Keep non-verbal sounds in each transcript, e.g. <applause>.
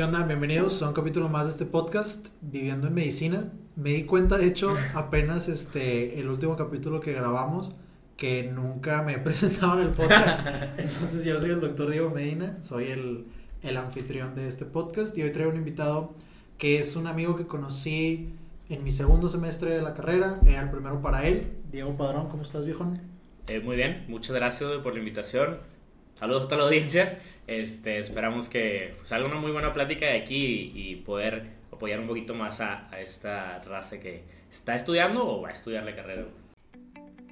¿Qué onda? Bienvenidos a un capítulo más de este podcast, Viviendo en Medicina. Me di cuenta, de hecho, apenas este, el último capítulo que grabamos, que nunca me <laughs> he presentado en el podcast. Entonces, yo soy el doctor Diego Medina, soy el, el anfitrión de este podcast y hoy traigo un invitado que es un amigo que conocí en mi segundo semestre de la carrera, era el primero para él. Diego Padrón, ¿cómo estás, viejón? Eh, muy bien, muchas gracias por la invitación. Saludos a toda la audiencia. Este, esperamos que salga una muy buena plática de aquí y, poder apoyar un poquito más a, a, esta raza que está estudiando o va a estudiar la carrera.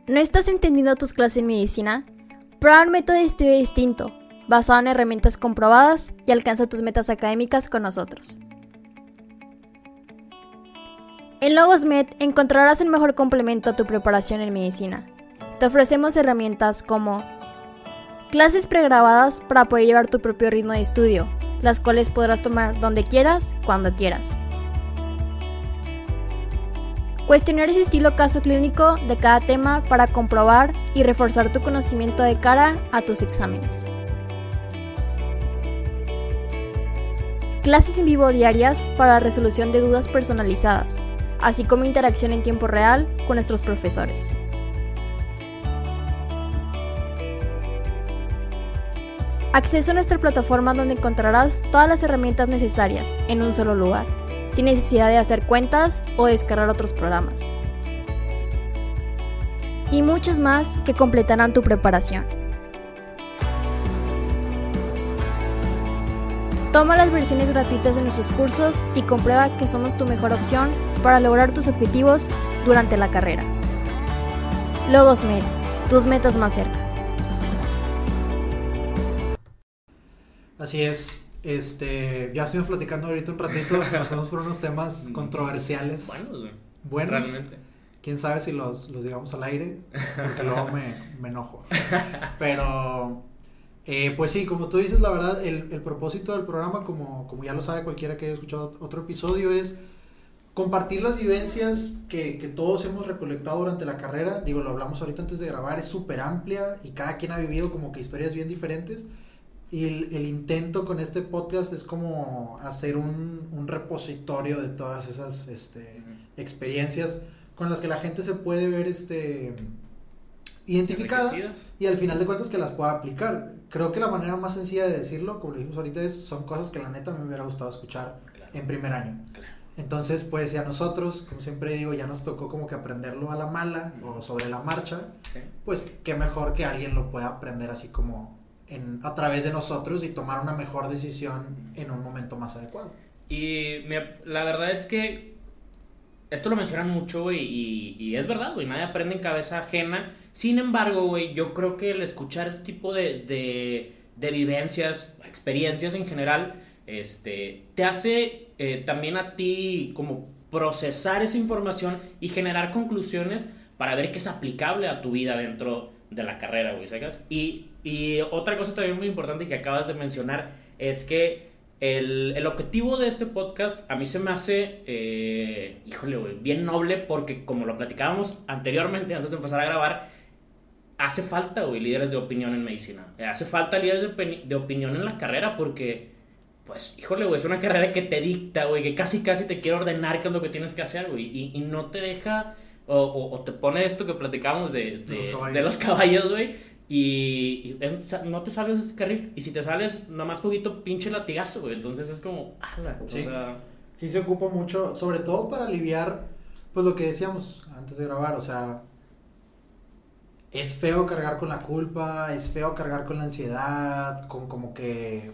¿No estás entendiendo tus clases en medicina? Prueba un método de estudio distinto, basado en herramientas comprobadas y alcanza tus metas académicas con nosotros. En Logosmed encontrarás el mejor complemento a tu preparación en medicina. Te ofrecemos herramientas como Clases pregrabadas para poder llevar tu propio ritmo de estudio, las cuales podrás tomar donde quieras, cuando quieras. Cuestionarios estilo caso clínico de cada tema para comprobar y reforzar tu conocimiento de cara a tus exámenes. Clases en vivo diarias para resolución de dudas personalizadas, así como interacción en tiempo real con nuestros profesores. Acceso a nuestra plataforma donde encontrarás todas las herramientas necesarias en un solo lugar, sin necesidad de hacer cuentas o descargar otros programas. Y muchos más que completarán tu preparación. Toma las versiones gratuitas de nuestros cursos y comprueba que somos tu mejor opción para lograr tus objetivos durante la carrera. Logosmed, tus metas más cerca. Así es. Este, ya estuvimos platicando ahorita un ratito, <laughs> pasamos por unos temas mm. controversiales. Buenos, Buenos. Realmente. Quién sabe si los, los digamos al aire, porque luego me, me enojo. Pero, eh, pues sí, como tú dices, la verdad, el, el propósito del programa, como, como ya lo sabe cualquiera que haya escuchado otro episodio, es compartir las vivencias que, que, todos hemos recolectado durante la carrera. Digo, lo hablamos ahorita antes de grabar, es súper amplia y cada quien ha vivido como que historias bien diferentes. Y el, intento con este podcast es como hacer un, un repositorio de todas esas este, experiencias con las que la gente se puede ver este, identificada y al final de cuentas que las pueda aplicar. Creo que la manera más sencilla de decirlo, como lo dijimos ahorita, es son cosas que la neta me hubiera gustado escuchar en primer año. Entonces, pues ya nosotros, como siempre digo, ya nos tocó como que aprenderlo a la mala o sobre la marcha, pues qué mejor que alguien lo pueda aprender así como a través de nosotros y tomar una mejor decisión en un momento más adecuado. Y la verdad es que esto lo mencionan mucho, güey, y, es verdad, güey, nadie aprende en cabeza ajena. Sin embargo, güey, yo creo que el escuchar este tipo de, de, vivencias, experiencias en general, este, te hace eh, también a ti como procesar esa información y generar conclusiones para ver qué es aplicable a tu vida dentro de la carrera, güey, ¿sabes? Y y otra cosa también muy importante que acabas de mencionar es que el, el objetivo de este podcast a mí se me hace, eh, híjole, bien noble porque como lo platicábamos anteriormente, antes de empezar a grabar, hace falta, güey, líderes de opinión en medicina. Hace falta líderes de, opinión en la carrera porque, pues, híjole, güey, es una carrera que te dicta, güey, que casi, casi te quiere ordenar qué es lo que tienes que hacer, güey, y no te deja... O, o, te pone esto que platicábamos de, de los caballos, güey y, no te sales de este carril. Y si te sales, nada más poquito pinche latigazo, güey. Entonces es como, sí. O sea... sí se ocupa mucho, sobre todo para aliviar, pues lo que decíamos antes de grabar, o sea, es feo cargar con la culpa, es feo cargar con la ansiedad, con como que,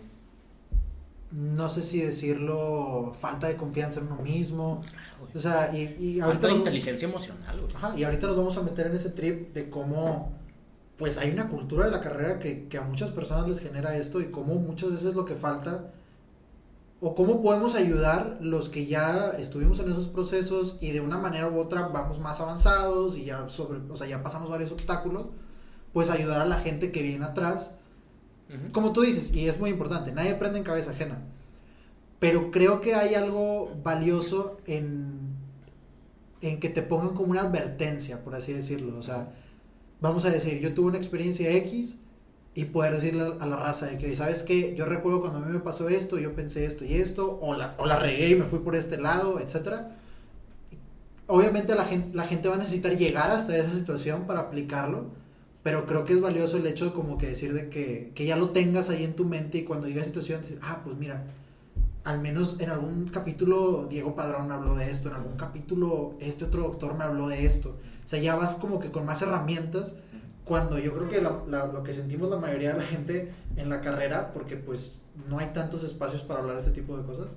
no sé si decirlo, falta de confianza en uno mismo. O sea, y, y ahorita... Falta inteligencia emocional, güey. Ajá, y ahorita nos vamos a meter en ese trip de cómo pues hay una cultura de la carrera que, a muchas personas les genera esto y cómo muchas veces lo que falta o cómo podemos ayudar los que ya estuvimos en esos procesos y de una manera u otra vamos más avanzados y ya sobre, o sea, ya pasamos varios obstáculos, pues ayudar a la gente que viene atrás. Como tú dices, y es muy importante, nadie aprende en cabeza ajena. Pero creo que hay algo valioso en, en que te pongan como una advertencia, por así decirlo. O sea, vamos a decir, yo tuve una experiencia X y poder decirle a la raza de que, ¿sabes qué? Yo recuerdo cuando a mí me pasó esto, yo pensé esto y esto, o la, o la regué y me fui por este lado, etcétera. Obviamente la gente, la gente va a necesitar llegar hasta esa situación para aplicarlo, pero creo que es valioso el hecho de como que decir de que, que ya lo tengas ahí en tu mente y cuando llegue a situación decir, ah, pues mira, al menos en algún capítulo Diego Padrón habló de esto, en algún capítulo este otro doctor me habló de esto. O sea, ya vas como que con más herramientas cuando yo creo que lo que sentimos la mayoría de la gente en la carrera, porque pues no hay tantos espacios para hablar de este tipo de cosas,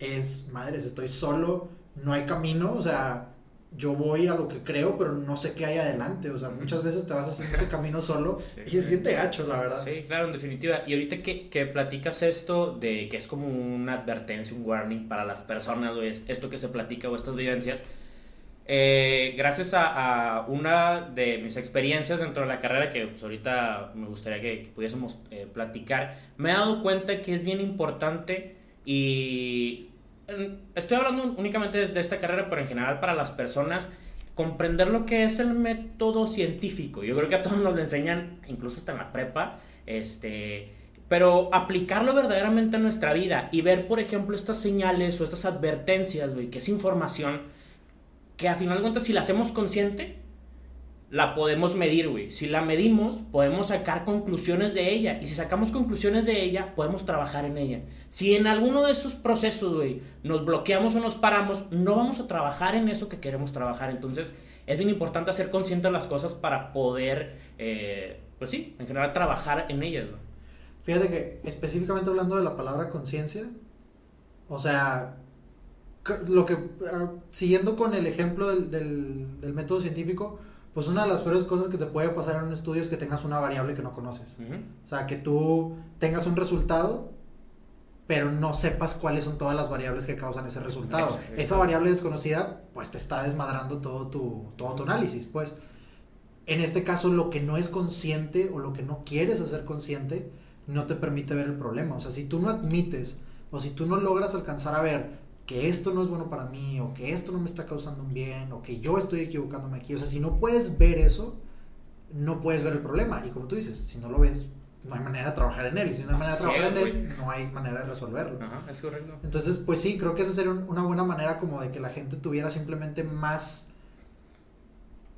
es, madres, estoy solo, no hay camino, o sea, yo voy a lo que creo, pero no sé qué hay adelante, o sea, muchas veces te vas haciendo ese camino solo <laughs> y se siente gacho, la verdad. Sí, claro, en definitiva. Y ahorita que, que platicas esto de que es como una advertencia, un warning para las personas, o esto que se platica o estas vivencias, eh, gracias a, una de mis experiencias dentro de la carrera, que pues, ahorita me gustaría que, pudiésemos eh, platicar, me he dado cuenta que es bien importante y estoy hablando únicamente de, esta carrera, pero en general para las personas, comprender lo que es el método científico. Yo creo que a todos nos lo enseñan, incluso hasta en la prepa, este, pero aplicarlo verdaderamente a nuestra vida y ver, por ejemplo, estas señales o estas advertencias, güey, que es información que a final de cuentas si la hacemos consciente, la podemos medir, güey. Si la medimos, podemos sacar conclusiones de ella. Y si sacamos conclusiones de ella, podemos trabajar en ella. Si en alguno de esos procesos, güey, nos bloqueamos o nos paramos, no vamos a trabajar en eso que queremos trabajar. Entonces, es bien importante hacer consciente las cosas para poder, eh, pues sí, en general trabajar en ellas, Fíjate que específicamente hablando de la palabra conciencia, o sea, lo que, ah, siguiendo con el ejemplo del, del, método científico, pues una de las peores cosas que te puede pasar en un estudio es que tengas una variable que no conoces. O sea, que tú tengas un resultado, pero no sepas cuáles son todas las variables que causan ese resultado. Esa variable desconocida, pues te está desmadrando todo tu, todo tu análisis, pues. En este caso, lo que no es consciente o lo que no quieres hacer consciente, no te permite ver el problema. O sea, si tú no admites o si tú no logras alcanzar a ver que esto no es bueno para mí, o que esto no me está causando un bien, o que yo estoy equivocándome aquí. O sea, si no puedes ver eso, no puedes ver el problema. Y como tú dices, si no lo ves, no hay manera de trabajar en él. Y si no hay manera de trabajar en él, no hay manera de resolverlo. Ajá, es correcto. Entonces, pues sí, creo que esa sería una buena manera como de que la gente tuviera simplemente más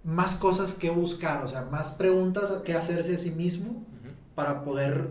más cosas que buscar, o sea, más preguntas que hacerse a sí mismo para poder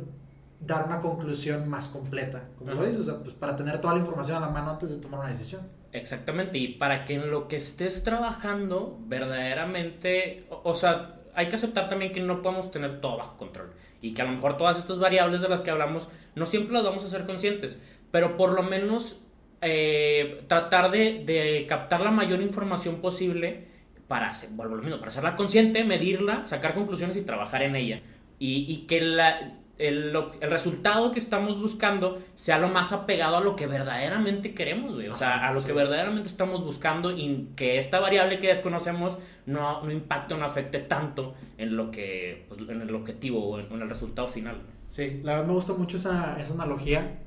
dar una conclusión más completa, como lo dices, o sea, pues para tener toda la información a la mano antes de tomar una decisión. Exactamente, y para que en lo que estés trabajando verdaderamente, o, sea, hay que aceptar también que no podemos tener todo bajo control y que a lo mejor todas estas variables de las que hablamos no siempre las vamos a ser conscientes, pero por lo menos eh, tratar de, de, captar la mayor información posible para, hacer, vuelvo lo mismo, para hacerla consciente, medirla, sacar conclusiones y trabajar en ella. Y, y que la, el, el, resultado que estamos buscando sea lo más apegado a lo que verdaderamente queremos, güey. O sea, a lo que verdaderamente estamos buscando y que esta variable que desconocemos no, no impacte o no afecte tanto en lo que, pues, en el objetivo o en, el resultado final. Sí, la verdad me gusta mucho esa, esa analogía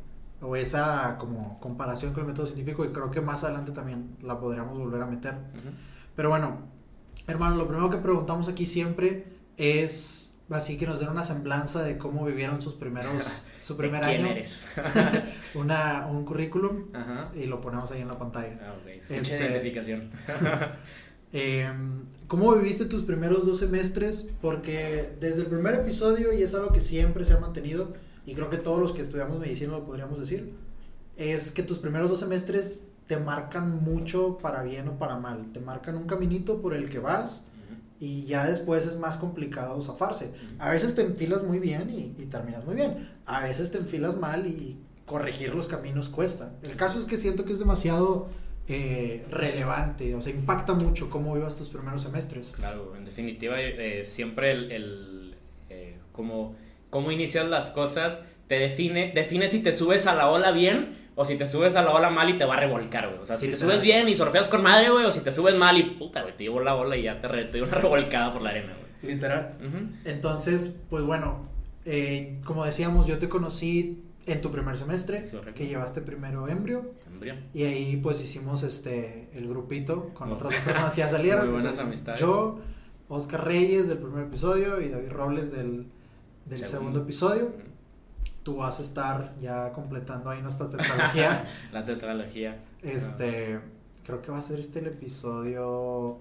o esa como comparación con el método científico y creo que más adelante también la podríamos volver a meter. Pero bueno, hermano, lo primero que preguntamos aquí siempre es así que nos den una semblanza de cómo vivieron sus primeros, <laughs> su primer ¿Quién año. eres? <laughs> una, un currículum y lo ponemos ahí en la pantalla. Ah, este, identificación. <laughs> Em, ¿Cómo viviste tus primeros dos semestres? Porque desde el primer episodio, y es algo que siempre se ha mantenido, y creo que todos los que estudiamos medicina lo podríamos decir, es que tus primeros dos semestres te marcan mucho para bien o para mal. Te marcan un caminito por el que vas y ya después es más complicado zafarse. A veces te enfilas muy bien y, terminas muy bien. A veces te enfilas mal y corregir los caminos cuesta. El caso es que siento que es demasiado eh, relevante, o sea, impacta mucho cómo vivas tus primeros semestres. Claro, en definitiva, eh, siempre el, el eh, cómo, cómo inicias las cosas te define, define si te subes a la ola bien o si te subes a la ola mal y te va a revolcar, güey. O sea, si te subes bien y surfeas con madre, güey, o si te subes mal y puta, güey, te llevo la ola y ya te, te dio una <laughs> revolcada por la arena, güey. Literal. Entonces, pues bueno, eh, como decíamos, yo te conocí en tu primer semestre, que llevaste primero embrio. Embrio. Y ahí pues hicimos este el grupito con otras <laughs> personas que ya salieron. Muy buenas amistades. Yo, Oscar Reyes del primer episodio y David Robles del del segundo, episodio. Tú vas a estar ya completando ahí nuestra tetralogía. <laughs> La tetralogía. Este, creo que va a ser este el episodio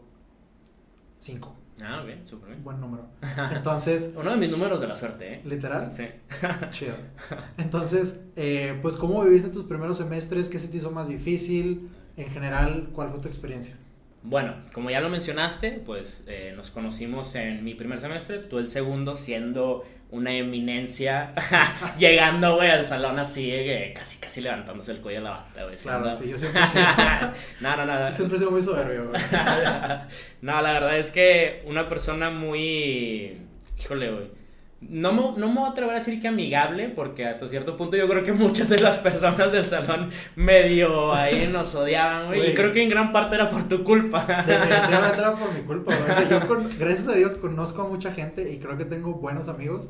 5. Ah, ok, súper bien. Buen número. <laughs> Entonces. Uno de mis números de la suerte, ¿eh? ¿Literal? Sí. <laughs> Chido. Entonces, eh, pues, ¿cómo viviste tus primeros semestres? ¿Qué se te hizo más difícil? En general, ¿cuál fue tu experiencia? Bueno, como ya lo mencionaste, pues eh, nos conocimos en mi primer semestre, tú el segundo siendo una eminencia, <laughs> llegando, güey, al salón así, casi, casi levantándose el cuello de la bata, güey. Claro, sí, yo siempre <laughs> sido... no, no, no. Siempre sido muy soberbio, güey. <laughs> no, la verdad es que una persona muy... Híjole, güey no me, no me voy a atrever a decir que amigable, porque hasta cierto punto yo creo que muchas de las <laughs> personas del salón medio ahí nos odiaban, güey. Y creo que en gran parte era por tu culpa. Definitivamente era <laughs> por mi culpa, güey. O sea, yo, con, gracias a Dios, conozco a mucha gente y creo que tengo buenos amigos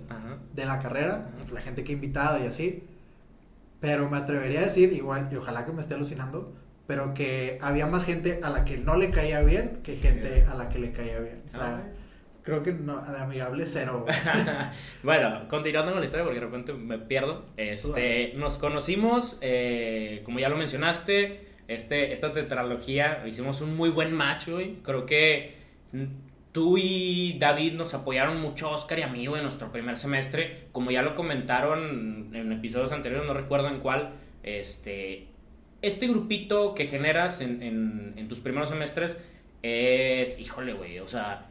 de la carrera, la gente que he invitado y así. Pero me atrevería a decir, igual, y ojalá que me esté alucinando, pero que había más gente a la que no le caía bien que gente a la que le caía bien. O sea, ah, Creo que no, de amigable cero. <laughs> bueno, continuando con la historia porque de repente me pierdo. Este, nos conocimos, eh, como ya lo mencionaste, este, esta tetralogía, hicimos un muy buen match, güey. Creo que tú y David nos apoyaron mucho, Oscar y a mí, en nuestro primer semestre. Como ya lo comentaron en episodios anteriores, no recuerdo en cuál, este, este grupito que generas en, en, en tus primeros semestres es, híjole, güey, o sea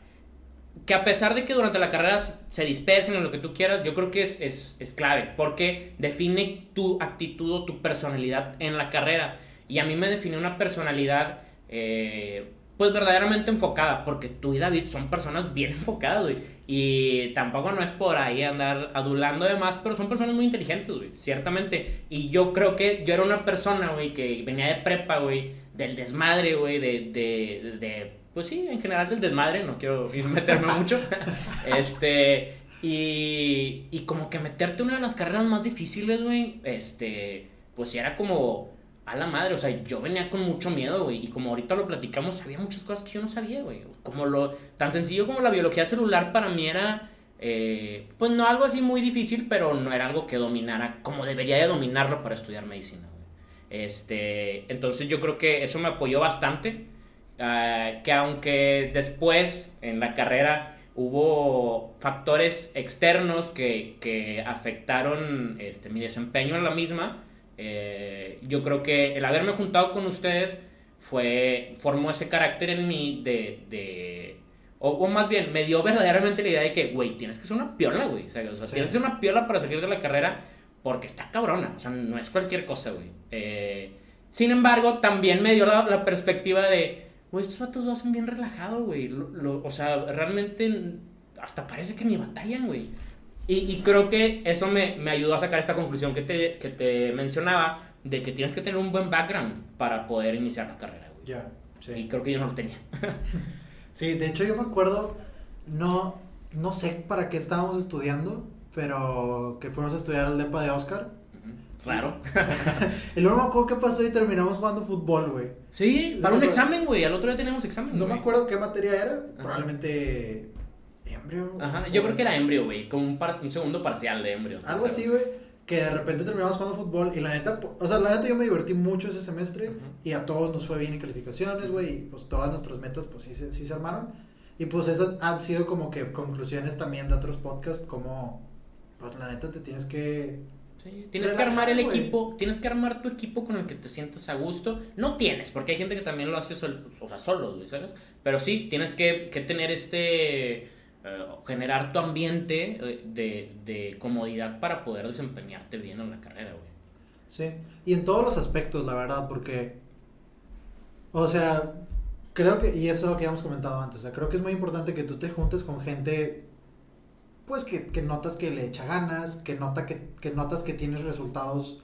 que a pesar de que durante la carrera se dispersen en lo que tú quieras, yo creo que es, es, es, clave, porque define tu actitud o tu personalidad en la carrera. Y a mí me define una personalidad, eh, pues verdaderamente enfocada, porque tú y David son personas bien <laughs> enfocadas, güey. Y tampoco no es por ahí andar adulando además, pero son personas muy inteligentes, güey, ciertamente. Y yo creo que yo era una persona, güey, que venía de prepa, güey, del desmadre, güey, de, de pues sí, en general del desmadre, no quiero meterme <laughs> mucho. Este, y, y como que meterte una de las carreras más difíciles, güey, este, pues era como a la madre, o sea, yo venía con mucho miedo, güey, y como ahorita lo platicamos, había muchas cosas que yo no sabía, güey, como lo, tan sencillo como la biología celular para mí era, eh, pues no algo así muy difícil, pero no era algo que dominara como debería de dominarlo para estudiar medicina, güey. Este, entonces yo creo que eso me apoyó bastante. Ah, que aunque después en la carrera hubo factores externos que, afectaron este, mi desempeño en la misma, eh, yo creo que el haberme juntado con ustedes fue, formó ese carácter en mí de, o, más bien, me dio verdaderamente la idea de que, güey, tienes que ser una piola, güey. O sea, tienes que ser una piola para salir de la carrera porque está cabrona. O sea, no es cualquier cosa, güey. Eh, sin embargo, también me dio la perspectiva de, güey, estos vatos lo hacen bien relajado, güey. o sea, realmente hasta parece que ni batallan, güey. Y, creo que eso me, ayudó a sacar esta conclusión que te, que te mencionaba, de que tienes que tener un buen background para poder iniciar la carrera, güey. Ya, sí. Y creo que yo no lo tenía. <laughs> sí, de hecho yo me acuerdo, no, no sé para qué estábamos estudiando, pero que fuimos a estudiar al DEPA de Oscar. Claro. <laughs> y luego me acuerdo qué pasó y terminamos jugando fútbol, güey. Sí, para un examen, güey. Al otro día teníamos examen. No me acuerdo qué materia era. Probablemente. Embrio. Ajá, yo creo que era embrio, güey. Como un, un, segundo parcial de embrio. Algo así, güey. Que de repente terminamos jugando fútbol y la neta, o sea, la neta yo me divertí mucho ese semestre y a todos nos fue bien en calificaciones, güey, y pues todas nuestras metas pues sí, sí se armaron. Y pues esas han sido como que conclusiones también de otros podcasts, como, pues la neta te tienes que tienes que armar el equipo, tienes que armar tu equipo con el que te sientas a gusto. No tienes, porque hay gente que también lo hace sol, o sea, solo, ¿sabes? Pero sí, tienes que, tener este, eh, generar tu ambiente eh, de, de, comodidad para poder desempeñarte bien en la carrera, güey. Sí, y en todos los aspectos, la verdad, porque, o sea, creo que, y eso es lo que habíamos comentado antes, o sea, creo que es muy importante que tú te juntes con gente pues que, que, notas que le echa ganas, que, nota que, que, notas que tienes resultados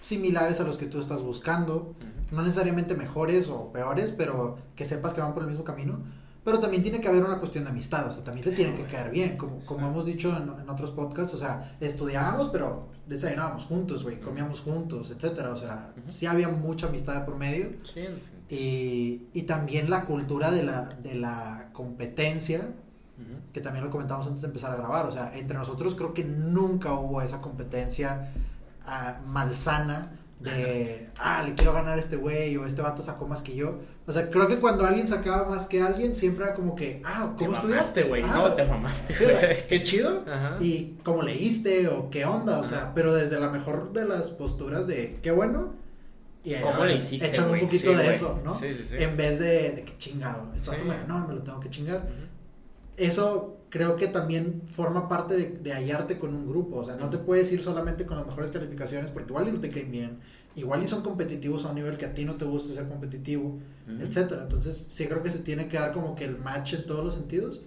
similares a los que tú estás buscando, no necesariamente mejores o peores, pero que sepas que van por el mismo camino. Pero también tiene que haber una cuestión de amistad, o sea, también te tiene que caer bien, como, como hemos dicho en, en, otros podcasts, o sea, estudiábamos, pero desayunábamos juntos, güey, comíamos juntos, etcétera, o sea, sí había mucha amistad por medio. Sí, y, y también la cultura de la, de la competencia que también lo comentamos antes de empezar a grabar, o sea, entre nosotros creo que nunca hubo esa competencia ah, malsana de, <laughs> ah, le quiero ganar a este güey o este vato sacó más que yo. O sea, creo que cuando alguien sacaba más que alguien, siempre era como que, ah, ¿cómo te estudiaste? güey, ah, no, te mamaste, sí. Qué chido. Ajá. Y cómo leíste o qué onda, o sea, pero desde la mejor de las posturas de, qué bueno. Y ¿Cómo ah, le hiciste, Echan un poquito Sí, de eso, ¿no? Sí, sí, sí. En vez de, de que chingado, esto me ganó, me lo tengo que chingar. Eso creo que también forma parte de, de hallarte con un grupo. O sea, no te puedes ir solamente con las mejores calificaciones porque igual y no te caen bien. Igual y son competitivos a un nivel que a ti no te gusta ser competitivo, Ujú. etcétera. Entonces, sí creo que se tiene que dar como que el match en todos los sentidos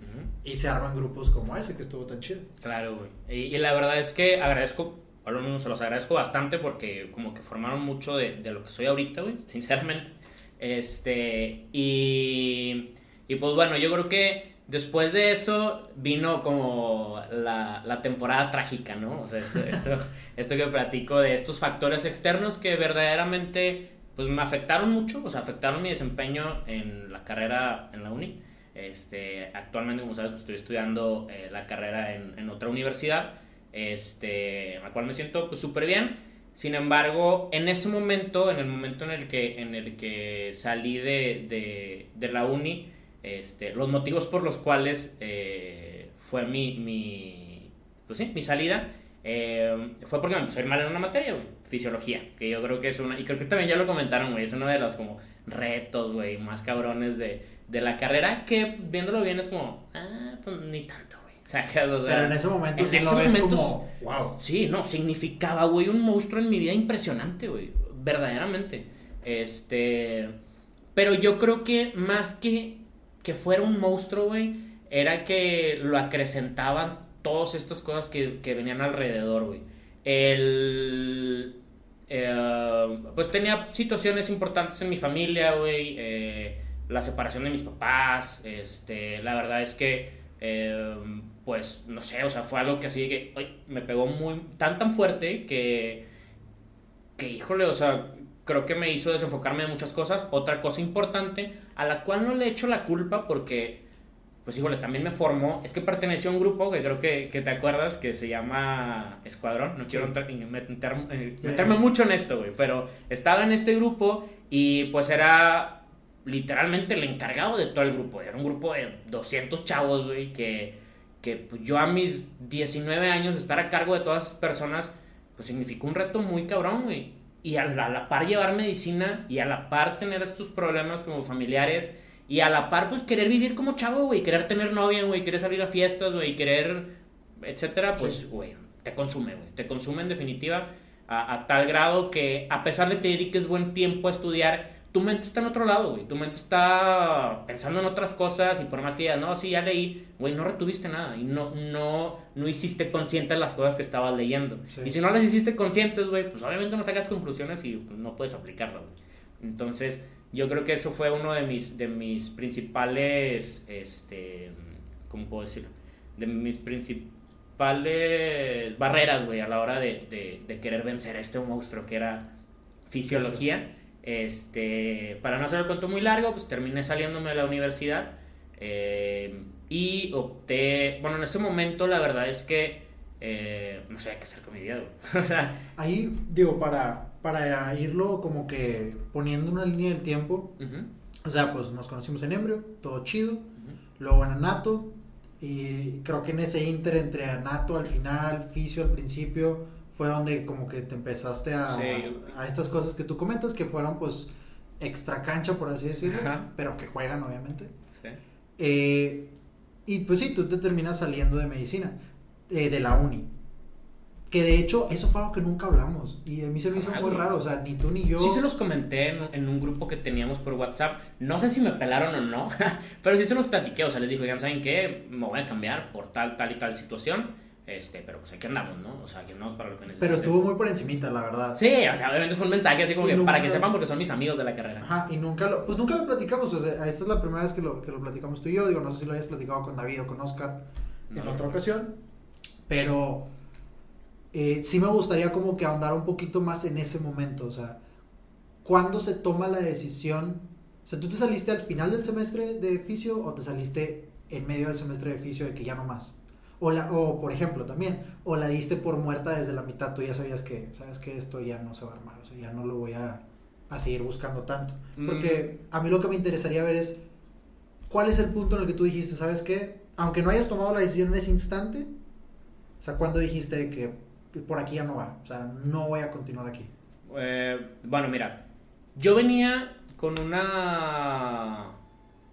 y se arman grupos como ese que estuvo tan chido. Claro, güey. Y, y la verdad es que agradezco, a lo mismo se los agradezco bastante porque como que formaron mucho de, de lo que soy ahorita, güey, <laughs> sinceramente. Este, y, y pues bueno, yo creo que después de eso vino como la, la temporada trágica, ¿no? O sea, esto, esto, <laughs> esto que platico de estos factores externos que verdaderamente pues me afectaron mucho, o sea, afectaron mi desempeño en la carrera en la uni. Este, actualmente, como sabes, pues, estoy estudiando eh, la carrera en, en otra universidad, este, en la cual me siento pues súper bien. Sin embargo, en ese momento, en el momento en el que, en el que salí de, de, de la uni, este, los motivos por los cuales eh, fue mi, mi, pues sí, mi salida, eh, fue porque me empezó a ir mal en una materia, güey, fisiología, que yo creo que es una, y creo que también ya lo comentaron, güey, es uno de los como retos, güey, más cabrones de, de la carrera, que viéndolo bien es como, ah, pues ni tanto, güey, sacas, <laughs> o sea, Pero en ese momento en sí ese lo ves momento como, wow. Sí, no, significaba, güey, un monstruo en mi vida impresionante, güey. Verdaderamente. Este. Pero yo creo que más que que fuera un monstruo, güey, era que lo acrecentaban todas estas cosas que, que venían alrededor, güey. El. eh, pues tenía situaciones importantes en mi familia, güey. eh, la separación de mis papás. Este. La verdad es que. eh, pues no sé, o sea, fue algo que así que me pegó muy. tan tan fuerte que. que híjole, o sea, creo que me hizo desenfocarme de muchas cosas. Otra cosa importante, a la cual no le echo la culpa porque, pues híjole, también me formó, es que perteneció a un grupo que creo que, que te acuerdas, que se llama Escuadrón. No quiero entrar- meter- eh, meterme mucho en esto, güey, pero estaba en este grupo y pues era literalmente el encargado de todo el grupo. Era un grupo de 200 chavos, güey, que, que pues, yo a mis 19 años estar a cargo de todas esas personas, pues significó un reto muy cabrón, güey. Y a la, a la par llevar medicina y a la par tener estos problemas como familiares y a la par pues querer vivir como chavo, güey, querer tener novia, güey, querer salir a fiestas, güey, querer, etcétera, pues, Sí. güey, te consume, güey, te consume en definitiva a, a tal grado que a pesar de que dediques buen tiempo a estudiar, tu mente está en otro lado, güey. Tu mente está pensando en otras cosas y por más que digas, no, sí, ya leí, güey, no retuviste nada y no, no, no hiciste conscientes las cosas que estabas leyendo. Sí. Y si no las hiciste conscientes, güey, pues obviamente no sacas conclusiones y pues, no puedes aplicarlas, güey. Entonces, yo creo que eso fue uno de mis, de mis principales, este, ¿cómo puedo decirlo? De mis principales barreras, güey, a la hora de, de, de querer vencer a este monstruo que era fisiología. Este, para no hacer el cuento muy largo, pues terminé saliéndome de la universidad eh, y opté, bueno, en ese momento la verdad es que eh, no sabía qué hacer con mi vida, <laughs> o sea, Ahí, digo, para, para irlo como que poniendo una línea del tiempo, ujú, o sea, pues nos conocimos en Embrio, todo chido. luego en Anato y creo que en ese inter entre Anato al final, Fisio al principio fue donde como que te empezaste a, Sí. a estas cosas que tú comentas que fueron pues extra cancha por así decirlo, Ajá. pero que juegan obviamente. Sí. Eh, y pues sí, tú te terminas saliendo de medicina, eh, de la uni. Que de hecho, eso fue algo que nunca hablamos. Y a mí se me hizo muy raro. O sea, ni tú ni yo. Sí se los comenté en, en un grupo que teníamos por WhatsApp. No sé si me pelaron o no, <laughs> pero sí se los platiqué. O sea, les dijo, oigan, ¿saben qué? Me voy a cambiar por tal, tal y tal situación. Este, pero pues aquí andamos, ¿no? O sea, aquí andamos para lo que necesiten. Pero estuvo muy por encimita, la verdad. Sí, o sea, obviamente fue un mensaje así como Y que para que sepan porque son mis amigos de la carrera. Ajá, y nunca lo, pues nunca lo platicamos. O sea, esta es la primera vez que lo, que lo platicamos tú y yo. Digo, no sé si lo hayas platicado con David o con Oscar en No. otra ocasión. Pero eh, sí me gustaría como que ahondar un poquito más en ese momento. O sea, ¿cuándo se toma la decisión? O sea, ¿tú te saliste al final del semestre de fisio o te saliste en medio del semestre de fisio de que ya no más. O, la, o por ejemplo también, o la diste por muerta desde la mitad, tú ya sabías que, sabes que esto ya no se va a armar, o sea, ya no lo voy a, a seguir buscando tanto. Porque a mí lo que me interesaría ver es, ¿cuál es el punto en el que tú dijiste, sabes qué? Aunque no hayas tomado la decisión en ese instante, o sea, ¿cuándo dijiste que por aquí ya no va? O sea, no voy a continuar aquí. Eh, bueno, mira, yo venía con una.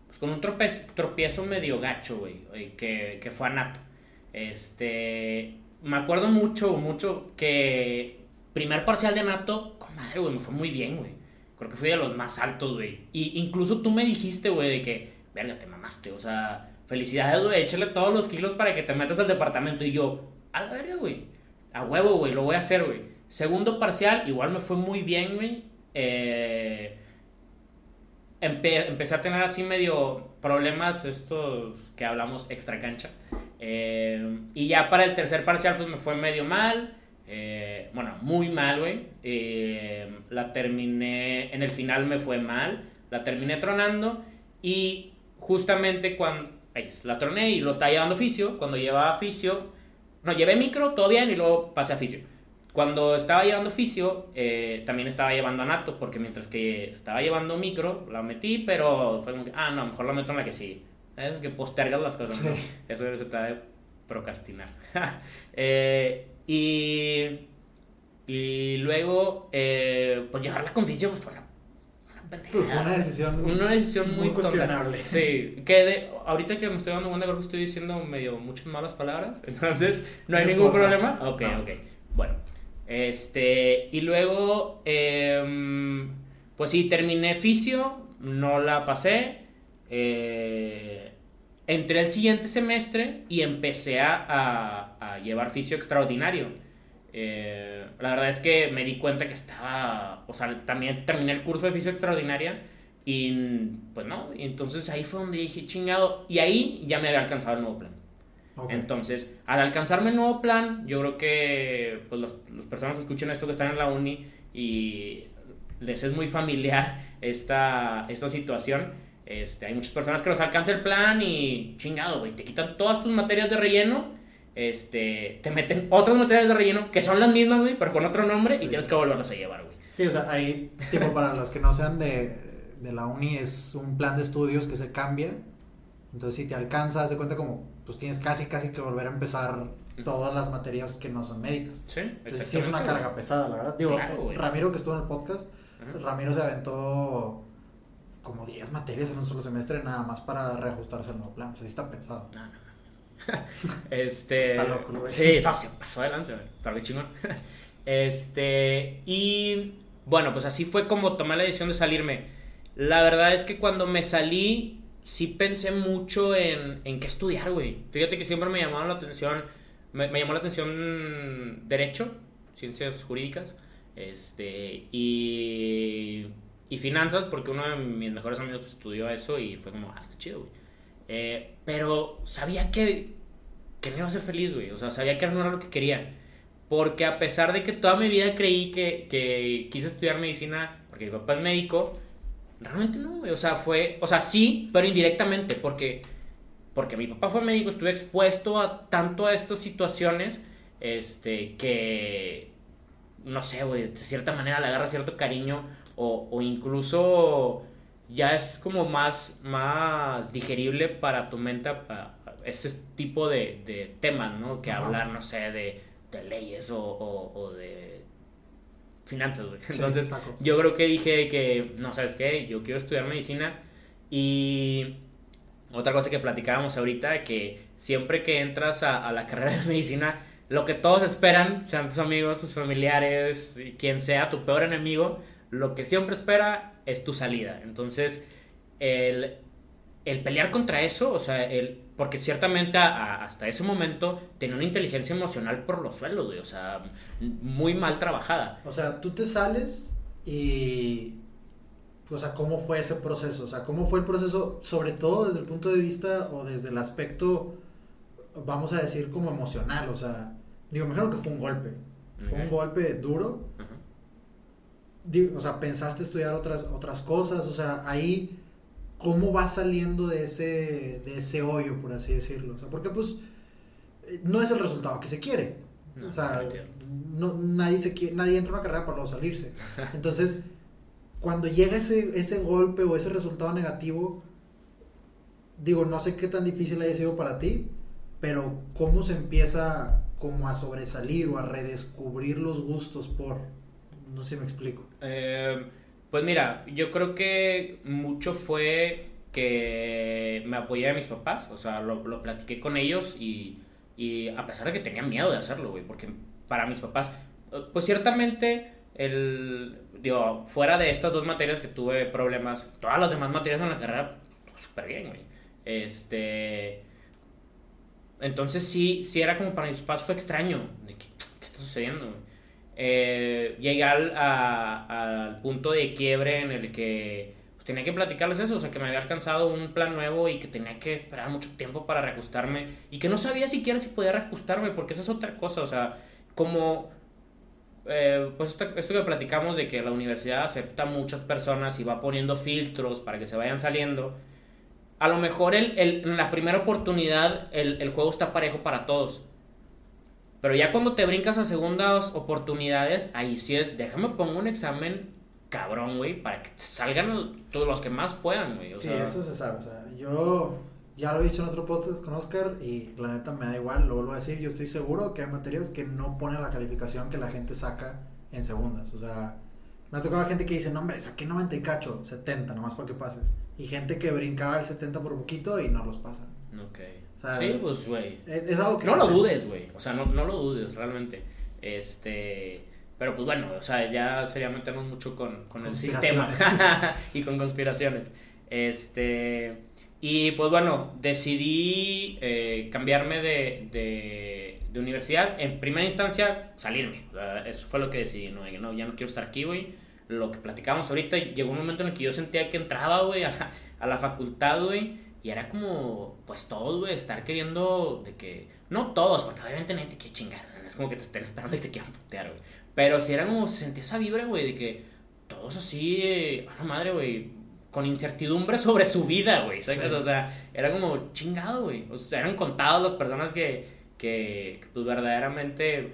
Pues con un tropiezo, tropiezo medio gacho, güey, que, que fue a Nato. Este. Me acuerdo mucho, mucho que. Primer parcial de Nato, comadre, güey, me fue muy bien, güey. Creo que fui de los más altos, güey. Y incluso tú me dijiste, güey, de que, verga, te mamaste, o sea, felicidades, güey, échale todos los kilos para que te metas al departamento. Y yo, a la verga, güey. A huevo, güey, lo voy a hacer, güey. Segundo parcial, igual me fue muy bien, güey. Eh, empecé a tener así medio problemas, estos que hablamos extra cancha. Eh, y ya para el tercer parcial, pues me fue medio mal. Eh, bueno, muy mal, güey. la terminé, en el final me fue mal. La terminé tronando. Y justamente cuando. la troné y lo estaba llevando oficio. Cuando llevaba oficio. No, llevé micro, todo bien, y luego pasé a oficio. Cuando estaba llevando fisio, eh, también estaba llevando anato, porque mientras que estaba llevando micro, la metí, pero fue como que, ah, no, mejor la meto en la que sí. Es que postergas las cosas, ¿no? Eso se trata de procrastinar. <laughs> eh, y, y luego, eh, pues llevarla con fisio, pues fue una, fue una decisión, una decisión muy, cuestionable. Sí, que de, ahorita que me estoy dando cuenta, creo que estoy diciendo medio muchas malas palabras, <laughs> entonces no hay ningún problema. Ok, ok. Bueno, este, y luego, em, pues sí, terminé fisio, no la pasé. Eh, entré el siguiente semestre y empecé a, a, llevar fisio extraordinario. Eh, la verdad es que me di cuenta que estaba, o sea, también terminé el curso de fisio extraordinaria y pues no, entonces ahí fue donde dije chingado y ahí ya me había alcanzado el nuevo plan. Entonces, al alcanzarme el nuevo plan, yo creo que pues, las personas que escuchen esto que están en la uni y les es muy familiar <laughs> esta, esta situación. Este, hay muchas personas que los alcanza el plan y chingado, güey, te quitan todas tus materias de relleno, este, te meten otras materias de relleno que son las mismas, güey, pero con otro nombre y tienes que volverlas a llevar, güey. Sí, o sea, ahí, tipo, para los que no sean de, de la uni, es un plan de estudios que se cambia. Entonces, si te alcanzas, de cuenta como pues tienes casi, casi que volver a empezar todas las materias que no son médicas. Sí, Entonces sí es una carga pesada, la verdad. Digo, Ramiro que estuvo en el podcast, Ramiro se aventó como 10 materias en un solo semestre nada más para reajustarse al nuevo plan. O sea, sí está pesado. No, no, <laughs> este... Está loco, güey. Sí, no, pasó de lanza, Pero qué chingón. <laughs> este... Y... Bueno, pues así fue como tomé la decisión de salirme. La verdad es que cuando me salí sí pensé mucho en, en qué estudiar, güey. Fíjate que siempre me llamó la atención, me, llamó la atención Derecho, Ciencias Jurídicas, este, y, y Finanzas, porque uno de mis mejores amigos estudió eso y fue como, ah, está chido, güey. Eh, pero sabía que, que me iba a hacer feliz, güey. O sea, sabía que no era lo que quería. Porque a pesar de que toda mi vida creí que, que quise estudiar medicina, porque mi papá es médico, Realmente no, O sea, fue, o sea, sí, pero indirectamente, porque, porque mi papá fue médico, estuve expuesto a tanto a estas situaciones, este, que, no sé, güey, de cierta manera le agarra cierto cariño o, o incluso ya es como más, más digerible para tu mente ese tipo de, de temas, ¿no? Que hablar, no sé, de, de leyes o, o de finanzas, güey. Entonces, yo creo que dije que, no, ¿sabes qué? Yo quiero estudiar medicina y otra cosa que platicábamos ahorita, que siempre que entras a, la carrera de medicina, lo que todos esperan, sean tus amigos, tus familiares, quien sea tu peor enemigo, lo que siempre espera es tu salida. Entonces, el, el pelear contra eso, o sea, el porque ciertamente hasta ese momento tenía una inteligencia emocional por los suelos, güey. O sea, muy mal trabajada. O sea, tú te sales y. O sea, ¿cómo fue ese proceso? O sea, ¿cómo fue el proceso, sobre todo desde el punto de vista o desde el aspecto, vamos a decir, como emocional? O sea, digo, me que fue un golpe. Fue un golpe duro. O sea, pensaste estudiar otras, otras cosas. O sea, ahí cómo va saliendo de ese, de ese hoyo, por así decirlo. O sea, porque pues eh, no es el resultado que se quiere. No, o sea, no, nadie, se quiere, nadie entra a una carrera para luego salirse. <laughs> Entonces, cuando llega ese, ese golpe o ese resultado negativo, digo, no sé qué tan difícil haya sido para ti, pero cómo se empieza como a sobresalir o a redescubrir los gustos por... No sé si me explico. Eh, pues mira, yo creo que mucho fue que me apoyé a mis papás, o sea, lo, platiqué con ellos y, y a pesar de que tenía miedo de hacerlo, güey, porque para mis papás, eh, pues ciertamente, el, digo, fuera de estas dos materias que tuve problemas, todas las demás materias en la carrera, pues, súper bien, güey. Este, entonces sí, sí era como para mis papás fue extraño, de que, ¿qué está sucediendo, güey? Eh, llegué al, punto de quiebre en el que pues, tenía que platicarles eso, o sea, que me había alcanzado un plan nuevo y que tenía que esperar mucho tiempo para reajustarme y que no sabía siquiera si podía reajustarme, porque esa es otra cosa, o sea, como... eh, pues esto, que platicamos de que la universidad acepta muchas personas y va poniendo filtros para que se vayan saliendo, a lo mejor el- en la primera oportunidad el, el juego está parejo para todos. Pero ya cuando te brincas a segundas oportunidades, ahí sí es, déjame pongo un examen cabrón, güey, para que salgan todos los que más puedan, güey. O Sí, sea, eso se sabe. O sea, yo ya lo he dicho en otro podcast con Oscar y la neta me da igual, lo vuelvo a decir. Yo estoy seguro que hay materias que no ponen la calificación que la gente saca en segundas. O sea, me ha tocado gente que dice, no, hombre, saqué 90 y cacho, 70, nomás para que pases. Y gente que brincaba el 70 por poquito y no los pasan. Ok. O sea, sí, pues, güey. Es, es algo que No lo hacen. dudes, güey. O sea, no, no lo dudes, realmente. Este. Pero pues bueno, o sea, ya sería meternos mucho con, con el sistema <laughs> y con conspiraciones. Este. Y pues bueno, decidí eh, cambiarme de, de, de universidad. En primera instancia, salirme. Eso fue lo que decidí. No, no ya no quiero estar aquí, güey. Lo que platicamos ahorita, llegó un momento en el que yo sentía que entraba, güey, a la, a la facultad, güey. Y era como, pues todos, güey, estar queriendo de que. No todos, porque obviamente nadie te quiere chingar. O sea, no es como que te estén esperando y te quieran putear, güey. Pero sí era como, se sentía esa vibra, güey, de que todos así, eh, a la madre, güey, con incertidumbre sobre su vida, güey. ¿sabes? Sí. O sea, era como chingado, güey. O sea, eran contados las personas que, que, que, pues verdaderamente,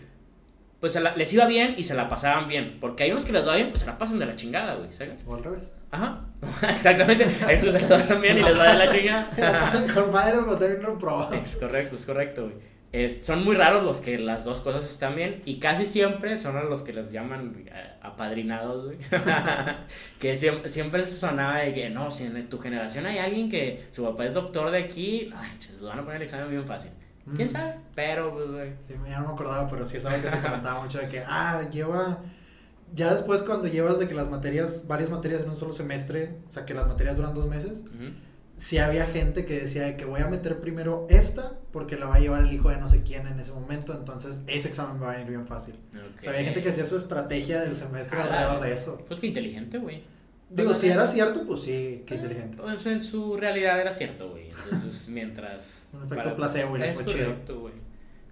pues la- les iba bien y se la pasaban bien. Porque hay unos que les va bien, pues se la pasan de la chingada, güey, ¿sabes? O al revés. Ajá, <laughs> exactamente. Que se la pasan bien y les va de la Se la chingada. <laughs> pasan con madre, pero también reprobados. Es correcto, es correcto, güey. Es- son muy raros los que las dos cosas están bien y casi siempre son a los que les llaman eh, apadrinados, güey. <laughs> que siempre, siempre se sonaba de que no, si en tu generación hay alguien que su papá es doctor de aquí, ay, se van a poner el examen bien fácil. ¿Quién Mm. sabe? Pero, pues, güey. Sí, ya no me acordaba, pero sí es algo que se comentaba mucho de que, ah, lleva. Ya después, cuando llevas de que las materias, varias materias en un solo semestre, o sea, que las materias duran dos meses, Ujú. sí había gente que decía de que voy a meter primero esta porque la va a llevar el hijo de no sé quién en ese momento, entonces ese examen me va a venir bien fácil. O sea, había gente que hacía su estrategia del semestre Ah, alrededor de eso. Pues que inteligente, güey. Digo, si era cierto, pues sí, qué Eh, inteligente. Pues en su realidad era cierto, güey. Entonces, mientras. <laughs> Un efecto placebo y les Es fue chido. correcto, güey.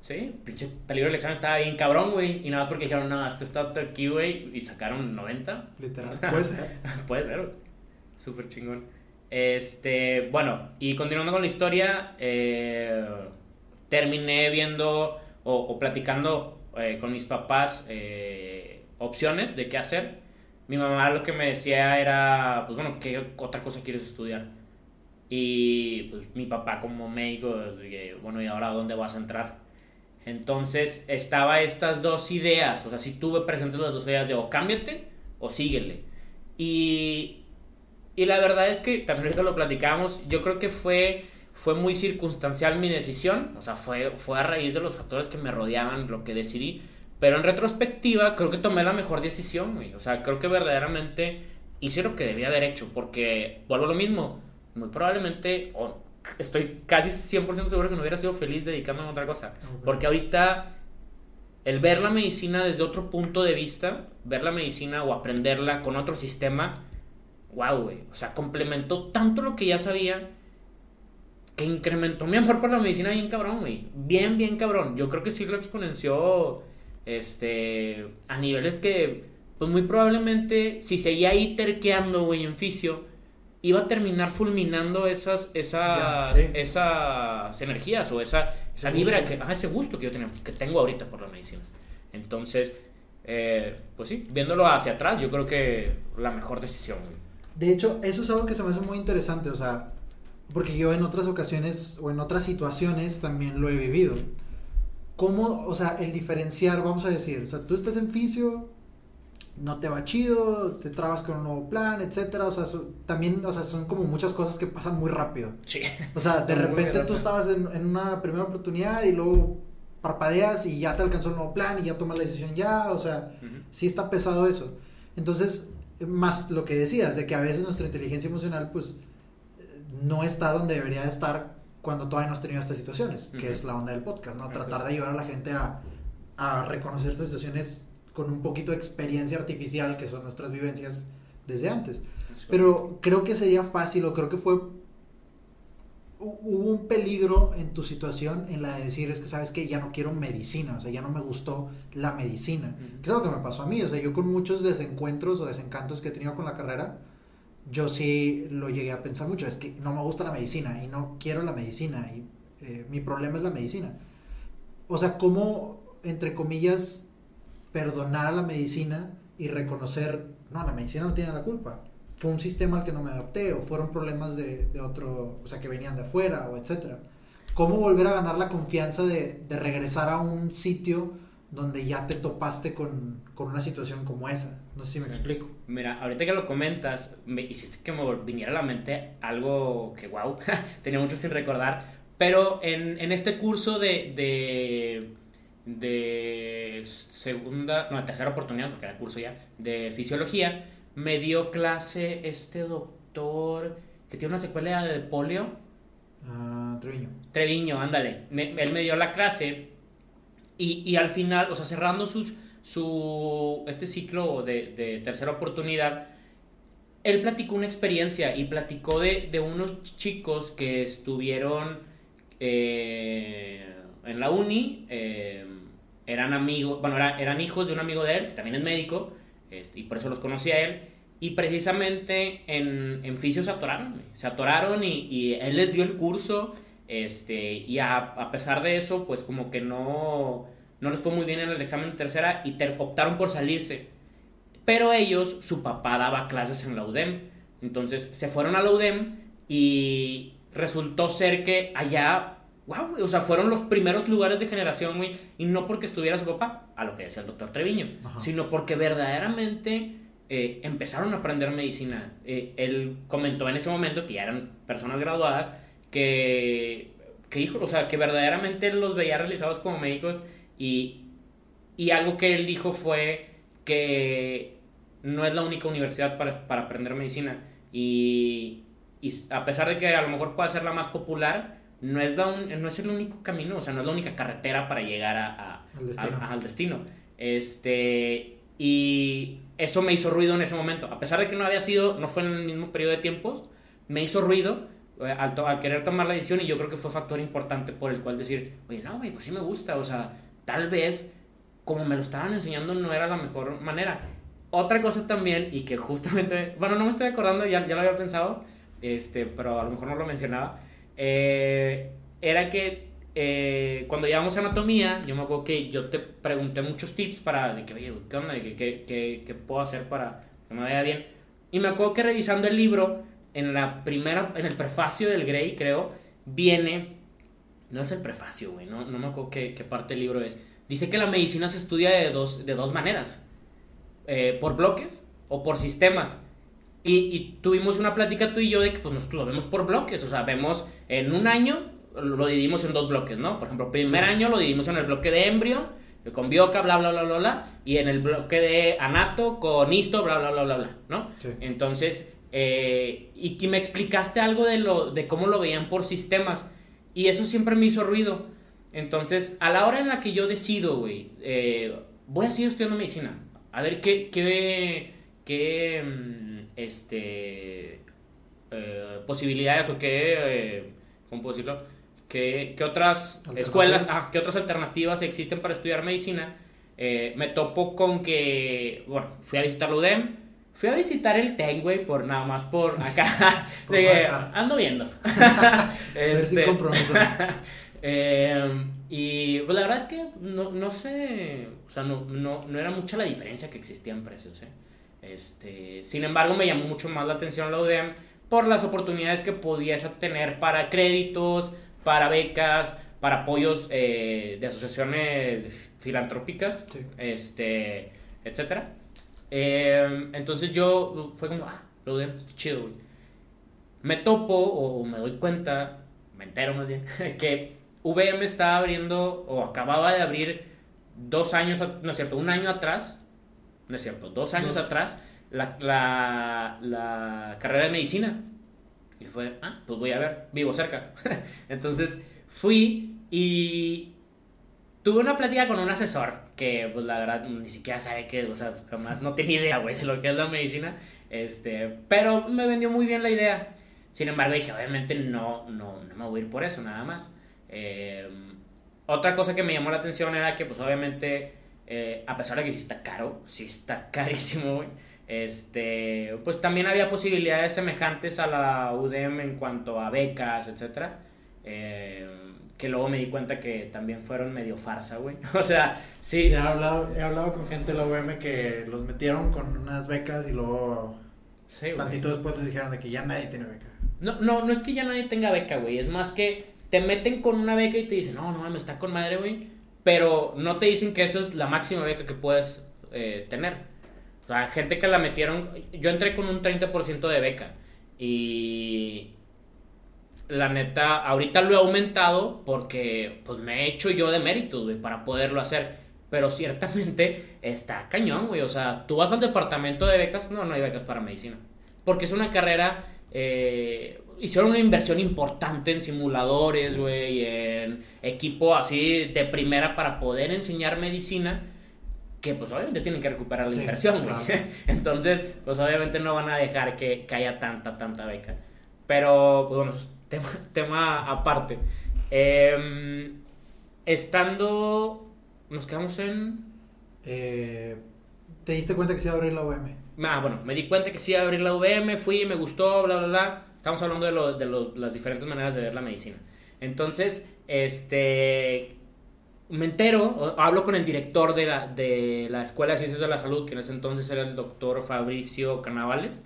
Sí, pinche peligro del examen estaba bien cabrón, güey. Y nada más porque dijeron, no, este está aquí, güey. Y sacaron 90. Literal. <laughs> Puede ser. Puede ser, güey. Súper chingón. Este, bueno, y continuando con la historia, eh, terminé viendo o, o platicando eh, con mis papás eh, opciones de qué hacer. Mi mamá lo que me decía era, pues bueno, ¿qué otra cosa quieres estudiar? Y pues mi papá como médico, bueno, ¿y ahora dónde vas a entrar? Entonces estaba estas dos ideas, o sea, si tuve presentes las dos ideas de o cámbiate o síguele. Y, y la verdad es que también ahorita lo platicamos, yo creo que fue, fue muy circunstancial mi decisión, o sea, fue, fue a raíz de los factores que me rodeaban lo que decidí, pero en retrospectiva creo que tomé la mejor decisión, güey. O sea, creo que verdaderamente hice lo que debía haber hecho, porque vuelvo a lo mismo, muy probablemente, o estoy casi 100% seguro que no hubiera sido feliz dedicándome a otra cosa, porque ahorita el ver la medicina desde otro punto de vista, ver la medicina o aprenderla con otro sistema, wow, güey. O sea, complementó tanto lo que ya sabía que incrementó mi amor por la medicina bien cabrón, güey. Bien, bien cabrón. Yo creo que sí lo exponenció este, a niveles que, pues muy probablemente, si seguía ahí terqueando, güey, en fisio, iba a terminar fulminando esas, esas, Ya, sí. esas energías o esa, esa vibra, que, ajá, ese gusto que yo tenía, que tengo ahorita por la medicina. Entonces, eh, pues sí, viéndolo hacia atrás, yo creo que la mejor decisión. De hecho, eso es algo que se me hace muy interesante, o sea, porque yo en otras ocasiones o en otras situaciones también lo he vivido. ¿Cómo, o sea, el diferenciar, vamos a decir, o sea, tú estás en fisio, no te va chido, te trabas con un nuevo plan, etcétera, o sea, so- también, o sea, son como muchas cosas que pasan muy rápido. Sí. O sea, de repente tú estabas en, en una primera oportunidad y luego parpadeas y ya te alcanzó el nuevo plan y ya tomas la decisión ya, o sea, sí está pesado eso. Entonces, más lo que decías, de que a veces nuestra inteligencia emocional, pues, no está donde debería estar cuando todavía no has tenido estas situaciones, que es la onda del podcast, ¿no? Tratar de ayudar a la gente a, a reconocer estas situaciones con un poquito de experiencia artificial, que son nuestras vivencias desde antes. Pero creo que sería fácil, o creo que fue. hu- Hubo un peligro en tu situación en la de decir, es que sabes que ya no quiero medicina, o sea, ya no me gustó la medicina. Que es algo que me pasó a mí, o sea, yo con muchos desencuentros o desencantos que he tenido con la carrera, yo sí lo llegué a pensar mucho, es que no me gusta la medicina y no quiero la medicina y eh, mi problema es la medicina. O sea, ¿cómo, entre comillas, perdonar a la medicina y reconocer, no, la medicina no tiene la culpa? Fue un sistema al que no me adapté o fueron problemas de, de otro, o sea, que venían de afuera o etcétera. ¿Cómo volver a ganar la confianza de, de regresar a un sitio donde ya te topaste con, con una situación como esa? No sé si me Sí. explico. Mira, ahorita que lo comentas, me hiciste que me viniera a la mente algo que, wow, <laughs> tenía mucho sin recordar. Pero en, en este curso de, de, de segunda, no, tercera oportunidad, porque era curso ya, de fisiología, me dio clase este doctor que tiene una secuela de polio. Ah, Treviño. Treviño, ándale. Me- él me dio la clase y, y al final, o sea, cerrando sus, su, este ciclo de, de tercera oportunidad, él platicó una experiencia y platicó de, de unos chicos que estuvieron eh, en la uni, eh, eran amigos, bueno, era- eran hijos de un amigo de él, que también es médico, y por eso los conocía él. Y precisamente en, en fisio se atoraron, se atoraron y, y él les dio el curso, este, y a, a pesar de eso, pues como que no, no les fue muy bien en el examen de tercera y optaron por salirse. Pero ellos, su papá daba clases en la UDEM, entonces se fueron a la UDEM y resultó ser que allá, wow, o sea, fueron los primeros lugares de generación, güey, y no porque estuviera su papá, a lo que decía el doctor Treviño, Ajá. sino porque verdaderamente eh, empezaron a aprender medicina. Eh, él comentó en ese momento que ya eran personas graduadas, que, que hijo, o sea, que verdaderamente los veía realizados como médicos y, y algo que él dijo fue que no es la única universidad para, para aprender medicina y, y a pesar de que a lo mejor pueda ser la más popular, no es, la un- no es el único camino, o sea, no es la única carretera para llegar a, a- Al destino. a- al destino. Este, y eso me hizo ruido en ese momento. A pesar de que no había sido, no fue en el mismo periodo de tiempos, me hizo ruido eh, al, to- al querer tomar la decisión y yo creo que fue factor importante por el cual decir, oye, no, güey, pues sí me gusta, o sea, tal vez como me lo estaban enseñando no era la mejor manera. Otra cosa también, y que justamente, <laughs> bueno, no me estoy acordando, ya, ya lo había pensado, este, pero a lo mejor no lo mencionaba, eh, era que eh, cuando llevamos anatomía, yo me acuerdo que yo te pregunté muchos tips para, de que, oye, ¿qué onda? ¿Qué, qué, qué- qué puedo hacer para que me vaya bien? Y me acuerdo que revisando el libro, en la primera, en el prefacio del Grey, creo, viene, no es el prefacio, güey, no, no me acuerdo qué, qué parte del libro es. Dice que la medicina se estudia de dos, de dos maneras, eh, por bloques o por sistemas. Y, y tuvimos una plática tú y yo de que pues, nosotros lo vemos por bloques, o sea, vemos en un año, lo dividimos en dos bloques, ¿no? Por ejemplo, primer Sí. año lo dividimos en el bloque de embrio, eh, con bioca, bla, bla, bla, bla, bla, y en el bloque de anato, con histo, bla, bla, bla, bla, bla, ¿no? Sí. Entonces, eh, y, y me explicaste algo de, lo, de cómo lo veían por sistemas, y eso siempre me hizo ruido. Entonces, a la hora en la que yo decido, güey, eh, voy a seguir estudiando medicina, a ver qué, qué, qué, mm, este, eh, posibilidades o qué, eh, ¿cómo puedo decirlo? ¿Qué, qué otras escuelas, ah, qué otras alternativas existen para estudiar medicina? Eh, me topo con que, bueno, fui a visitar la UDEM, Fui a visitar el güey, por nada más por <laughs> acá. Por <laughs> de ando viendo. <laughs> sin compromiso. eh, y pues la verdad es que no, no sé, o sea, no, no, no era mucha la diferencia que existía en precios, ¿eh? Este, sin embargo, me llamó mucho más la atención la UDEM por las oportunidades que podías obtener para créditos, para becas, para apoyos eh, de asociaciones filantrópicas, Sí. este, etcétera. Eh, entonces yo fue como, ah, la UDEM, está chido, güey. Me topo o me doy cuenta, me entero más bien, <laughs> que VM estaba abriendo o acababa de abrir dos años, no es cierto, un año atrás, no es cierto, dos años Dos. atrás, la, la, la carrera de medicina. Y fue, ah, pues voy a ver, vivo cerca. <laughs> Entonces fui y tuve una plática con un asesor que, pues la verdad, ni siquiera sabe que, o sea, jamás no tenía idea, güey, de lo que es la medicina. Este, pero me vendió muy bien la idea. Sin embargo, dije, obviamente no, no, no me voy a ir por eso, nada más. Eh, otra cosa que me llamó la atención era que, pues obviamente, eh, a pesar de que sí está caro, sí está <laughs> carísimo, güey, este, pues también había posibilidades semejantes a la UDEM en cuanto a becas, etcétera. Eh, que luego me di cuenta que también fueron medio farsa, güey. <laughs> O sea, sí. He hablado, he hablado con gente de la UM que los metieron con unas becas y luego sí, güey. tantito después les dijeron de que ya nadie tiene beca. No, no, no es que ya nadie tenga beca, güey. Es más que te meten con una beca y te dicen, no, no mames, está con madre, güey. Pero no te dicen que esa es la máxima beca que puedes eh, tener. O sea, gente que la metieron. Yo entré con un 30% de beca. Y. La neta, ahorita lo he aumentado porque pues me he hecho yo de méritos, güey, para poderlo hacer. Pero ciertamente está cañón, güey. O sea, tú vas al departamento de becas. No, no hay becas para medicina. Porque es una carrera. eh, hicieron una inversión importante en simuladores, güey, en equipo así de primera para poder enseñar medicina. Que pues obviamente tienen que recuperar la Sí, inversión, güey. claro. <laughs> Entonces, pues obviamente no van a dejar que, que haya tanta, tanta beca. Pero, pues bueno, tema, <laughs> tema aparte. Em, estando. Nos quedamos en. Eh, ¿Te diste cuenta que se iba a abrir la UM? Ah, bueno, me di cuenta que sí iba a abrir la UVM, fui, me gustó, bla, bla, bla. Estamos hablando de, lo- de lo- las diferentes maneras de ver la medicina. Entonces, este. Me entero, o- hablo con el director de la, de la Escuela de Ciencias de la Salud, que en ese entonces era el doctor Fabricio Carnavales,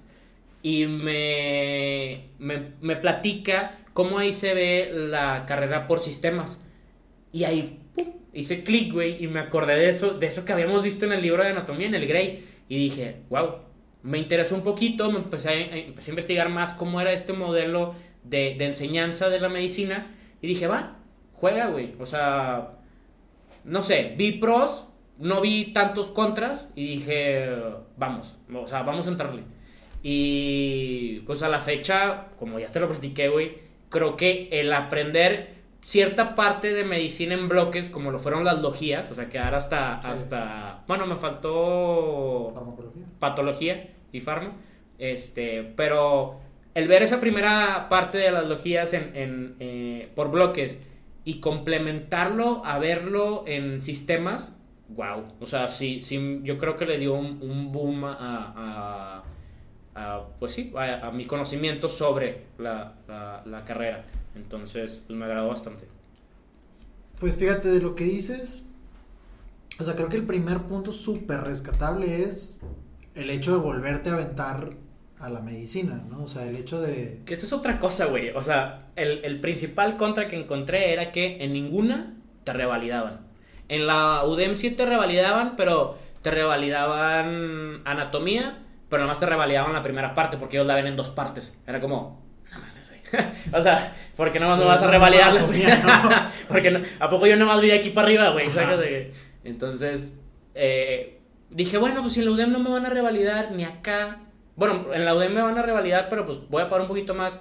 y me, me, me platica cómo ahí se ve la carrera por sistemas. Y ahí pum, hice clic, güey, y me acordé de eso, de eso que habíamos visto en el libro de anatomía, en el Grey. Y dije, wow, me interesó un poquito, me empecé a, empecé a investigar más cómo era este modelo de, de enseñanza de la medicina. Y dije, va, juega, güey. O sea, no sé, vi pros, no vi tantos contras y dije, vamos, o sea, vamos a entrarle. Y pues a la fecha, como ya te lo platiqué, güey, creo que el aprender cierta parte de medicina en bloques, como lo fueron las logías, o sea, quedar hasta, Sí. hasta, bueno, me faltó Farmacología. patología y farma, este, pero el ver esa primera parte de las logías en, en, eh, por bloques y complementarlo a verlo en sistemas, wow, o sea, sí, sí, yo creo que le dio un, un boom a, a- a, pues sí, a, a mi conocimiento sobre la, la- la carrera, entonces, pues me agradó bastante. Pues fíjate de lo que dices. O sea, creo que el primer punto súper rescatable es el hecho de volverte a aventar a la medicina, ¿no? O sea, el hecho de... Que esa es otra cosa, güey. O sea, el, el principal contra que encontré era que en ninguna te revalidaban. En la UDEM sí te revalidaban, pero te revalidaban anatomía, pero nomás te revalidaban la primera parte porque ellos la ven en dos partes. Era como, no <laughs> o sea, porque me Pero vas a no revalidar la primera. <laughs> porque no- ¿a poco yo nomás vi de aquí para arriba, güey? Ajá. ¿Sacas de que- Entonces, eh, dije, bueno, pues si en la UDEM no me van a revalidar ni acá. Bueno, en la UDEM me van a revalidar, pero pues voy a pagar un poquito más.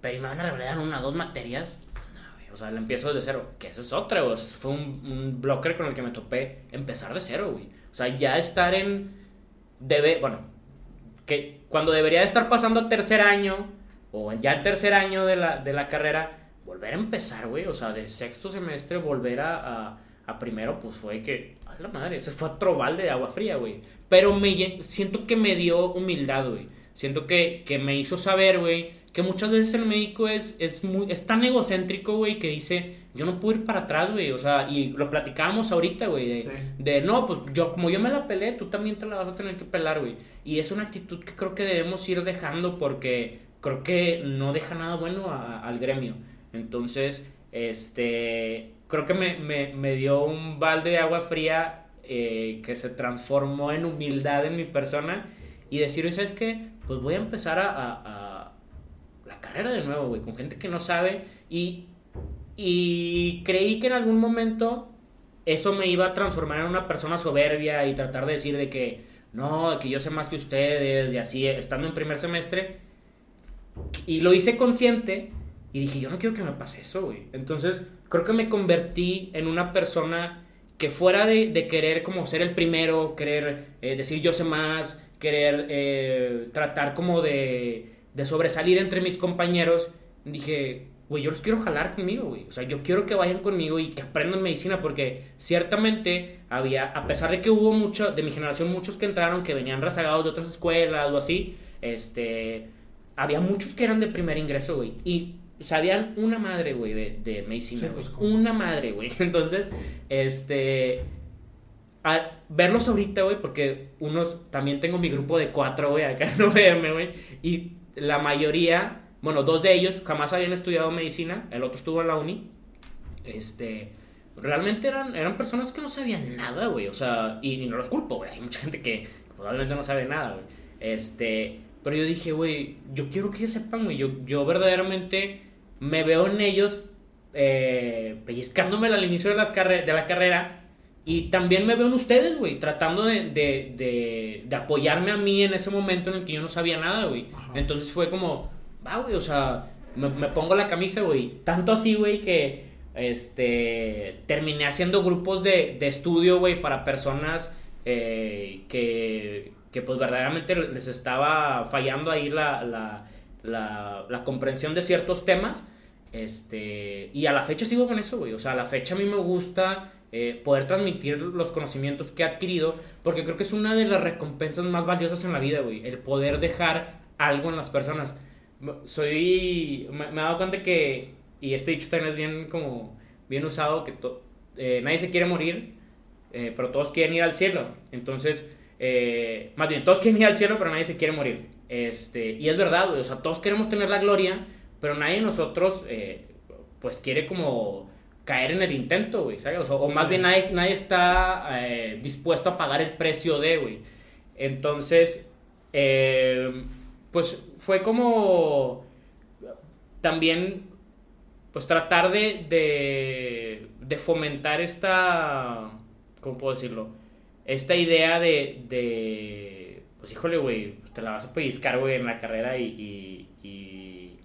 Pero ¿y me van a revalidar una dos materias. No, güey, o sea, le empiezo desde cero. Que esa es otra, güey. Fue un, un blocker con el que me topé. Empezar de cero, güey. O sea, ya estar en. Debe, bueno, que cuando debería de estar pasando a tercer año, o ya en tercer año de la, de la carrera, volver a empezar, güey. O sea, de sexto semestre volver a, a, primero, pues fue que, a la madre, ese fue otro balde de agua fría, güey. Pero me, siento que me dio humildad, güey. Siento que, que me hizo saber, güey, que muchas veces el médico es, es, muy, es tan egocéntrico, güey, que dice, yo no puedo ir para atrás, güey. O sea, y lo platicábamos ahorita, güey, de, de, no, pues yo, como yo me la pelé, tú también te la vas a tener que pelar, güey. Y es una actitud que creo que debemos ir dejando porque creo que no deja nada bueno al gremio. Entonces, este, creo que me, me, me dio un balde de agua fría eh, que se transformó en humildad en mi persona y decir, ¿sabes qué? Pues voy a empezar a, a, la carrera de nuevo, güey, con gente que no sabe y, y creí que en algún momento eso me iba a transformar en una persona soberbia y tratar de decir de que no, que yo sé más que ustedes y así, estando en primer semestre. Y lo hice consciente y dije, yo no quiero que me pase eso, güey. Entonces, creo que me convertí en una persona que fuera de, querer como ser el primero, querer eh, decir yo sé más, querer eh, tratar como de, de sobresalir entre mis compañeros, dije, güey, yo los quiero jalar conmigo, güey. O sea, yo quiero que vayan conmigo y que aprendan medicina porque ciertamente había, a pesar de que hubo mucho, de mi generación, muchos que entraron que venían rezagados de otras escuelas o así, este, había muchos que eran de primer ingreso, güey. Y sabían una madre, güey, de, de medicina, pues, una madre, güey. <laughs> Entonces, este, a verlos ahorita, güey, porque unos, también tengo mi grupo de cuatro, güey, acá en <laughs> UVM, güey, y la mayoría, bueno, dos de ellos jamás habían estudiado medicina, el otro estuvo en la uni, este, realmente eran, eran personas que no sabían nada, güey, o sea, y, no los culpo, güey, hay mucha gente que probablemente no sabe nada, güey, este, pero yo dije, güey, yo quiero que ellos sepan, güey, yo, yo verdaderamente me veo en ellos eh, pellizcándome al inicio de, las de la carrera y también me veo en ustedes, güey, tratando de, de, de, apoyarme a mí en ese momento en el que yo no sabía nada, güey. Entonces fue como, va, güey, o sea, me, pongo la camisa, güey. Tanto así, güey, que este, terminé haciendo grupos de, de estudio, güey, para personas eh, que, que, pues, verdaderamente les estaba fallando ahí la, la la, la comprensión de ciertos temas. Este, y a la fecha sigo con eso, güey. O sea, a la fecha a mí me gusta eh, poder transmitir los conocimientos que he adquirido, porque creo que es una de las recompensas más valiosas en la vida, güey. El poder dejar algo en las personas. Soy. Me, he dado cuenta que. Y este dicho también es bien como. Bien usado, que eh, nadie se quiere morir, eh, pero todos quieren ir al cielo. Entonces, más bien, todos <laughs> quieren ir al cielo, pero nadie se quiere morir. Este, y es verdad, güey, o sea, todos queremos tener la gloria, pero nadie de nosotros, eh, pues, quiere como caer en el intento, güey, ¿sabes? O, más bien nadie, nadie está eh, dispuesto a pagar el precio de, güey. Entonces, eh, pues, fue como también, pues, tratar de, de, de fomentar esta, ¿cómo puedo decirlo? Esta idea de, de pues, híjole, güey, te la vas a pellizcar, güey, en la carrera y, y,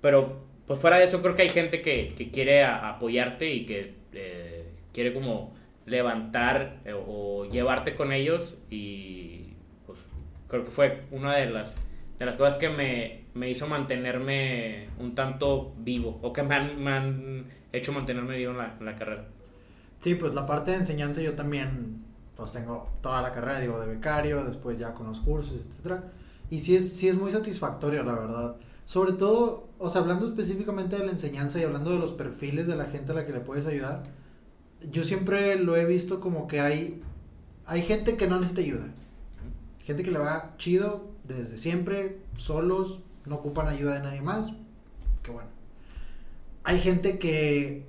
Pero, pues fuera de eso, creo que hay gente que, que quiere apoyarte y que eh, quiere como levantar eh, o llevarte con ellos y pues creo que fue una de las de las cosas que me, me hizo mantenerme un tanto vivo o que me han, me han hecho mantenerme vivo en la, en la, carrera. Sí, pues la parte de enseñanza yo también pues tengo toda la carrera, digo, de becario, después ya con los cursos, etcétera. Y sí es, sí es muy satisfactorio, la verdad. Sobre todo, o sea, hablando específicamente de la enseñanza y hablando de los perfiles de la gente a la que le puedes ayudar, yo siempre lo he visto como que hay, hay gente que no necesita ayuda. Gente que le va chido desde siempre, solos, no ocupan ayuda de nadie más. Que bueno. Hay gente que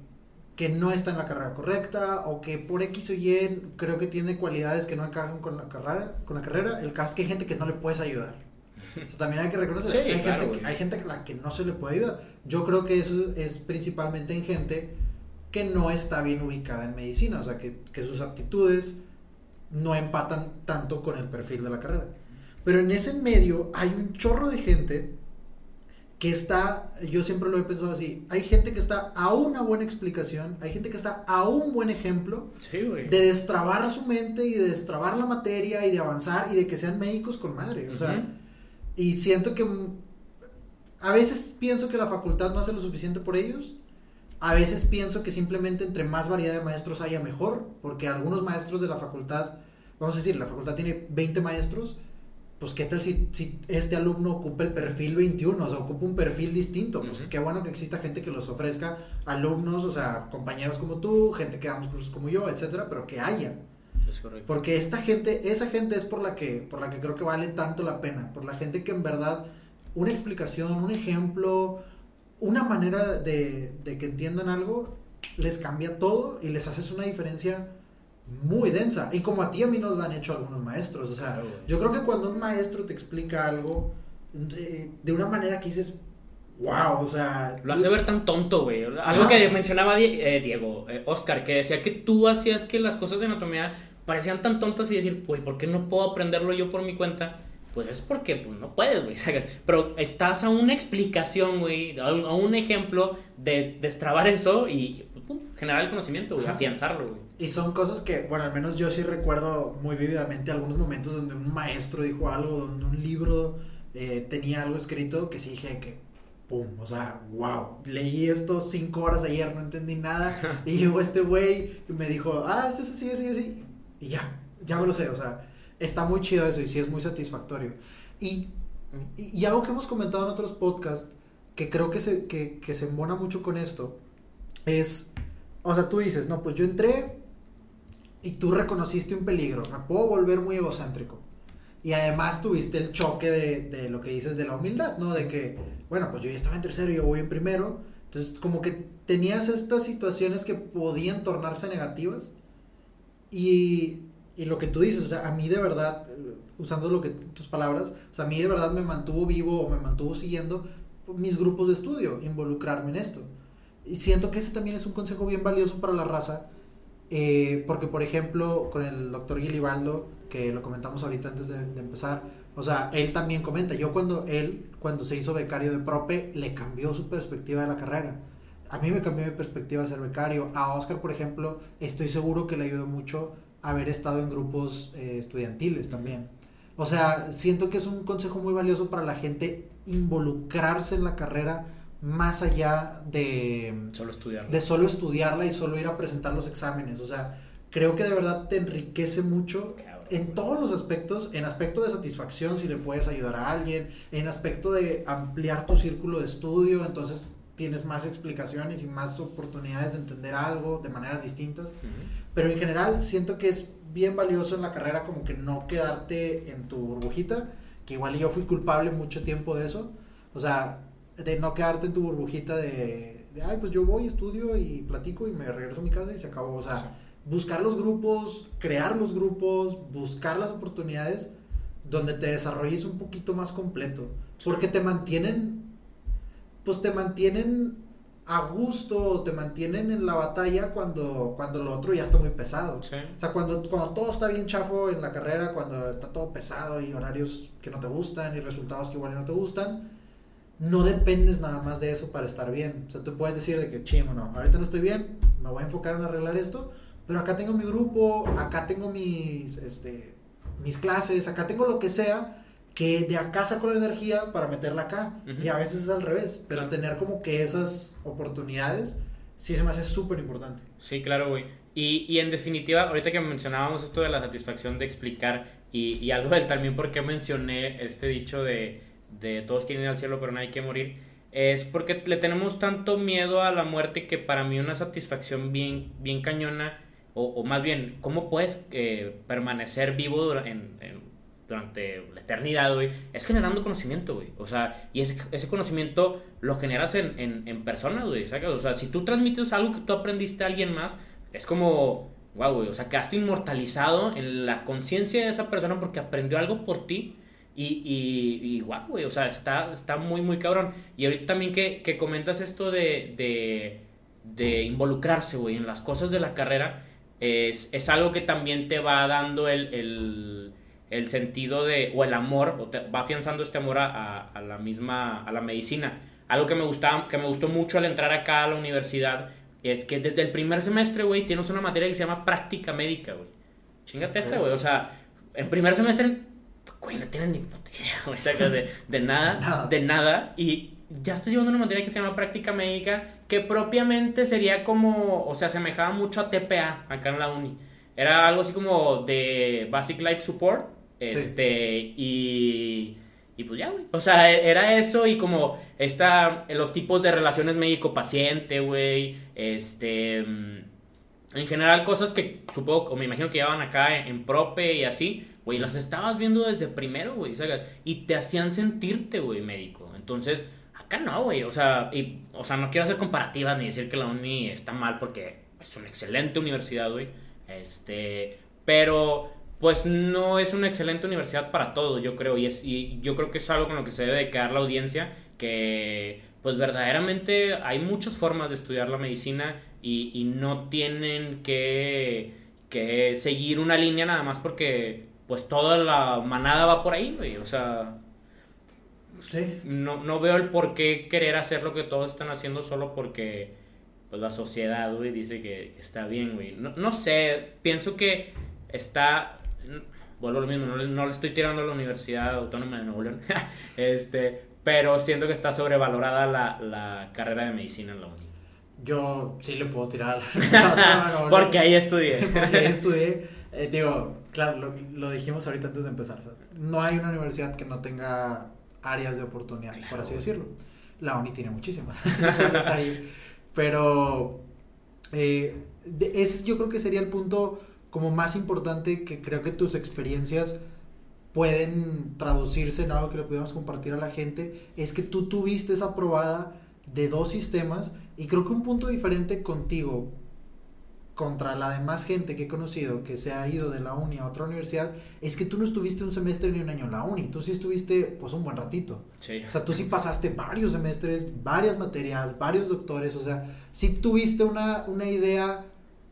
que no está en la carrera correcta o que por X o Y creo que tiene cualidades que no encajan con la carrera, con la carrera. el caso es que hay gente que no le puedes ayudar. También hay que reconocer, hay, gente que, hay gente a la que no se le puede ayudar. Yo creo que eso es principalmente en gente que no está bien ubicada en medicina, o sea, que, que sus aptitudes no empatan tanto con el perfil de la carrera. Pero en ese medio hay un chorro de gente que está, yo siempre lo he pensado así, hay gente que está a una buena explicación, hay gente que está a un buen ejemplo de destrabar su mente y de destrabar la materia y de avanzar y de que sean médicos con madre, o sea, y siento que a veces pienso que la facultad no hace lo suficiente por ellos, A veces pienso que simplemente entre más variedad de maestros haya mejor, porque algunos maestros de la facultad, vamos a decir, la facultad tiene 20 maestros, pues qué tal si, si este alumno ocupa el perfil 21, o sea, ocupa un perfil distinto. Pues qué bueno que exista gente que los ofrezca, alumnos, o sea, compañeros como tú, gente que damos cursos como yo, etcétera, pero que haya. Es correcto. Porque esta gente, esa gente es por la que, por la que creo que vale tanto la pena. Por la gente que en verdad, una explicación, un ejemplo, una manera de, de que entiendan algo, les cambia todo y les haces una diferencia muy densa. Y como a ti a mí nos lo han hecho algunos maestros. O sea, Claro, yo creo que cuando un maestro te explica algo de, de una manera que dices, wow, o sea... Lo hace ver tan tonto, güey. Algo que mencionaba eh, Diego, eh, Oscar, que decía que tú hacías que las cosas de anatomía parecían tan tontas y decir, güey, ¿por qué no puedo aprenderlo yo por mi cuenta? Pues es porque pues, no puedes, güey. <laughs> Pero estás a una explicación, güey, a un, a un ejemplo de destrabar eso y pues, pum, generar el conocimiento, güey, afianzarlo, güey. Y son cosas que, bueno, al menos yo sí recuerdo muy vívidamente algunos momentos donde un maestro dijo algo, donde un libro eh, tenía algo escrito que sí dije que, pum, o sea, wow, leí esto cinco horas ayer, no entendí nada, <laughs> y llegó este güey y me dijo, ah, esto es así, así, así, y ya, ya lo sé, o sea, está muy chido eso y sí es muy satisfactorio. Y, y, algo que hemos comentado en otros podcasts, que creo que se, que se embona mucho con esto, es, o sea, tú dices, no, pues yo entré y tú reconociste un peligro, me puedo volver muy egocéntrico. Y además tuviste el choque de, de lo que dices de la humildad, ¿no? De que, bueno, pues yo ya estaba en tercero y yo voy en primero. Entonces, como que tenías estas situaciones que podían tornarse negativas. Y, y lo que tú dices, o sea, a mí de verdad, eh, usando lo que tus palabras, o sea, a mí de verdad me mantuvo vivo o me mantuvo siguiendo mis grupos de estudio, involucrarme en esto. Y siento que ese también es un consejo bien valioso para la raza, eh, porque por ejemplo, con el doctor Gilibaldo, que lo comentamos ahorita antes de, de empezar, o sea, él también comenta, yo cuando él, cuando se hizo becario de prope, le cambió su perspectiva de la carrera. A mí me cambió mi perspectiva de ser becario. A Oscar, por ejemplo, estoy seguro que le ayudó mucho haber estado en grupos eh, estudiantiles también. O sea, siento que es un consejo muy valioso para la gente involucrarse en la carrera más allá de, Solo estudiarlo. de solo estudiarla y solo ir a presentar los exámenes. O sea, creo que de verdad te enriquece mucho en todos los aspectos, en aspecto de satisfacción, si le puedes ayudar a alguien, en aspecto de ampliar tu círculo de estudio, entonces tienes más explicaciones y más oportunidades de entender algo de maneras distintas. Pero en general siento que es bien valioso en la carrera como que no quedarte en tu burbujita, que igual yo fui culpable mucho tiempo de eso. O sea, de no quedarte en tu burbujita de, de, ay, pues yo voy, estudio y platico y me regreso a mi casa y se acabó. O sea, buscar los grupos, crear los grupos, buscar las oportunidades donde te desarrolles un poquito más completo. Porque te mantienen, pues te mantienen a gusto, te mantienen en la batalla cuando, cuando lo otro ya está muy pesado. Sí. O sea, cuando, cuando todo está bien chafo en la carrera, cuando está todo pesado y horarios que no te gustan y resultados que igual no te gustan, no dependes nada más de eso para estar bien. O sea, tú puedes decir de que, chimo, no, ahorita no estoy bien, me voy a enfocar en arreglar esto, pero acá tengo mi grupo, acá tengo mis, este, mis clases, acá tengo lo que sea, que de acá saco la energía para meterla acá. Y a veces es al revés, pero tener como que esas oportunidades sí se me hace súper importante. Sí, claro, güey. Y, y en definitiva, ahorita que mencionábamos esto de la satisfacción de explicar y, y algo del también por qué mencioné este dicho de, de todos quieren ir al cielo pero no hay que morir, es porque le tenemos tanto miedo a la muerte que para mí una satisfacción bien, bien cañona, o, o más bien, ¿cómo puedes eh, permanecer vivo en- durante la eternidad, güey? Es generando conocimiento, güey. O sea, y ese, ese conocimiento lo generas en, en, en personas, güey. ¿sacas? O sea, si tú transmites algo que tú aprendiste a alguien más, es como, wow, güey. O sea, quedaste inmortalizado en la conciencia de esa persona porque aprendió algo por ti. Y, y, y wow, güey. O sea, está, está muy, muy cabrón. Y ahorita también que, que comentas esto de, de, de involucrarse, güey, en las cosas de la carrera, es, es algo que también te va dando el, el, el sentido de, o el amor, o te va afianzando este amor a, a- a la misma, a la medicina. Algo que me, gustaba, que me gustó mucho al entrar acá a la universidad es que desde el primer semestre, güey, tienes una materia que se llama práctica médica, güey. Chingate esa, güey. O sea, en primer semestre, güey, no tienes ni puta idea, güey, sacas de, de nada, <laughs> Nada. de nada. Y, ya estás llevando una materia que se llama práctica médica, que propiamente sería como, o sea, semejaba mucho a TPA acá en la uni. Era algo así como de Basic Life Support, este, y... Y pues ya, güey. O sea, era eso y como esta, los tipos de relaciones médico-paciente, güey. Este, mm, en general cosas que supongo, o me imagino que llevaban acá en, prope y así, güey, las estabas viendo desde primero, güey, ¿sabes? Y te hacían sentirte, güey, médico. Entonces, acá no, güey, o sea, y, o sea, no quiero hacer comparativas ni decir que la uni está mal porque es una excelente universidad, güey. Este, pero pues no es una excelente universidad para todos, yo creo, y, es, y yo creo que es algo con lo que se debe de quedar la audiencia, que pues verdaderamente hay muchas formas de estudiar la medicina y, no tienen que, que, seguir una línea nada más porque pues toda la manada va por ahí, güey. O sea, sí. no, no veo el por qué querer hacer lo que todos están haciendo solo porque pues la sociedad, güey, dice que, está bien, güey. No, no, sé, pienso que está... Vuelvo a lo mismo, no le, no le estoy tirando a la Universidad Autónoma de Nuevo León. <laughs> este, pero siento que está sobrevalorada la, la carrera de medicina en la uni yo sí le puedo tirar <laughs> Porque ahí estudié. <laughs> Porque ahí estudié. Eh, digo, claro, lo, dijimos ahorita antes de empezar. No hay una universidad que no tenga áreas de oportunidad, por así decirlo. La UNI tiene muchísimas. Pero eh, ese yo creo que sería el punto como más importante que creo que tus experiencias pueden traducirse en algo que le podemos compartir a la gente, es que tú tuviste esa probada de dos sistemas y creo que un punto diferente contigo contra la demás gente que he conocido que se ha ido de la uni a otra universidad es que tú no estuviste un semestre ni un año en la uni, tú sí estuviste pues un buen ratito. Sí. O sea, tú sí pasaste varios semestres, varias materias, varios doctores, o sea, sí tuviste una, una idea...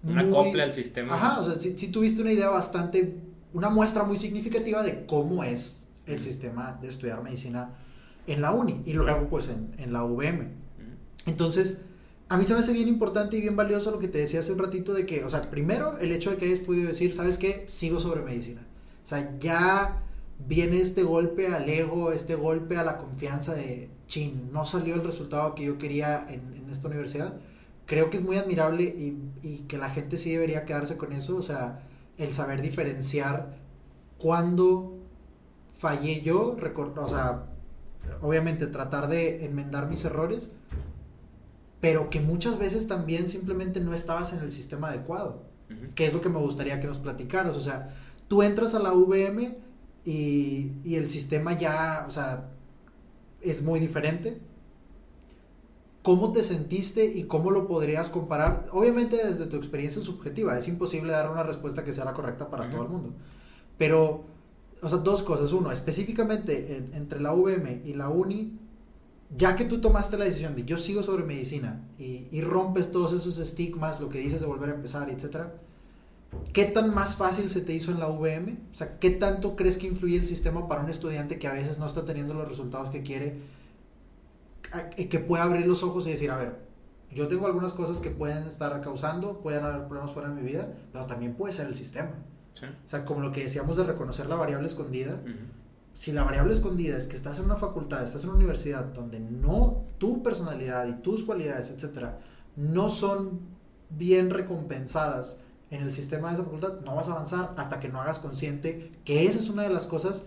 Una copla al sistema. Ajá, o sea, sí, sí, tuviste una idea bastante, una muestra muy significativa de cómo es el sistema de estudiar medicina en la uni y luego pues en, en la UVM. Entonces, a mí se me hace bien importante y bien valioso lo que te decía hace un ratito de que, o sea, primero el hecho de que hayas podido decir, ¿sabes qué? Sigo sobre medicina. O sea, ya viene este golpe al ego, este golpe a la confianza de, chin, no salió el resultado que yo quería en, esta universidad. Creo que es muy admirable y, y, que la gente sí debería quedarse con eso, o sea, el saber diferenciar cuándo fallé yo, o sea, obviamente tratar de enmendar mis errores, pero que muchas veces también simplemente no estabas en el sistema adecuado, que es lo que me gustaría que nos platicaras. O sea, tú entras a la VM y, y el sistema ya, o sea, es muy diferente. ¿Cómo te sentiste y cómo lo podrías comparar? Obviamente desde tu experiencia subjetiva, es imposible dar una respuesta que sea la correcta para todo el mundo. Pero, o sea, dos cosas. Uno, específicamente entre la VM y la uni, ya que tú tomaste la decisión de yo sigo sobre medicina y, rompes todos esos estigmas, lo que dices de volver a empezar, etcétera, ¿qué tan más fácil se te hizo en la VM? O sea, ¿qué tanto crees que influye el sistema para un estudiante que a veces no está teniendo los resultados que quiere, que pueda abrir los ojos y decir, a ver, yo tengo algunas cosas que pueden estar causando, pueden haber problemas fuera de mi vida, pero también puede ser el sistema. O sea, como lo que decíamos de reconocer la variable escondida si la variable escondida es que estás en una facultad, estás en una universidad donde no tu personalidad y tus cualidades, etcétera, no son bien recompensadas en el sistema de esa facultad, no vas a avanzar hasta que no hagas consciente que esa es una de las cosas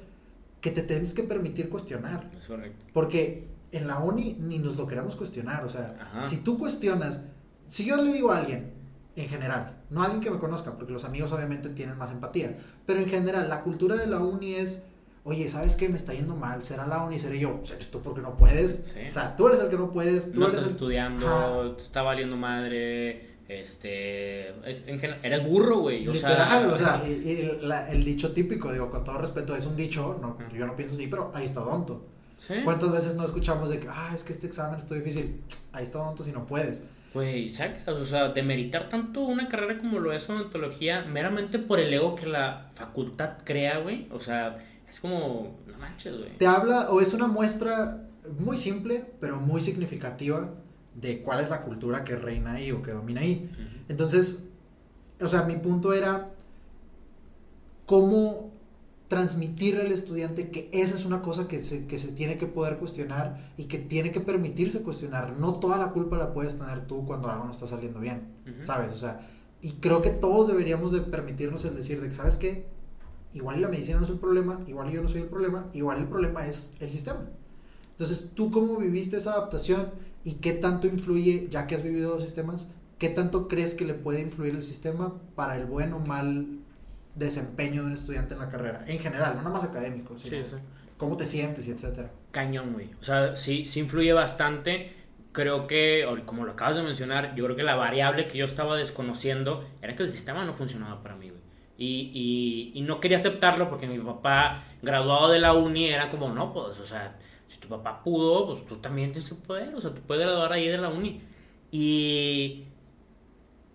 que te tienes que permitir cuestionar. Es correcto. Porque en la uni ni nos lo queremos cuestionar. O sea, si tú cuestionas, si yo le digo a alguien, en general, no a alguien que me conozca, porque los amigos obviamente tienen más empatía, pero en general, la cultura de la uni es oye, ¿sabes qué? Me está yendo mal, será la uni, seré yo, ¿eres tú porque no puedes? O sea, tú eres el que no puedes, tú no eres estás estudiando, te está valiendo madre, este, eres burro, güey. O Literal, o sea, y, el dicho típico, digo, con todo respeto, es un dicho, no, yo no pienso así, pero ahí está Donto. ¿Sí? ¿Cuántas veces no escuchamos de que, ah, es que este examen está difícil? Ahí está Donto si no puedes. Güey, sacas, o sea, de meritar tanto una carrera como lo es odontología meramente por el ego que la facultad crea, güey. O sea, es como, no manches, güey. Te habla, o es una muestra muy simple, pero muy significativa de cuál es la cultura que reina ahí o que domina ahí. Entonces, o sea, mi punto era cómo transmitirle al estudiante que esa es una cosa que se, que se tiene que poder cuestionar y que tiene que permitirse cuestionar. No toda la culpa la puedes tener tú cuando algo no está saliendo bien. ¿sabes? O sea, y creo que todos deberíamos de permitirnos el decir de que, ¿sabes qué? Igual la medicina no es el problema, igual yo no soy el problema, igual el problema es el sistema. Entonces, ¿tú cómo viviste esa adaptación y qué tanto influye, ya que has vivido dos sistemas, qué tanto crees que le puede influir el sistema para el buen o mal desempeño de un estudiante en la carrera? En general, no nada más académico, sino Sí, sí. cómo te sientes y etcétera. Cañón, güey. O sea, sí, sí influye bastante. Creo que, como lo acabas de mencionar, yo creo que la variable que yo estaba desconociendo era que el sistema no funcionaba para mí, güey. Y, y, y no quería aceptarlo porque mi papá, graduado de la uni, era como, no, pues, o sea, si tu papá pudo, pues tú también tienes que poder, o sea, tú puedes graduar ahí de la uni. Y,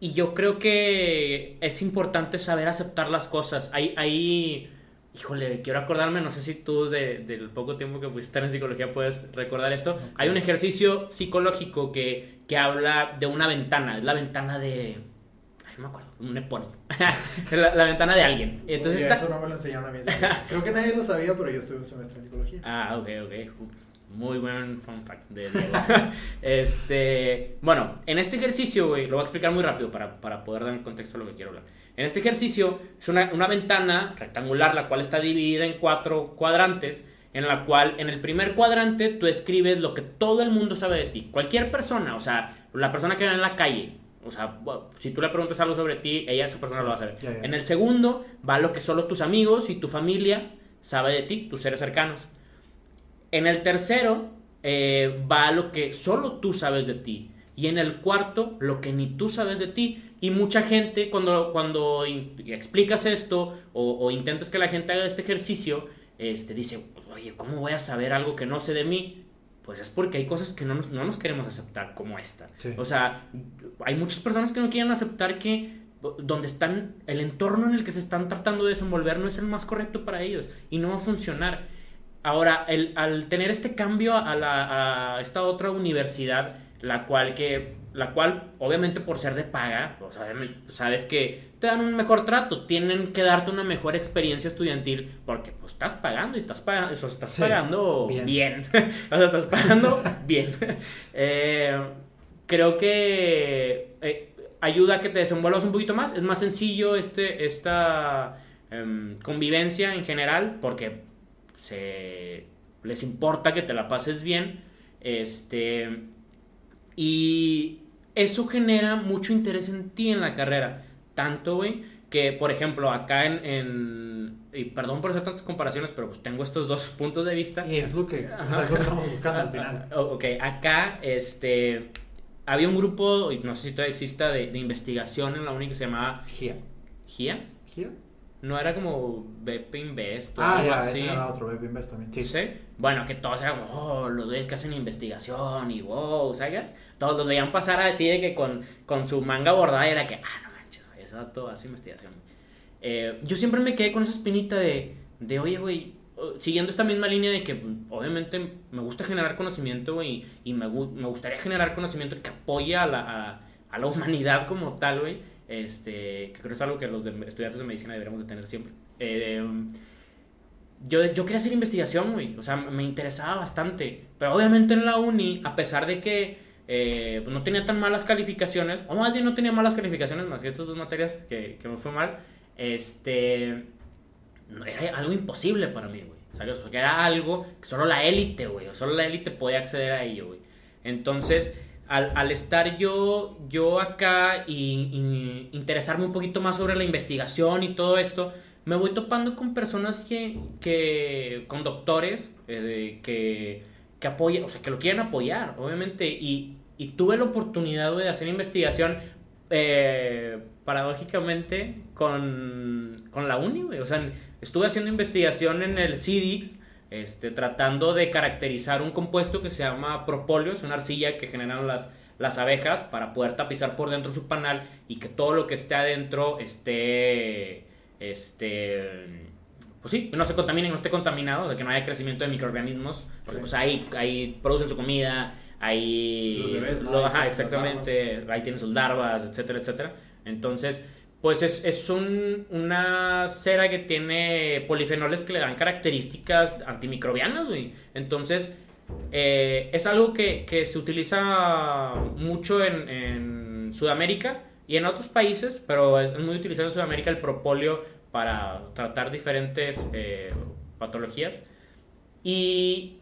y yo creo que es importante saber aceptar las cosas. Hay, hay, híjole, quiero acordarme, no sé si tú de- del poco tiempo que fuiste en psicología puedes recordar esto. Hay un ejercicio psicológico que, que habla de una ventana, es la ventana de... Ay, no me acuerdo, un Nepone. <laughs> la, la ventana de alguien. Entonces Oye, está... Eso no me lo enseñaron a mí. Creo que nadie lo sabía, pero yo estuve un semestre en psicología. Ah, ok, ok. Muy buen fun fact de Diego. <laughs> este, bueno, en este ejercicio, güey, lo voy a explicar muy rápido para, para poder dar en contexto a lo que quiero hablar. En este ejercicio es una, una ventana rectangular, la cual está dividida en cuatro cuadrantes, en la cual en el primer cuadrante tú escribes lo que todo el mundo sabe de ti. Cualquier persona, o sea, la persona que va en la calle. O sea, si tú le preguntas algo sobre ti, ella, esa persona lo va a saber. Ya, ya. En el segundo va lo que solo tus amigos y tu familia sabe de ti, tus seres cercanos. En el tercero eh, va lo que solo tú sabes de ti. Y en el cuarto, lo que ni tú sabes de ti. Y mucha gente, cuando, cuando explicas esto o, o intentas que la gente haga este ejercicio, este, dice, oye, ¿cómo voy a saber algo que no sé de mí? Pues es porque hay cosas que no nos, no nos queremos aceptar como esta. Sí. O sea, hay muchas personas que no quieren aceptar que donde están, el entorno en el que se están tratando de desenvolver no es el más correcto para ellos y no va a funcionar. Ahora, el, al tener este cambio a, la, a esta otra universidad, la cual que, la cual obviamente por ser de paga, o sea, sabes que te dan un mejor trato, tienen que darte una mejor experiencia estudiantil, porque pues estás pagando y estás pagando, estás Sí, pagando bien. bien, <laughs> o sea, estás pagando bien. <laughs> Eh, creo que eh, ayuda a que te desenvuelvas un poquito más, es más sencillo este, esta em, convivencia en general, porque se les importa que te la pases bien. Este. Y eso genera mucho interés en ti en la carrera. Tanto, güey, que por ejemplo, acá en, en- Y perdón por hacer tantas comparaciones, pero pues tengo estos dos <laughs> puntos de vista. Y es lo que, o sea, es lo que estamos buscando al final. <laughs> Ok, acá, este. Había un grupo, no sé si todavía exista, de, de investigación en la uni que se llamaba GIA. GIA. ¿GIA? No era como BP Invest o Ah, algo ya, así. ese era otro, Baby Invest también. Sí. Sí. Bueno, que todos eran como, oh, los güeyes que hacen investigación y wow, ¿sabes? Todos los veían pasar así de que con, con su manga bordada y era que, ah, no manches, ese dato hace investigación. Eh, yo siempre me quedé con esa espinita de, de oye, güey, oh, siguiendo esta misma línea de que obviamente me gusta generar conocimiento, güey, y me, me gustaría generar conocimiento que apoye a la, a, a la humanidad como tal, güey. Este, que creo que es algo que los estudiantes de medicina deberíamos de tener siempre. Eh, yo, yo quería hacer investigación, güey. O sea, me interesaba bastante. Pero obviamente en la uni, a pesar de que eh, pues no tenía tan malas calificaciones, o más bien no tenía malas calificaciones, más que estas dos materias que, que me fue mal, este. Era algo imposible para mí, güey. ¿Sabes? Porque era algo que solo la élite, güey. o Solo la élite podía acceder a ello, güey. Entonces, al, estar yo, yo acá y, interesarme un poquito más sobre la investigación y todo esto, me voy topando con personas que, que con doctores eh, que, que apoyan, o sea, que lo quieren apoyar, obviamente, y, tuve la oportunidad de hacer investigación eh, paradójicamente con, con la uni, o sea, estuve haciendo investigación en el CIDIX, este, tratando de caracterizar un compuesto que se llama propóleo, es una arcilla que generan las, las abejas para poder tapizar por dentro su panal y que todo lo que esté adentro esté, este, pues sí, no se contamine, no esté contaminado, de que no haya crecimiento de microorganismos, porque Sí. pues ahí, ahí producen su comida, ahí, Los bebés, ¿no? lo- ajá, exactamente, ahí tienen sus larvas, etcétera, etcétera. Entonces, Pues es, es un- una cera que tiene polifenoles que le dan características antimicrobianas, güey. Entonces, eh, es algo que, que se utiliza mucho en, Sudamérica y en otros países, pero es muy utilizado en Sudamérica el propóleo para tratar diferentes eh, patologías. Y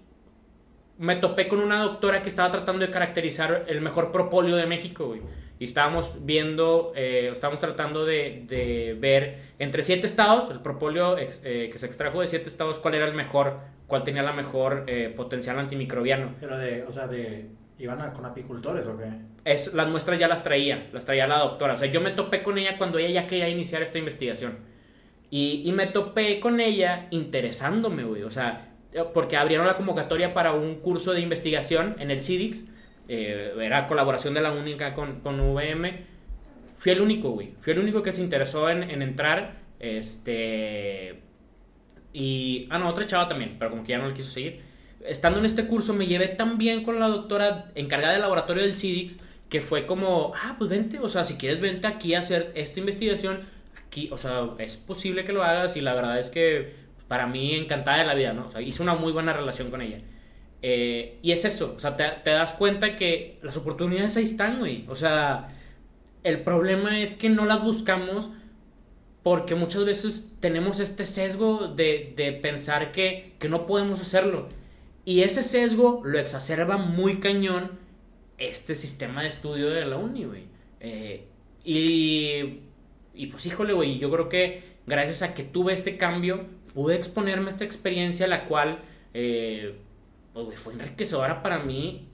me topé con una doctora que estaba tratando de caracterizar el mejor propóleo de México, güey. Y estábamos viendo, eh, estábamos tratando de, de ver entre siete estados, el propóleo eh, que se extrajo de siete estados, cuál era el mejor, cuál tenía la mejor eh, potencial antimicrobiano. Pero de, o sea, de, ¿iban a- con apicultores o qué? Es, las muestras ya las traía, las traía la doctora. O sea, yo me topé con ella cuando ella ya quería iniciar esta investigación. Y, y me topé con ella interesándome, güey. O sea, porque abrieron la convocatoria para un curso de investigación en el CIDIX. Eh, era colaboración de la única con, con VM. Fui el único, güey. Fui el único que se interesó en, en entrar. Este. Y. Ah, no, otra chava también, pero como que ya no le quiso seguir. Estando en este curso, me llevé tan bien con la doctora encargada del laboratorio del CIDIX que fue como, ah, pues vente, o sea, si quieres, vente aquí a hacer esta investigación. Aquí, o sea, es posible que lo hagas y la verdad es que para mí encantada de la vida, ¿no? O sea, hice una muy buena relación con ella. Eh, y es eso, o sea, te, das cuenta que las oportunidades ahí están, güey. O sea, el problema es que no las buscamos porque muchas veces tenemos este sesgo de, de pensar que, que no podemos hacerlo. Y ese sesgo lo exacerba muy cañón este sistema de estudio de la uni, güey. Eh, y, y pues híjole, güey, yo creo que gracias a que tuve este cambio, pude exponerme a esta experiencia, la cual, eh, pues, güey, fue enriquecedora para mí.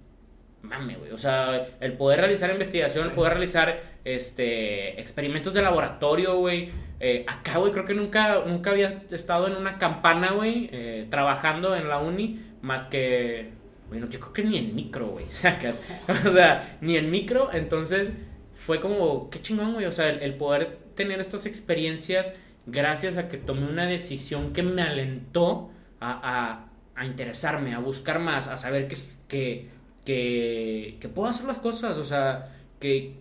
Mame, güey. O sea, el poder realizar investigación, el poder realizar este, experimentos de laboratorio, güey. Eh, acá, güey, creo que nunca, nunca había estado en una campana, güey, eh, trabajando en la uni, más que, bueno, yo creo que ni en micro, güey. <laughs> o sea, ni en micro, entonces fue como, qué chingón, güey. O sea, el, el poder tener estas experiencias gracias a que tomé una decisión que me alentó a, a, a interesarme, a buscar más, a saber que, que, que, que puedo hacer las cosas, o sea, que,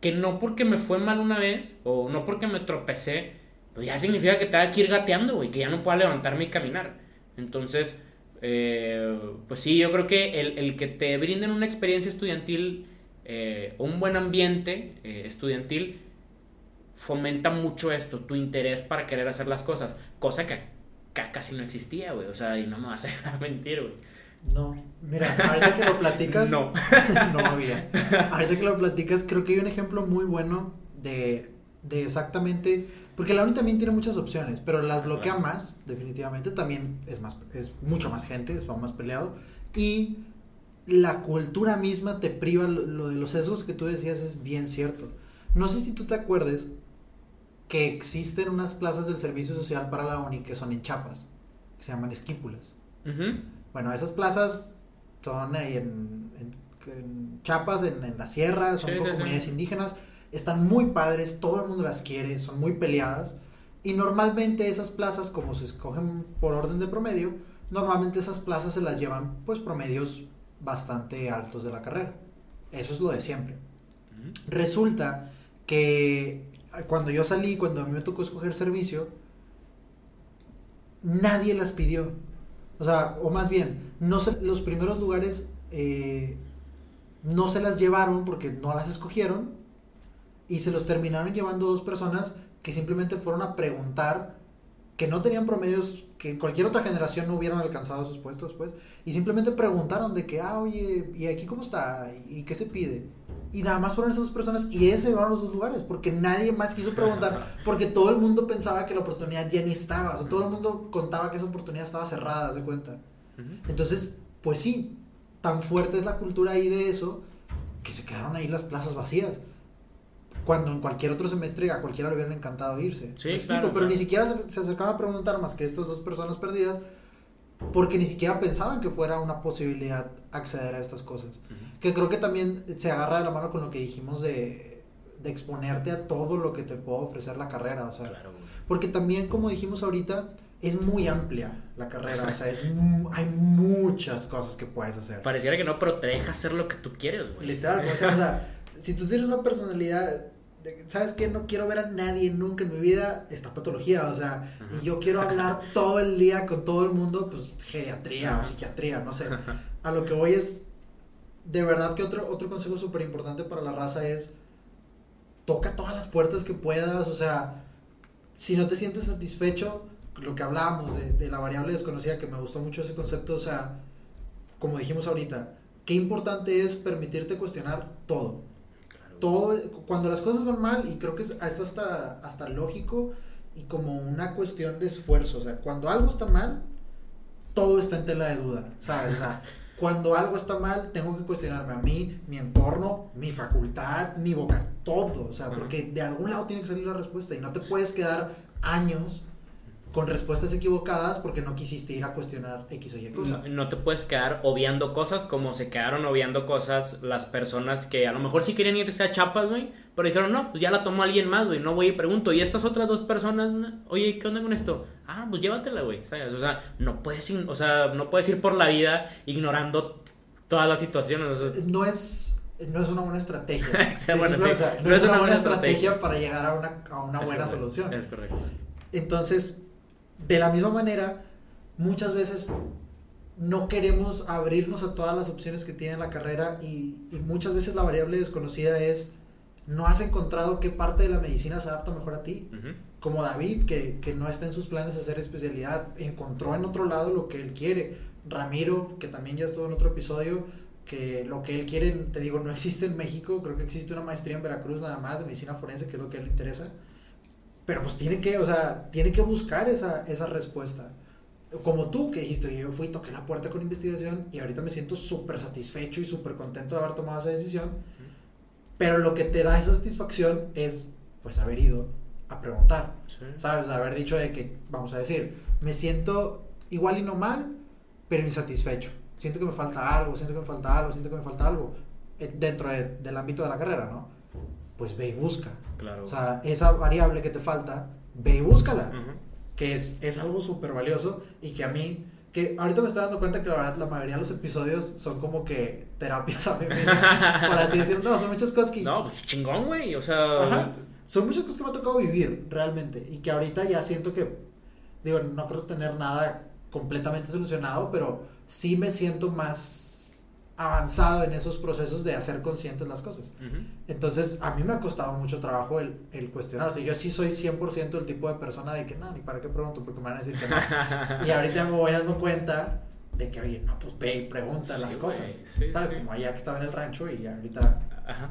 que no porque me fue mal una vez o no porque me tropecé, pues ya significa que tenga que ir gateando, güey, que ya no pueda levantarme y caminar. Entonces, eh, pues sí, yo creo que el, el que te brinden una experiencia estudiantil eh, un buen ambiente eh, estudiantil fomenta mucho esto, tu interés para querer hacer las cosas, cosa que casi no existía, güey, o sea, y no me vas a dejar <laughs> mentir, güey. No, mira, ahorita que lo platicas, <laughs> No. <laughs> no había. Ahorita que lo platicas, creo que hay un ejemplo muy bueno de, de exactamente, porque la UNI también tiene muchas opciones, pero las bloquea Claro. más, definitivamente, también es más, es mucho más gente, es más peleado, y la cultura misma te priva, lo, lo de los sesgos que tú decías es bien cierto. No sé si tú te acuerdes que existen unas plazas del servicio social para la UNI que son en chapas, que se llaman esquípulas. Bueno, esas plazas son ahí en, en, en Chiapas, en, en la sierra, son Sí, con sí, sí. comunidades indígenas, están muy padres, todo el mundo las quiere, son muy peleadas. Y normalmente esas plazas, como se escogen por orden de promedio, normalmente esas plazas se las llevan pues promedios bastante altos de la carrera. Eso es lo de siempre. Resulta que cuando yo salí, cuando a mí me tocó escoger servicio, nadie las pidió. O sea, o más bien, no los primeros lugares eh, no se las llevaron porque no las escogieron y se los terminaron llevando dos personas que simplemente fueron a preguntar que no tenían promedios que cualquier otra generación no hubieran alcanzado sus puestos pues y simplemente preguntaron de que ah oye y aquí cómo está y qué se pide y nada más fueron esas dos personas y ellos se llevaron los dos lugares porque nadie más quiso preguntar <laughs> porque todo el mundo pensaba que la oportunidad ya ni estaba o sea todo el mundo contaba que esa oportunidad estaba cerrada se cuenta. Entonces pues sí tan fuerte es la cultura ahí de eso que se quedaron ahí las plazas vacías cuando en cualquier otro semestre a cualquiera le hubieran encantado irse. Sí, ¿Me explico? claro, Pero claro. ni siquiera se, se acercaron a preguntar más que estas dos personas perdidas porque ni siquiera pensaban que fuera una posibilidad acceder a estas cosas. Ujú. Que creo que también se agarra de la mano con lo que dijimos de, de exponerte a todo lo que te puede ofrecer la carrera. O sea, Claro, porque también, como dijimos ahorita, es muy amplia la carrera. O sea, es, <laughs> hay muchas cosas que puedes hacer. Pareciera que no, pero te deja hacer lo que tú quieres, güey. Literal, o sea, o sea, <laughs> si tú tienes una personalidad ¿sabes qué? No quiero ver a nadie nunca en mi vida, esta patología, o sea, y yo quiero hablar <laughs> todo el día con todo el mundo, pues geriatría o psiquiatría, no sé. <laughs> A lo que voy es, de verdad que otro, otro consejo súper importante para la raza es, toca todas las puertas que puedas, o sea, si no te sientes satisfecho, lo que hablábamos de, de la variable desconocida, que me gustó mucho ese concepto, o sea, como dijimos ahorita, qué importante es permitirte cuestionar todo todo, cuando las cosas van mal, y creo que es, hasta, hasta lógico y como una cuestión de esfuerzo, o sea, cuando algo está mal, todo está en tela de duda, ¿sabes? O sea, <laughs> cuando algo está mal, tengo que cuestionarme a mí, mi entorno, mi facultad, mi boca, todo, o sea, porque de algún lado tiene que salir la respuesta y no te puedes quedar años con respuestas equivocadas porque no quisiste ir a cuestionar X o Y cosa. No, te puedes quedar obviando cosas como se quedaron obviando cosas las personas que a lo mejor sí querían irse a Chapas, güey, pero dijeron, no, pues ya la tomó alguien más, güey, no voy y pregunto. Y estas otras dos personas, oye, ¿qué onda con esto? Ah, pues llévatela, güey, ¿sabes? O sea, no puedes, o sea, no puedes ir por la vida ignorando todas las situaciones. no es no es una buena estrategia. no, es una, buena estrategia, para llegar a una, a una buena solución. Es correcto. Entonces, de la misma manera, muchas veces no queremos abrirnos a todas las opciones que tiene la carrera y, muchas veces la variable desconocida es no has encontrado qué parte de la medicina se adapta mejor a ti. Como David, que, que, no está en sus planes hacer especialidad, encontró en otro lado lo que él quiere. Ramiro, que también ya estuvo en otro episodio, que lo que él quiere, te digo, no existe en México, creo que existe una maestría en Veracruz nada más de medicina forense, que es lo que a él le interesa. Pero pues tiene que, o sea, tiene que buscar esa, esa respuesta. Como tú que dijiste, yo fui, toqué la puerta con investigación y ahorita me siento súper satisfecho y súper contento de haber tomado esa decisión. Pero lo que te da esa satisfacción es, pues, haber ido a preguntar. ¿Sabes? Haber dicho de que, vamos a decir, me siento igual y no mal, pero insatisfecho. Siento que me falta algo, siento que me falta algo, siento que me falta algo eh, dentro del ámbito de la carrera, ¿no? Pues ve y busca. O sea, esa variable que te falta, ve y búscala. Que es, es algo súper valioso y que a mí, que ahorita me estoy dando cuenta que la verdad la mayoría de los episodios son como que terapias a mí mismo. <laughs> por así decirlo. No, son muchas cosas que... No, pues chingón, güey. O sea... Son muchas cosas que me ha tocado vivir, realmente. Y que ahorita ya siento que, digo, no creo tener nada completamente solucionado, pero sí me siento más avanzado en esos procesos de hacer conscientes las cosas. Entonces, a mí me ha costado mucho trabajo el, el cuestionarse. Yo sí soy 100% el tipo de persona de que, no, ni para qué pregunto, porque me van a decir que no. <laughs> y ahorita me voy dando cuenta de que, oye, no, pues ve y pregunta las cosas. ¿Sabes? Como allá que estaba en el rancho y ahorita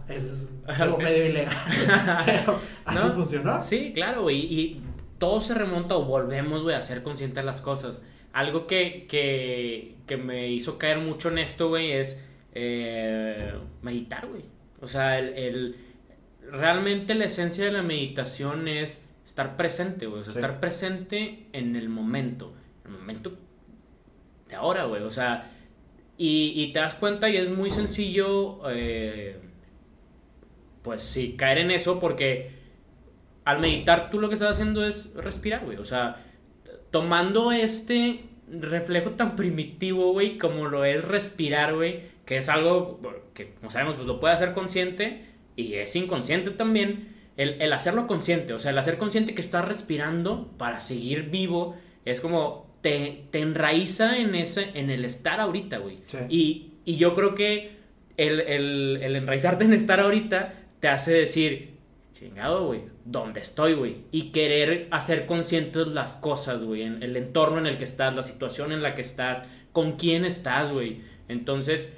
es <laughs> algo medio ilegal. <laughs> Pero así funcionó. Sí, claro, güey. Y todo se remonta o volvemos, güey, a ser conscientes las cosas algo que, que, que me hizo caer mucho en esto, güey, es eh, meditar, güey. O sea, el, realmente la esencia de la meditación es estar presente, güey. O sea, estar presente en el momento. En el momento de ahora, güey. O sea, y, y, te das cuenta y es muy sencillo, eh, pues sí, caer en eso porque al meditar tú lo que estás haciendo es respirar, güey. O sea, tomando este reflejo tan primitivo, güey, como lo es respirar, güey, que es algo que, como sabemos, pues lo puede hacer consciente y es inconsciente también. El, hacerlo consciente, o sea, el hacer consciente que estás respirando para seguir vivo, es como te, te enraiza en, ese, en el estar ahorita, güey. Y, y, yo creo que el, el, el enraizarte en estar ahorita te hace decir, chingado, güey, ¿dónde estoy, güey? Y querer hacer conscientes las cosas, güey, en el entorno en el que estás, la situación en la que estás, con quién estás, güey. Entonces,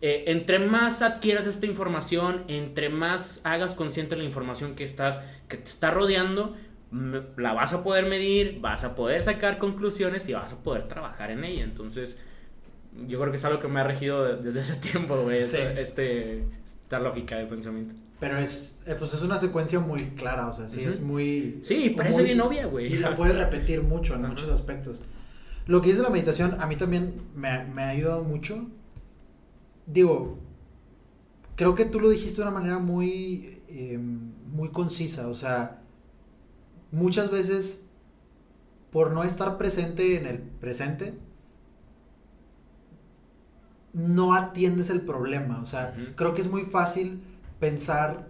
eh, entre más adquieras esta información, entre más hagas consciente la información que estás, que te está rodeando, la vas a poder medir, vas a poder sacar conclusiones y vas a poder trabajar en ella. Entonces, yo creo que es algo que me ha regido desde ese tiempo, güey, este, esta lógica de pensamiento. Pero es, eh, pues es una secuencia muy clara, o sea, sí, es muy... Sí, parece bien obvia, güey. Y la puedes repetir mucho en muchos aspectos. Lo que dice la meditación a mí también me, me, ha ayudado mucho. Digo, creo que tú lo dijiste de una manera muy, em, muy concisa, o sea, muchas veces por no estar presente en el presente, no atiendes el problema, o sea, creo que es muy fácil pensar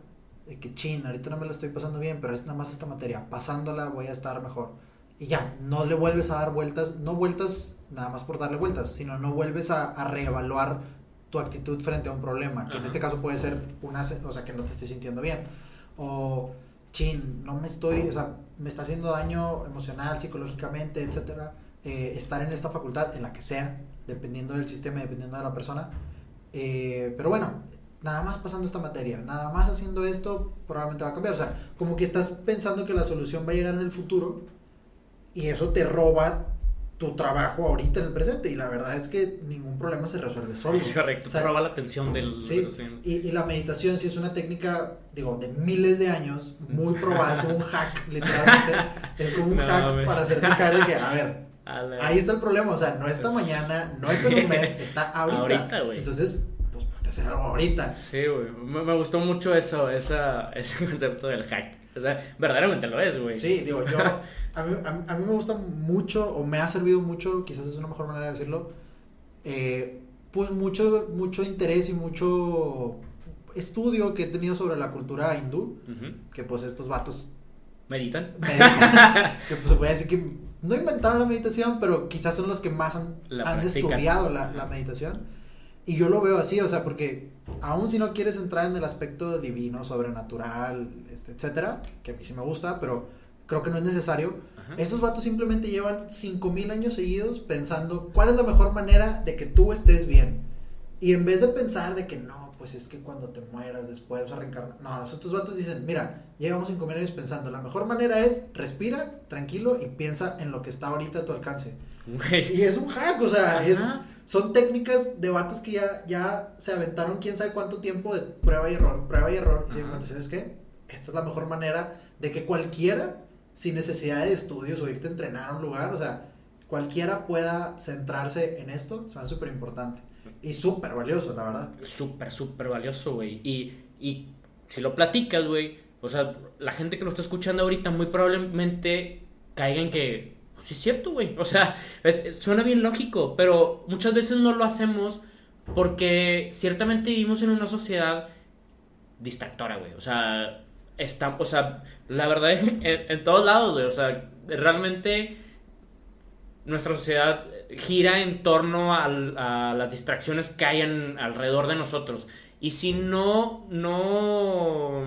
de que chin, ahorita no me la estoy pasando bien, pero es nada más esta materia, pasándola voy a estar mejor. Y ya, no le vuelves a dar vueltas, no vueltas nada más por darle vueltas, sino no vuelves a, a reevaluar tu actitud frente a un problema, que en Ajá. este caso puede ser una, o sea, que no te estés sintiendo bien. O, chin, no me estoy, o sea, me está haciendo daño emocional, psicológicamente, etcétera, eh, estar en esta facultad, en la que sea, dependiendo del sistema dependiendo de la persona. Eh, pero bueno, nada más pasando esta materia, nada más haciendo esto, probablemente va a cambiar. O sea, como que estás pensando que la solución va a llegar en el futuro y eso te roba tu trabajo ahorita en el presente. Y la verdad es que ningún problema se resuelve solo. Es correcto, O sea, te roba la atención del... Sí, y, y la meditación sí es una técnica, digo, de miles de años, muy probada, es como un hack, <laughs> literalmente. Es como un No, hack para hacerte caer de que, a ver, <laughs> A ahí está el problema, o sea, no está mañana, no está <laughs> en un mes, está ahorita. Ahorita. Entonces, hacer algo ahorita. Sí, güey. Me, me gustó mucho eso, esa, <laughs> ese concepto del hack. O sea, verdaderamente lo es, güey. Sí, digo, yo, <laughs> a mí, a, a mí me gusta mucho, o me ha servido mucho, quizás es una mejor manera de decirlo, eh, pues mucho, mucho interés y mucho estudio que he tenido sobre la cultura hindú, Ujú. que pues estos vatos ¿Meditan? <laughs> meditan, que pues se puede decir que no inventaron la meditación, pero quizás son los que más han, han estudiado la, la meditación. Y yo lo veo así, o sea, porque aún si no quieres entrar en el aspecto divino, sobrenatural, este, etcétera, que a mí sí me gusta, pero creo que no es necesario. Ajá. Estos vatos simplemente llevan 5000 años seguidos pensando cuál es la mejor manera de que tú estés bien. Y en vez de pensar de que no, pues es que cuando te mueras después vas a reencarnar. No, estos vatos dicen, mira, llevamos 5000 años pensando, la mejor manera es respira, tranquilo y piensa en lo que está ahorita a tu alcance. Güey. Y es un hack, o sea, Ajá. es, son técnicas de vatos que ya, ya se aventaron quién sabe cuánto tiempo de prueba y error, prueba y error. Y se dieron ¿sabes qué? Esta es la mejor manera de que cualquiera, sin necesidad de estudios o irte a entrenar a un lugar, o sea, cualquiera pueda centrarse en esto, se súper importante. Y súper valioso, la verdad. Súper, súper valioso, güey. Y, y si lo platicas, güey, o sea, la gente que lo está escuchando ahorita muy probablemente caiga en que, pues es cierto, güey. O sea, es- es- suena bien lógico, pero muchas veces no lo hacemos porque ciertamente vivimos en una sociedad distractora, güey. O sea, está, o sea, la verdad, en, en todos lados, güey. O sea, realmente nuestra sociedad gira en torno al- a las distracciones que hay en- alrededor de nosotros. Y si no, no,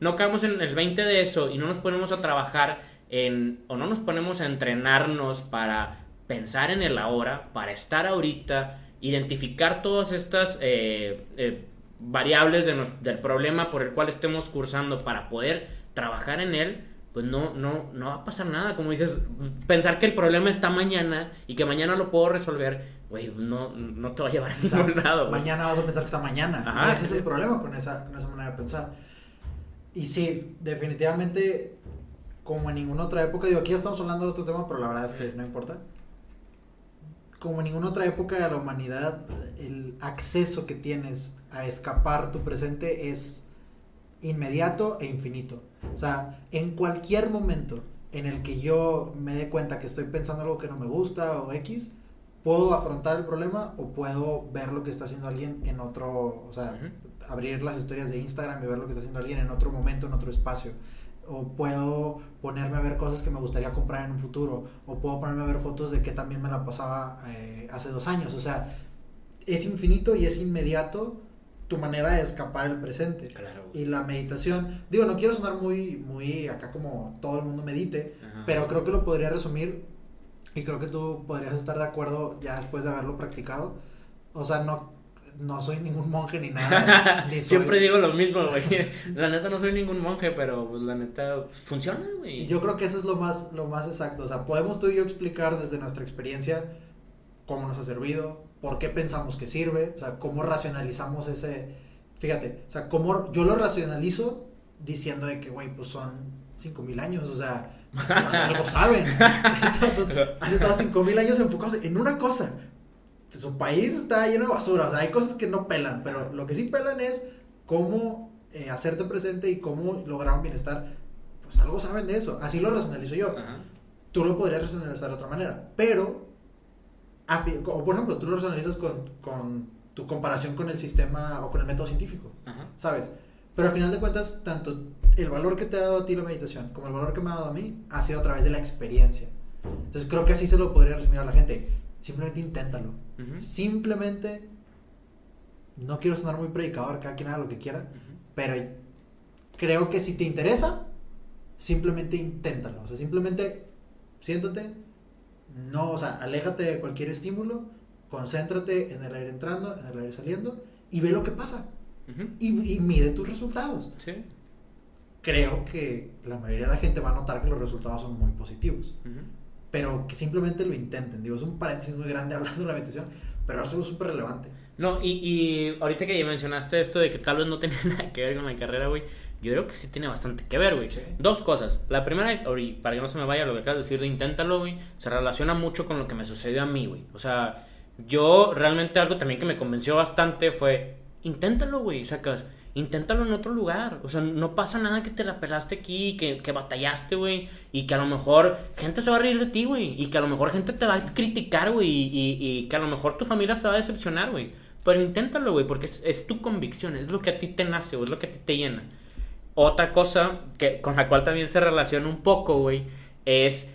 no caemos en el 20 de eso y no nos ponemos a trabajar en, o no nos ponemos a entrenarnos para pensar en el ahora, para estar ahorita, identificar todas estas eh, eh, variables de nos- del problema por el cual estemos cursando para poder trabajar en él, pues no, no, no va a pasar nada. Como dices, pensar que el problema está mañana y que mañana lo puedo resolver, güey, no, no te va a llevar a ningún lado. mañana vas a pensar que está mañana. Ajá, ese es el problema con esa, con esa manera de pensar. Y sí, definitivamente, como en ninguna otra época, digo, aquí ya estamos hablando de otro tema, pero la verdad es que no importa. Como en ninguna otra época de la humanidad, el acceso que tienes a escapar tu presente es inmediato e infinito. O sea, en cualquier momento en el que yo me dé cuenta que estoy pensando algo que no me gusta o X, puedo afrontar el problema o puedo ver lo que está haciendo alguien en otro, o sea, Ujú. abrir las historias de Instagram y ver lo que está haciendo alguien en otro momento, en otro espacio. O puedo ponerme a ver cosas que me gustaría comprar en un futuro. O puedo ponerme a ver fotos de que también me la pasaba eh, hace dos años. O sea, es infinito y es inmediato tu manera de escapar el presente. Claro. Y la meditación, digo, no quiero sonar muy, muy acá como todo el mundo medite, Ajá. pero creo que lo podría resumir y creo que tú podrías estar de acuerdo ya después de haberlo practicado. O sea, no, no soy ningún monje ni nada. <laughs> ni soy- Siempre digo lo mismo, güey. <laughs> La neta no soy ningún monje, pero pues, la neta funciona, güey. Y yo creo que eso es lo más, lo más exacto. O sea, podemos tú y yo explicar desde nuestra experiencia cómo nos ha servido, por qué pensamos que sirve, o sea, cómo racionalizamos ese... Fíjate, o sea, cómo yo lo racionalizo diciendo de que, güey, pues son 5000 años, o sea, <laughs> algo saben. Entonces, han estado 5000 años enfocados en una cosa. Su país está lleno de basura, o sea, hay cosas que no pelan, pero lo que sí pelan es cómo eh, hacerte presente y cómo lograr un bienestar. Pues algo saben de eso, así lo racionalizo yo. Ajá. Tú lo podrías racionalizar de otra manera, pero, o por ejemplo, tú lo racionalizas con, con tu comparación con el sistema o con el método científico. Ajá. ¿sabes? Pero al final de cuentas, tanto el valor que te ha dado a ti la meditación como el valor que me ha dado a mí ha sido a través de la experiencia. Entonces creo que así se lo podría resumir a la gente. Simplemente inténtalo. Simplemente, no quiero sonar muy predicador, cada quien haga lo que quiera, pero creo que si te interesa, simplemente inténtalo. O sea, simplemente siéntate, no, o sea, aléjate de cualquier estímulo, concéntrate en el aire entrando, en el aire saliendo y ve lo que pasa. Y, y mide tus resultados. Sí. Creo que la mayoría de la gente va a notar que los resultados son muy positivos. Pero que simplemente lo intenten. Digo, es un paréntesis muy grande hablando de la meditación, pero es súper relevante. No, y, y ahorita que ya mencionaste esto de que tal vez no tenía <laughs> nada que ver con la carrera, güey, yo creo que sí tiene bastante que ver, güey. Sí. Dos cosas. La primera, para que no se me vaya lo que acabas de decir de inténtalo, güey, se relaciona mucho con lo que me sucedió a mí, güey. O sea, yo realmente algo también que me convenció bastante fue, inténtalo, güey, sacas. Inténtalo en otro lugar. O sea, no pasa nada que te la pelaste aquí, que, que batallaste, güey. Y que a lo mejor gente se va a reír de ti, güey. Y que a lo mejor gente te va a criticar, güey. Y, y- que a lo mejor tu familia se va a decepcionar, güey. Pero inténtalo, güey, porque es, es tu convicción, es lo que a ti te nace, güey, es lo que a ti te llena. Otra cosa que, con la cual también se relaciona un poco, güey, es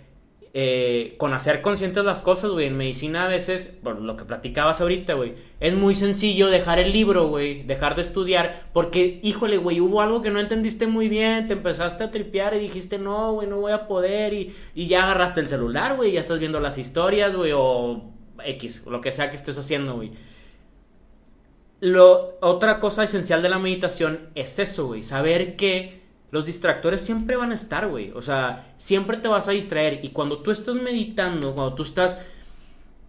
eh, con hacer conscientes las cosas, güey. En medicina a veces, por lo que platicabas ahorita, güey, es muy sencillo dejar el libro, güey, dejar de estudiar, porque, híjole, güey, hubo algo que no entendiste muy bien, te empezaste a tripear y dijiste, no, güey, no voy a poder, y, y ya agarraste el celular, güey, ya estás viendo las historias, güey, o X, lo que sea que estés haciendo, güey. Lo, otra cosa esencial de la meditación es eso, güey. Saber que los distractores siempre van a estar, güey. O sea, siempre te vas a distraer. Y cuando tú estás meditando, cuando tú estás,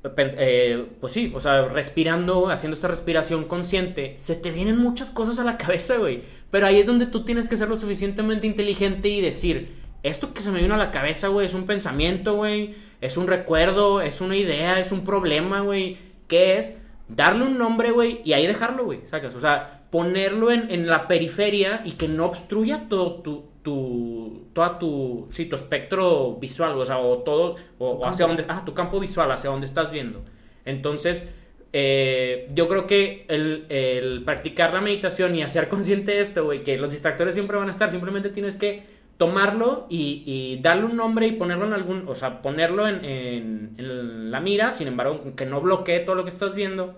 eh, pues sí, o sea, respirando, haciendo esta respiración consciente, se te vienen muchas cosas a la cabeza, güey. Pero ahí es donde tú tienes que ser lo suficientemente inteligente y decir, esto que se me vino a la cabeza, güey, es un pensamiento, güey. Es un recuerdo, es una idea, es un problema, güey. ¿Qué es? Darle un nombre, güey, y ahí dejarlo, güey, ¿sacas? O sea, ponerlo en, en la periferia y que no obstruya todo tu, tu, toda tu, sí, tu espectro visual, o sea, o todo, o, hacia donde, ah, tu campo visual, hacia donde estás viendo. Entonces, eh, yo creo que el, el practicar la meditación y hacer consciente de esto, güey, que los distractores siempre van a estar, simplemente tienes que tomarlo y, y darle un nombre y ponerlo en algún, o sea, ponerlo en, en- en la mira, sin embargo, que no bloquee todo lo que estás viendo,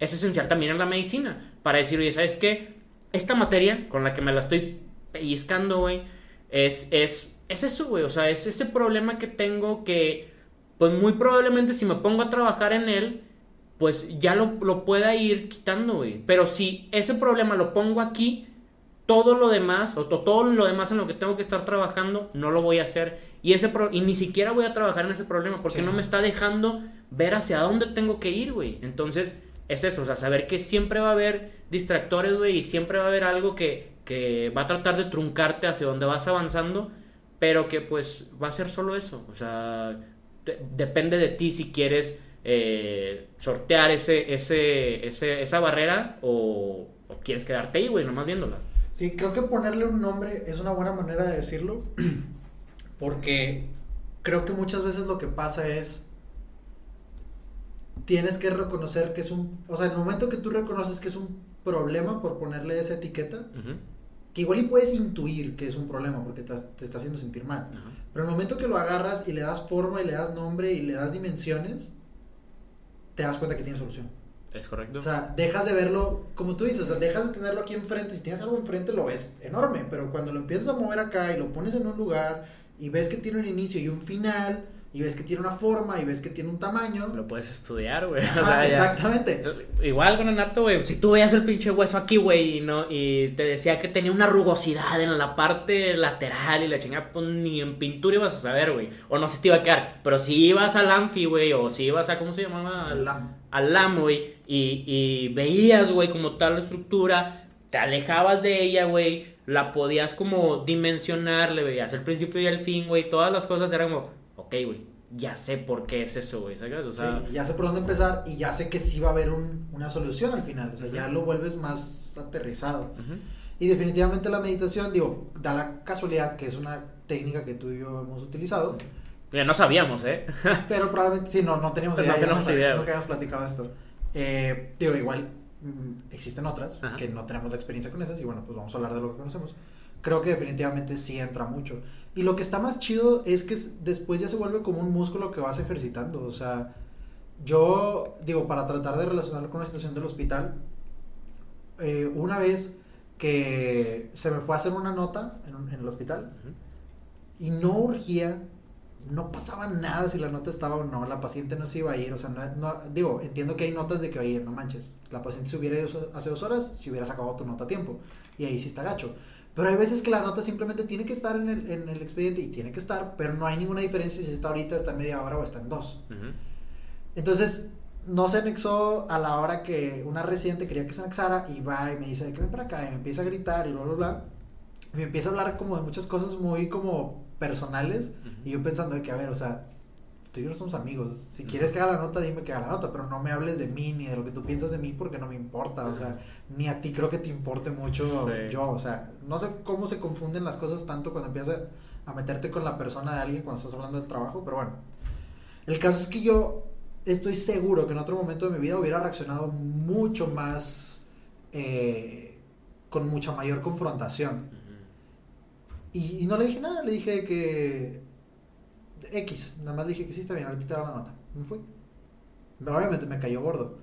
es esencial también en la medicina, para decir, oye, ¿sabes qué? Esta materia con la que me la estoy pellizcando, güey, es, es, es eso, güey, o sea, es ese problema que tengo que, pues muy probablemente si me pongo a trabajar en él, pues ya lo, lo pueda ir quitando, güey. Pero si ese problema lo pongo aquí, todo lo demás, o to- todo lo demás en lo que tengo que estar trabajando, no lo voy a hacer. Y, ese pro- y ni siquiera voy a trabajar en ese problema, porque Sí. no me está dejando ver hacia dónde tengo que ir, güey. Entonces, es eso, o sea, saber que siempre va a haber distractores, güey, y siempre va a haber algo que, que va a tratar de truncarte hacia donde vas avanzando, pero que pues va a ser solo eso. O sea, de- depende de ti si quieres eh, sortear ese, ese, ese, esa barrera o, o quieres quedarte ahí, güey, nomás viéndola. Sí, creo que ponerle un nombre es una buena manera de decirlo, <clears throat> porque creo que muchas veces lo que pasa es, tienes que reconocer que es un, o sea, en el momento que tú reconoces que es un problema por ponerle esa etiqueta, Ujú. que igual y puedes intuir que es un problema porque te, te está haciendo sentir mal, Ajá. pero en el momento que lo agarras y le das forma y le das nombre y le das dimensiones, te das cuenta que tiene solución. Es correcto. O sea, dejas de verlo, como tú dices, o sea, dejas de tenerlo aquí enfrente. Si tienes algo enfrente, lo ves enorme. Pero cuando lo empiezas a mover acá y lo pones en un lugar y ves que tiene un inicio y un final, y ves que tiene una forma y ves que tiene un tamaño. lo puedes estudiar, güey. <laughs> O sea, ya- exactamente. Igual con Renato, güey, si tú veías el pinche hueso aquí, güey, y, no, y te decía que tenía una rugosidad en la parte lateral y la chingada, pues ni en pintura ibas a saber, güey. O no se te iba a quedar. Pero si ibas al Anfi, güey, o si ibas a, ¿cómo se llamaba? Al LAM. Al LAM, güey, y, y veías, güey, como tal la estructura, te alejabas de ella, güey, la podías como dimensionar, le veías el principio y el fin, güey, todas las cosas eran como, ok, güey, ya sé por qué es eso, güey, ¿sabes? O sea, Sí, ya sé por dónde empezar y ya sé que sí va a haber un- una solución al final. O sea, ya lo vuelves más aterrizado. ujú. Y definitivamente la meditación, digo, da la casualidad que es una técnica que tú y yo hemos utilizado. Ya no sabíamos, ¿eh? <laughs> Pero probablemente, sí, no, no teníamos No idea. ya tenemos nunca- idea, Nunca habíamos platicado esto. Eh, digo, igual, mm, existen otras Ajá. que no tenemos la experiencia con esas y bueno, pues vamos a hablar de lo que conocemos. Creo que definitivamente sí entra mucho. Y lo que está más chido es que después ya se vuelve como un músculo que vas ejercitando. O sea, yo digo, para tratar de relacionarlo con la situación del hospital, eh, una vez que se me fue a hacer una nota en, un- en el hospital Ujú. y no urgía, no pasaba nada si la nota estaba o no, la paciente no se iba a ir, o sea, no, no- digo, entiendo que hay notas de que, oye, no manches, la paciente se hubiera ido hace dos horas si hubieras acabado tu nota a tiempo, y ahí sí está gacho. Pero hay veces que la nota simplemente tiene que estar en el, en el expediente y tiene que estar, pero no hay ninguna diferencia si está ahorita, está en media hora o está en dos. Entonces, no se anexó a la hora que una residente quería que se anexara y va y me dice, que ven para acá, y me empieza a gritar y bla, bla, bla. Y me empieza a hablar como de muchas cosas muy como personales y yo pensando de que, a ver, o sea, tú y yo no somos amigos. Si quieres que haga la nota, dime que haga la nota, pero no me hables de mí ni de lo que tú piensas de mí porque no me importa. O sea, ni a ti creo que te importe mucho Sí. yo. O sea, no sé cómo se confunden las cosas tanto cuando empiezas a meterte con la persona de alguien cuando estás hablando del trabajo, pero bueno. El caso es que yo estoy seguro que en otro momento de mi vida hubiera reaccionado mucho más, eh, con mucha mayor confrontación. Y no le dije nada, le dije que X, nada más dije que sí está bien, ahorita te hago la nota. Me fui. Obviamente me cayó gordo,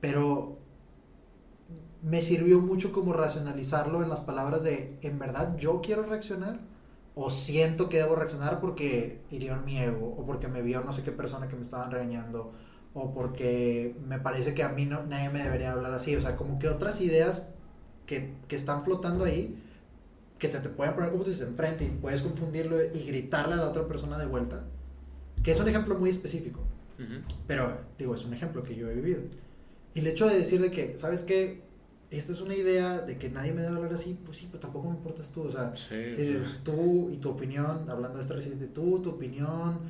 pero me sirvió mucho como racionalizarlo en las palabras de, ¿en verdad yo quiero reaccionar? ¿O siento que debo reaccionar porque hirió mi ego? ¿O porque me vio no sé qué persona que me estaban regañando? ¿O porque me parece que a mí no, nadie me debería hablar así? O sea, como que otras ideas que, que están flotando ahí que se te pueden poner como tú dices enfrente y puedes confundirlo y gritarle a la otra persona de vuelta. Que es un ejemplo muy específico. Ujú. Pero, digo, es un ejemplo que yo he vivido. Y el hecho de decir de que, ¿sabes qué? Esta es una idea de que nadie me debe hablar así, pues sí, pero tampoco me importas tú. O sea, Sí, eh, sí. tú y tu opinión, hablando de este residente, tú, tu opinión,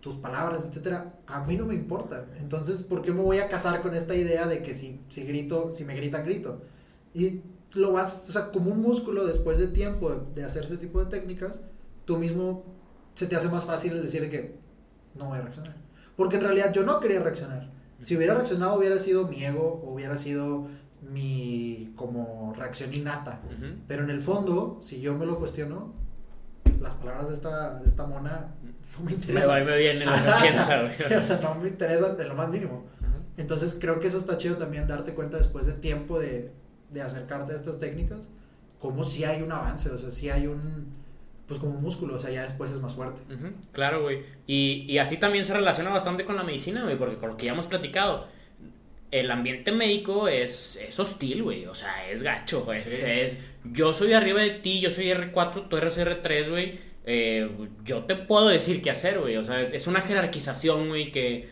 tus palabras, etcétera, a mí no me importa. Entonces, ¿por qué me voy a casar con esta idea de que si, si grito, si me gritan, grito? Y lo vas, o sea, como un músculo después de tiempo de, de hacer este tipo de técnicas, tú mismo se te hace más fácil el decir de que no voy a reaccionar. Porque en realidad yo no quería reaccionar. Si hubiera reaccionado hubiera sido mi ego, hubiera sido mi como reacción innata. Ujú. Pero en el fondo, si yo me lo cuestiono, las palabras de esta, de esta mona no me Me interesan. y me viene que Ajá, o sea, sí, o sea, no me interesan en lo más mínimo. Entonces creo que eso está chido también darte cuenta después de tiempo de, de acercarte a estas técnicas, como si hay un avance, o sea, si hay un, pues como un músculo, o sea, ya después es más fuerte. Claro, güey. Y, y así también se relaciona bastante con la medicina, güey, porque con lo que ya hemos platicado, el ambiente médico es, es hostil, güey. O sea, es gacho. Es, Sí. es, yo soy arriba de ti, yo soy R4, tú eres R3, güey. eh, yo te puedo decir qué hacer, güey. O sea, es una jerarquización, güey, que,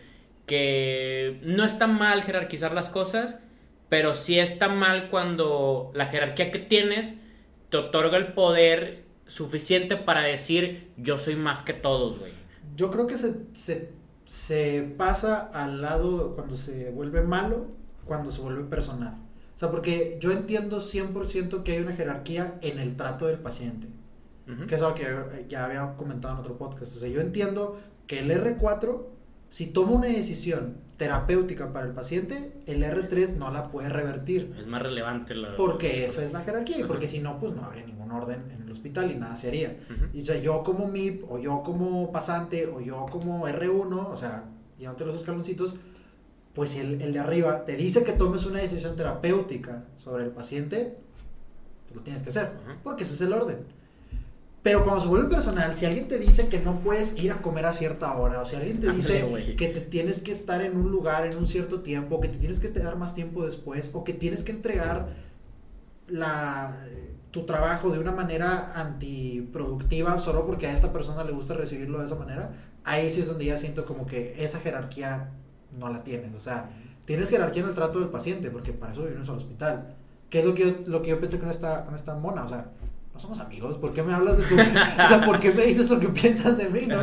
que no está mal jerarquizar las cosas, pero sí está mal cuando la jerarquía que tienes te otorga el poder suficiente para decir yo soy más que todos, güey. Yo creo que se, se, se pasa al lado cuando se vuelve malo, cuando se vuelve personal. O sea, porque yo entiendo 100% que hay una jerarquía en el trato del paciente. Que es algo que ya había comentado en otro podcast. O sea, yo entiendo que el R4, si toma una decisión terapéutica para el paciente, el R3 no la puede revertir. Es más relevante la... Porque esa es la jerarquía, y porque si no, pues no habría ningún orden en el hospital y nada se haría. Y, o sea, yo como MIP, o yo como pasante, o yo como R1, o sea, llevándote los escaloncitos, pues el, el de arriba te dice que tomes una decisión terapéutica sobre el paciente, pues lo tienes que hacer, Ajá. porque ese es el orden. Pero cuando se vuelve personal, si alguien te dice que no puedes ir a comer a cierta hora, o si alguien te Ándale, dice que te tienes que estar en un lugar en un cierto tiempo, que te tienes que quedar más tiempo después, o que tienes que entregar la, tu trabajo de una manera antiproductiva solo porque a esta persona le gusta recibirlo de esa manera, ahí sí es donde ya siento como que esa jerarquía no la tienes. O sea, tienes jerarquía en el trato del paciente, porque para eso vivimos al hospital. Que es lo que yo, lo que yo pensé con esta, con esta mona, o sea, no somos amigos, ¿por qué me hablas de tu... o sea, ¿por qué me dices lo que <laughs> piensas de mí, no?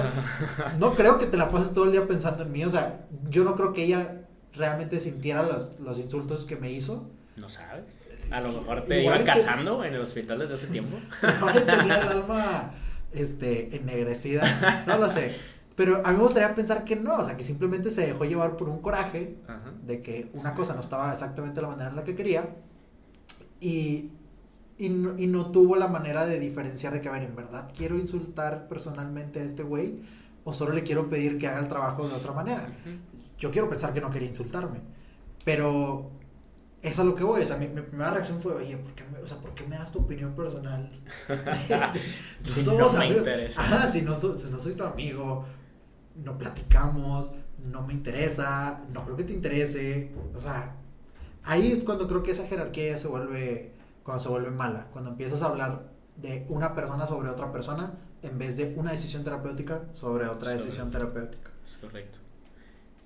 No creo que te la pases todo el día pensando en mí, o sea, yo no creo que ella realmente sintiera los, los insultos que me hizo. No sabes. A lo mejor te Igual iba te- casando en el hospital desde hace tiempo. <laughs> Ahora tenía el alma este, ennegrecida. No lo sé. Pero a mí me gustaría pensar que no, o sea, que simplemente se dejó llevar por un coraje Ajá. de que una cosa no estaba exactamente de la manera en la que quería y, y, no, y no tuvo la manera de diferenciar de que, a ver, ¿en verdad quiero insultar personalmente a este güey o solo le quiero pedir que haga el trabajo de otra manera? Yo quiero pensar que no quería insultarme, pero es a lo que voy, o sea, mi, mi primera reacción fue, oye, ¿por qué, me, o sea, ¿por qué me das tu opinión personal? <laughs> no Sí, somos no amigos. Ajá, si no, so- si no soy tu amigo, no platicamos, no me interesa, no creo que te interese. O sea, ahí es cuando creo que esa jerarquía ya se vuelve, cuando se vuelve mala. Cuando empiezas a hablar de una persona sobre otra persona en vez de una decisión terapéutica sobre otra Sobre- decisión terapéutica. Es correcto.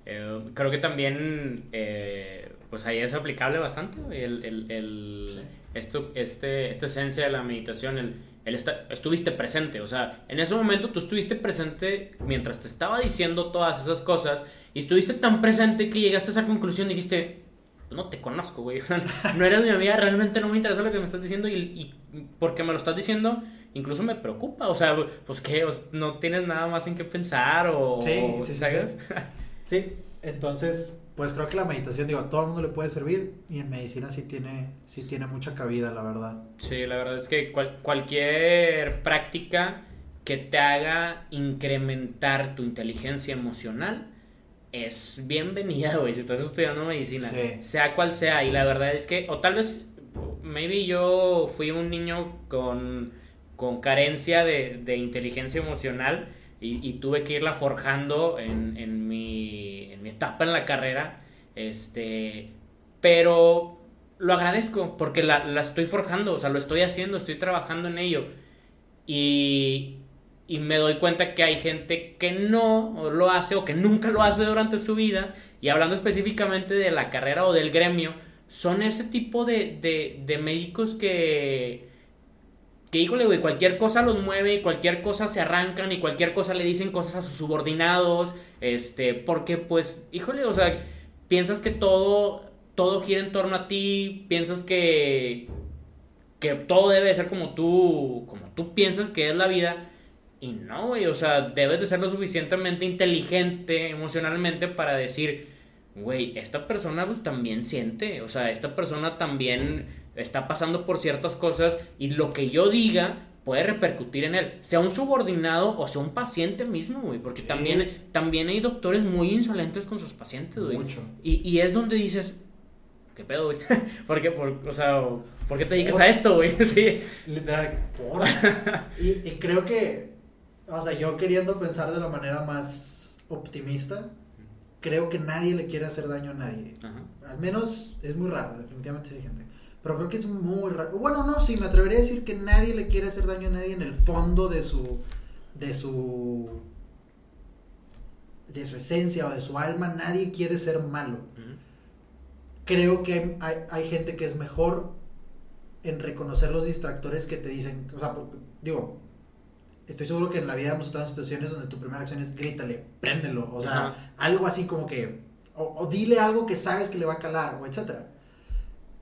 Eh, creo que también, eh, pues ahí es aplicable bastante el, el, el- Sí. esto, este, esta esencia de la meditación, el, el esta- estuviste presente, o sea, en ese momento tú estuviste presente mientras te estaba diciendo todas esas cosas y estuviste tan presente que llegaste a esa conclusión y dijiste, no te conozco, güey, <laughs> no eres mi amiga, realmente no me interesa lo que me estás diciendo y, y porque me lo estás diciendo, incluso me preocupa, o sea, pues que no tienes nada más en qué pensar o... Sí, sí, <laughs> sí, entonces, pues creo que la meditación, digo, a todo el mundo le puede servir y en medicina sí tiene, sí tiene mucha cabida, la verdad. Sí, la verdad es que cual- cualquier práctica que te haga incrementar tu inteligencia emocional es bienvenida, güey, si estás estudiando medicina, Sí. sea cual sea. Y la verdad es que, o tal vez, maybe yo fui un niño con, con carencia de, de inteligencia emocional y, y tuve que irla forjando en, en mi, en mi etapa en la carrera. Este, pero lo agradezco porque la, la estoy forjando, o sea, lo estoy haciendo, estoy trabajando en ello. Y, y me doy cuenta que hay gente que no lo hace o que nunca lo hace durante su vida. Y hablando específicamente de la carrera o del gremio, son ese tipo de, de, de médicos que, que, híjole, güey, cualquier cosa los mueve, y cualquier cosa se arrancan y cualquier cosa le dicen cosas a sus subordinados, este, porque pues, híjole, o sea, piensas que todo, todo gira en torno a ti, piensas que, que todo debe de ser como tú, como tú piensas que es la vida, y no, güey, o sea, debes de ser lo suficientemente inteligente emocionalmente para decir, güey, esta persona pues, también siente, o sea, esta persona también está pasando por ciertas cosas y lo que yo diga puede repercutir en él, sea un subordinado o sea un paciente mismo, güey, porque Sí. también, también hay doctores muy insolentes con sus pacientes, güey. Mucho. Y, y es donde dices, ¿qué pedo, güey? <laughs> ¿Por qué, por, o sea, ¿por qué te dedicas Por- a esto, güey? <laughs> sí. Literal, por. y, y creo que, o sea, yo queriendo pensar de la manera más optimista, creo que nadie le quiere hacer daño a nadie. Ajá. Al menos es muy raro, definitivamente hay gente. Pero creo que es muy raro. Bueno, no, sí, me atrevería a decir que nadie le quiere hacer daño a nadie en el fondo de su. de su. de su esencia o de su alma. Nadie quiere ser malo. Creo que hay, hay, hay gente que es mejor en reconocer los distractores que te dicen. O sea, digo, estoy seguro que en la vida hemos estado en situaciones donde tu primera acción es grítale, préndelo. O sea, Ajá. algo así como que. O, o dile algo que sabes que le va a calar, o etcétera.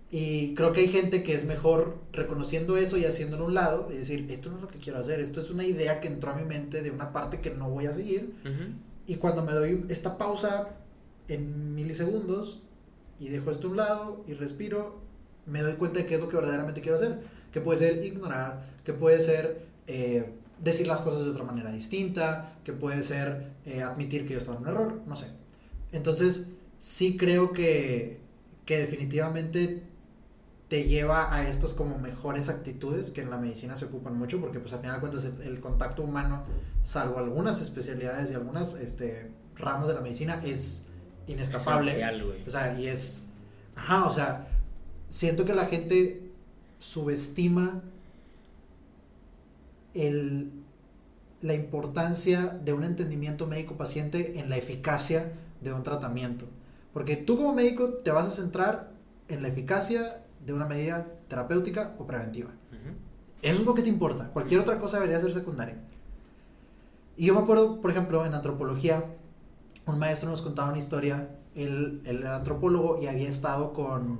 Y creo que hay gente que es mejor reconociendo eso y haciéndolo a un lado y decir, esto no es lo que quiero hacer, esto es una idea que entró a mi mente de una parte que no voy a seguir. Ujú. Y cuando me doy esta pausa en milisegundos y dejo esto a un lado y respiro, me doy cuenta de qué es lo que verdaderamente quiero hacer. Que puede ser ignorar, que puede ser eh, decir las cosas de otra manera distinta, que puede ser eh, admitir que yo estaba en un error, no sé. Entonces, sí creo que, que definitivamente te lleva a estos como mejores actitudes que en la medicina se ocupan mucho porque pues al final de cuentas el, el contacto humano salvo algunas especialidades y algunas este, ramas de la medicina es inescapable Esencial, o sea y es ajá o sea siento que la gente subestima el la importancia de un entendimiento médico-paciente en la eficacia de un tratamiento. Porque tú como médico te vas a centrar en la eficacia de una medida terapéutica o preventiva. Eso es lo que te importa. Cualquier otra cosa debería ser secundaria. Y yo me acuerdo, por ejemplo, en antropología, un maestro nos contaba una historia. Él, él era antropólogo y había estado con,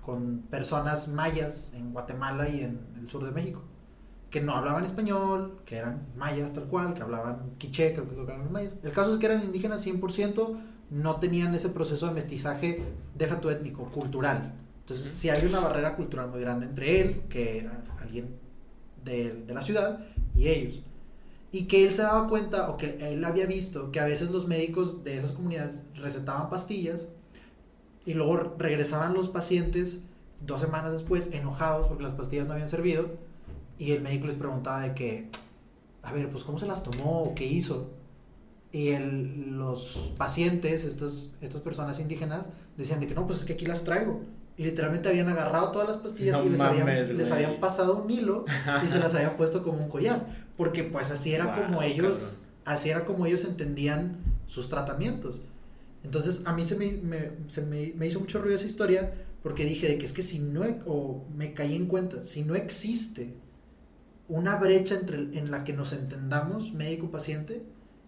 con personas mayas en Guatemala y en el sur de México. Que no hablaban español, que eran mayas tal cual, que hablaban quiché, que lo que los mayas. El caso es que eran indígenas 100%, no tenían ese proceso de mestizaje, deja tu étnico, cultural. Entonces, si hay una barrera cultural muy grande entre él, que era alguien de, de la ciudad, y ellos. Y que él se daba cuenta, o que él había visto, que a veces los médicos de esas comunidades recetaban pastillas y luego regresaban los pacientes dos semanas después enojados porque las pastillas no habían servido y el médico les preguntaba de que, a ver, pues cómo se las tomó, qué hizo. Y el, los pacientes, estas, estas personas indígenas, decían de que no, pues es que aquí las traigo. Y literalmente habían agarrado todas las pastillas No y les, habían, mames, les güey. habían pasado un hilo y se las habían <laughs> puesto como un collar. Porque pues así era Guau, como ellos, cabrón. así era como ellos entendían sus tratamientos. Entonces a mí se me, me- se me, me hizo mucho ruido esa historia porque dije de que es que si no, o me caí en cuenta, si no existe una brecha entre en la que nos entendamos médico-paciente,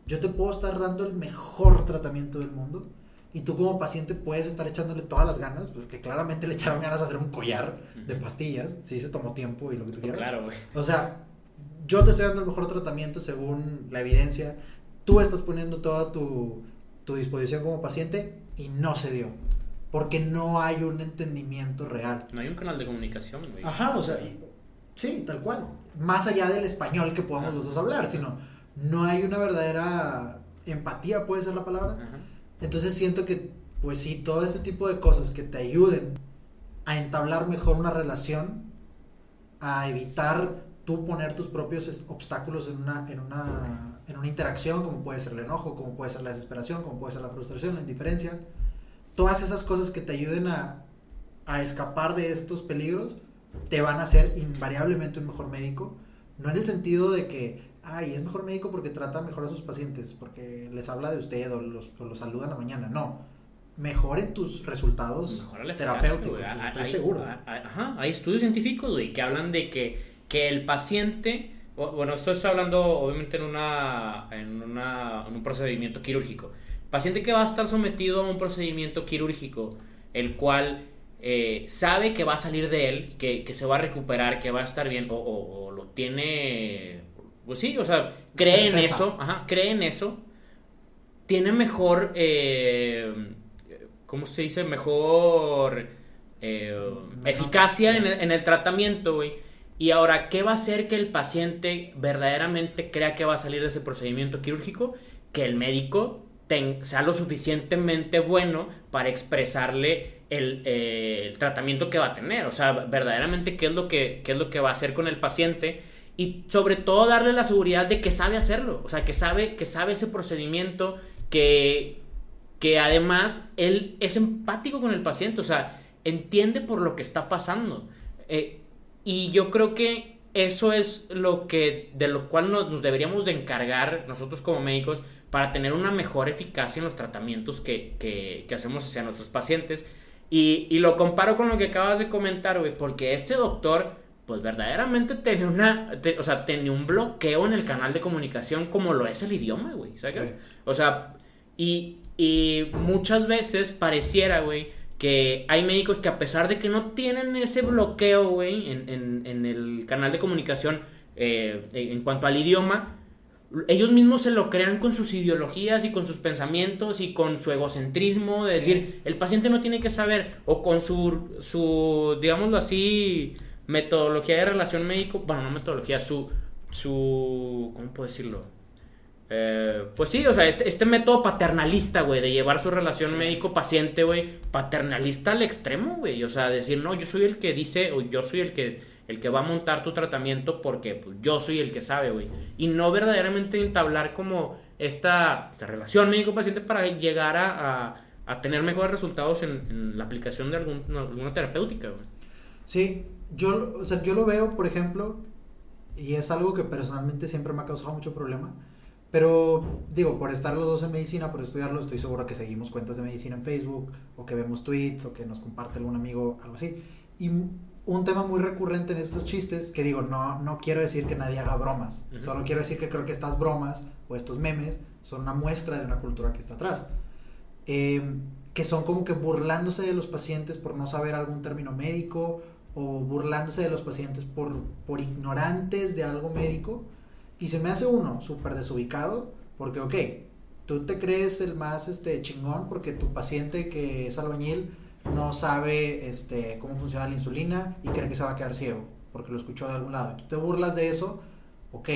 yo te puedo estar dando el mejor tratamiento del mundo y tú como paciente puedes estar echándole todas las ganas, porque claramente le echaron ganas a hacer un collar de pastillas, sí se tomó tiempo y lo que tú quieras. Claro, güey. O sea, yo te estoy dando el mejor tratamiento según la evidencia. Tú estás poniendo toda tu, tu disposición como paciente y no se dio. Porque no hay un entendimiento real. No hay un canal de comunicación, güey. Ajá, o sea, y- sí, tal cual. Más allá del español que podamos los dos hablar, sino no hay una verdadera empatía, puede ser la palabra. Ajá. Entonces siento que, pues sí, todo este tipo de cosas que te ayuden a entablar mejor una relación, a evitar tú poner tus propios obstáculos en una, en una, en una interacción, como puede ser el enojo, como puede ser la desesperación, como puede ser la frustración, la indiferencia. Todas esas cosas que te ayuden a, a escapar de estos peligros te van a hacer invariablemente un mejor médico. No en el sentido de que, ay, es mejor médico porque trata mejor a sus pacientes, porque les habla de usted o los, o los saluda en la mañana. No. Mejoren tus resultados Mejora terapéuticos, estoy hay- seguro. hay- Ajá, hay estudios científicos, güey, que hablan de que, que el paciente, bueno, esto está hablando obviamente en, una, en, una, en un procedimiento quirúrgico. Paciente que va a estar sometido a un procedimiento quirúrgico, el cual eh, sabe que va a salir de él, que, que se va a recuperar, que va a estar bien, o, o- o lo tiene, pues sí, o sea, cree en eso, ajá, cree en eso, tiene mejor, eh, ¿cómo se dice? Mejor eh, eficacia en el, en el tratamiento, güey. Y ahora, ¿qué va a hacer que el paciente verdaderamente crea que va a salir de ese procedimiento quirúrgico? Que el médico sea lo suficientemente bueno para expresarle el, eh, el tratamiento que va a tener. O sea, verdaderamente qué es lo que, qué es lo que va a hacer con el paciente. Y sobre todo darle la seguridad de que sabe hacerlo. O sea, que sabe, que sabe ese procedimiento, que, que además él es empático con el paciente. O sea, entiende por lo que está pasando. Eh, y yo creo que eso es lo que, de lo cual nos, nos deberíamos de encargar nosotros como médicos para tener una mejor eficacia en los tratamientos que, que- que hacemos hacia nuestros pacientes. Y, y lo comparo con lo que acabas de comentar, güey, porque este doctor, pues verdaderamente tenía una, te- o sea, tenía un bloqueo en el canal de comunicación como lo es el idioma, güey, ¿sabes? Sí. O sea, y, y muchas veces pareciera, güey, que hay médicos que a pesar de que no tienen ese bloqueo, güey, en, en- en el canal de comunicación eh, en cuanto al idioma, ellos mismos se lo crean con sus ideologías y con sus pensamientos y con su egocentrismo de Sí. decir, el paciente no tiene que saber, o con su, su digámoslo así, metodología de relación médico, bueno, no metodología, su, su, ¿cómo puedo decirlo? Eh, pues sí, o sea, este, este método paternalista, güey, de llevar su relación Sí. médico-paciente, güey, paternalista al extremo, güey, o sea, decir, no, yo soy el que dice, o yo soy el que, el que va a montar tu tratamiento porque pues, yo soy el que sabe, güey, y no verdaderamente entablar como esta, esta relación médico-paciente para llegar a, a- tener mejores resultados en, en la aplicación de algún- alguna terapéutica, güey. Sí, yo, o sea, yo lo veo, por ejemplo, y es algo que personalmente siempre me ha causado mucho problema, pero digo, por estar los dos en medicina, por estudiarlo, estoy seguro que seguimos cuentas de medicina en Facebook, o que vemos tweets, o que nos comparte algún amigo, algo así. Y un tema muy recurrente en estos chistes, que digo, no, no quiero decir que nadie haga bromas, solo quiero decir que creo que estas bromas o estos memes son una muestra de una cultura que está atrás. Eh, que son como que burlándose de los pacientes por no saber algún término médico o burlándose de los pacientes por, por ignorantes de algo médico. Y se me hace uno súper desubicado, porque, ok, tú te crees el más este, chingón porque tu paciente que es albañil no sabe este, cómo funciona la insulina y cree que se va a quedar ciego porque lo escuchó de algún lado. Tú te burlas de eso, ok,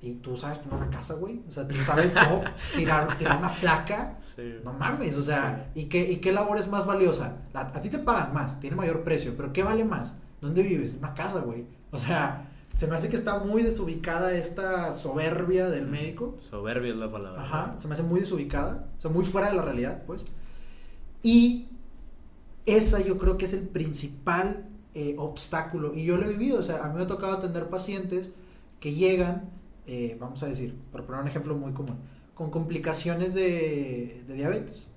y tú sabes poner una casa, güey. O sea, tú sabes cómo <laughs> tirar, tirar una placa. No mames, o sea, ¿y qué, ¿y qué labor es más valiosa? A, ti te pagan más, tiene mayor precio, pero ¿qué vale más? ¿Dónde vives? Una casa, güey. O sea, se me hace que está muy desubicada esta soberbia del médico. Soberbia es la palabra. Ajá, se me hace muy desubicada, o sea, muy fuera de la realidad, pues. Y esa yo creo que es el principal eh, obstáculo. Y yo lo he vivido, o sea, a mí me ha tocado atender pacientes que llegan eh, vamos a decir, por poner un ejemplo muy común, con complicaciones de, diabetes,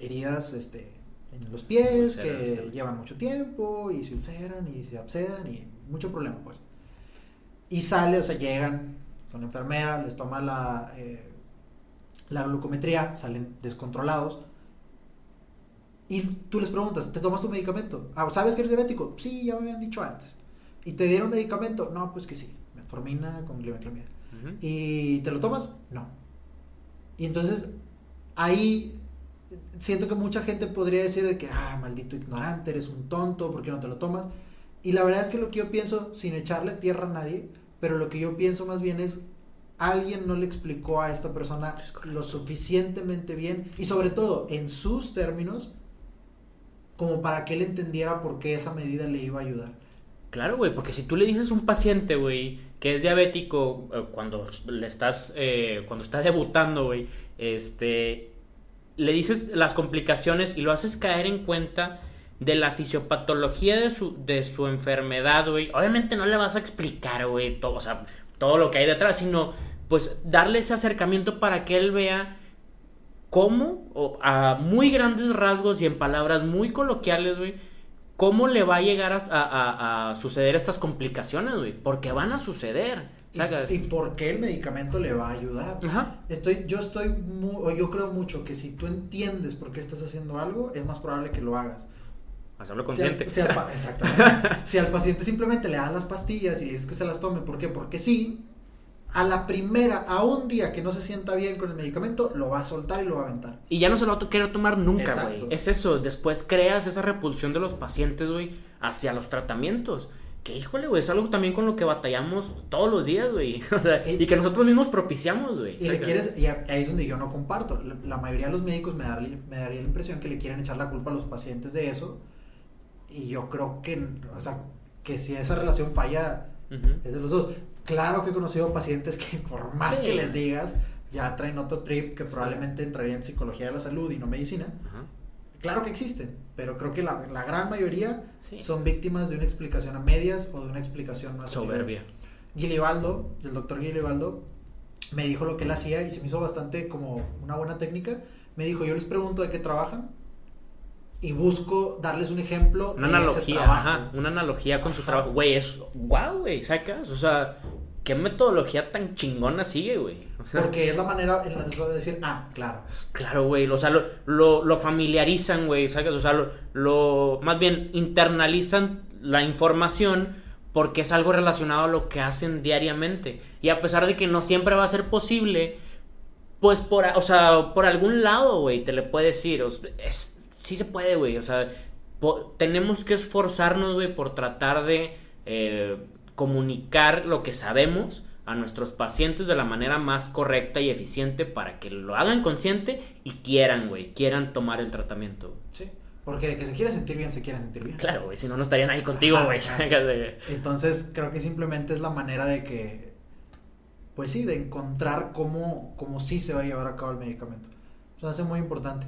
heridas este, en los pies que llevan mucho tiempo y se ulceran y se absedan y mucho problema pues. Y sale, o sea, llegan con enfermera, les toma la, eh, la glucometría, salen descontrolados. Y tú les preguntas, ¿te tomas tu medicamento? Ah, ¿Sabes que eres diabético? Sí, ya me habían dicho antes. ¿Y te dieron medicamento? No, pues que sí formina con glibenclamida. ¿Y te lo tomas? No. Y entonces ahí siento que mucha gente podría decir de que, ah, maldito ignorante, eres un tonto, ¿por qué no te lo tomas? Y la verdad es que lo que yo pienso, sin echarle tierra a nadie, pero lo que yo pienso más bien es, alguien no le explicó a esta persona lo suficientemente bien y sobre todo en sus términos como para que él entendiera por qué esa medida le iba a ayudar. Claro, güey, porque si tú le dices a un paciente, güey, que es diabético eh, cuando le estás, eh, cuando está debutando, güey, este, le dices las complicaciones y lo haces caer en cuenta de la fisiopatología de su, de su enfermedad, güey. Obviamente no le vas a explicar, güey, todo, o sea, todo lo que hay detrás, sino pues darle ese acercamiento para que él vea cómo, o a muy grandes rasgos y en palabras muy coloquiales, güey, ¿cómo le va a llegar a, suceder estas complicaciones, güey? Porque van a suceder. ¿sabes? Y, por qué el medicamento le va a ayudar. Estoy, yo estoy muy, yo creo mucho que si tú entiendes por qué estás haciendo algo, es más probable que lo hagas. Hacerlo consciente. Si <laughs> exactamente. si al paciente simplemente le das las pastillas y le dices que se las tome, ¿por qué? Porque sí, a la primera, a un día que no se sienta bien con el medicamento, lo va a soltar y lo va a aventar. Y ya no se lo va a querer tomar nunca, güey. Es eso, después creas esa repulsión de los pacientes, güey, hacia los tratamientos. Que híjole, güey, es algo también con lo que batallamos todos los días, güey. <laughs> y, que nosotros mismos propiciamos, güey. Y le quieres, y ahí es donde yo no comparto. La, mayoría de los médicos me, daría, me daría la impresión que le quieren echar la culpa a los pacientes de eso. Y yo creo que, o sea, que si esa relación falla, es de los dos. Claro que he conocido pacientes que <laughs> por más que les digas, ya traen otro trip que probablemente entraría en psicología de la salud y no medicina. Claro que existen, pero creo que la, la gran mayoría son víctimas de una explicación a medias o de una explicación más soberbia. Gilibaldo, el doctor Gilibaldo, me dijo lo que él hacía y se me hizo bastante como una buena técnica. Me dijo, yo les pregunto de qué trabajan y busco darles un ejemplo. Una analogía, ajá, una analogía con su trabajo. Güey, es wow, güey, ¿sacas? O sea, ¿qué metodología tan chingona sigue, güey? Porque es la manera en la que se de decir, ah, claro. Claro, güey, o sea, lo, lo, familiarizan, güey, ¿sacas? O sea, lo, lo, más bien internalizan la información porque es algo relacionado a lo que hacen diariamente. Y a pesar de que no siempre va a ser posible, pues por, o sea, por algún lado, güey, te le puede decir, es, sí se puede, güey. O sea, tenemos que esforzarnos, güey, por tratar de eh, comunicar lo que sabemos a nuestros pacientes de la manera más correcta y eficiente para que lo hagan consciente y quieran, güey, quieran tomar el tratamiento. Sí. Porque que se quiera sentir bien, se quiera sentir bien. Claro, güey, si no, no estarían ahí contigo, güey. <laughs> Entonces, creo que simplemente es la manera de que, pues sí, de encontrar cómo, cómo sí se va a llevar a cabo el medicamento. Eso hace muy importante.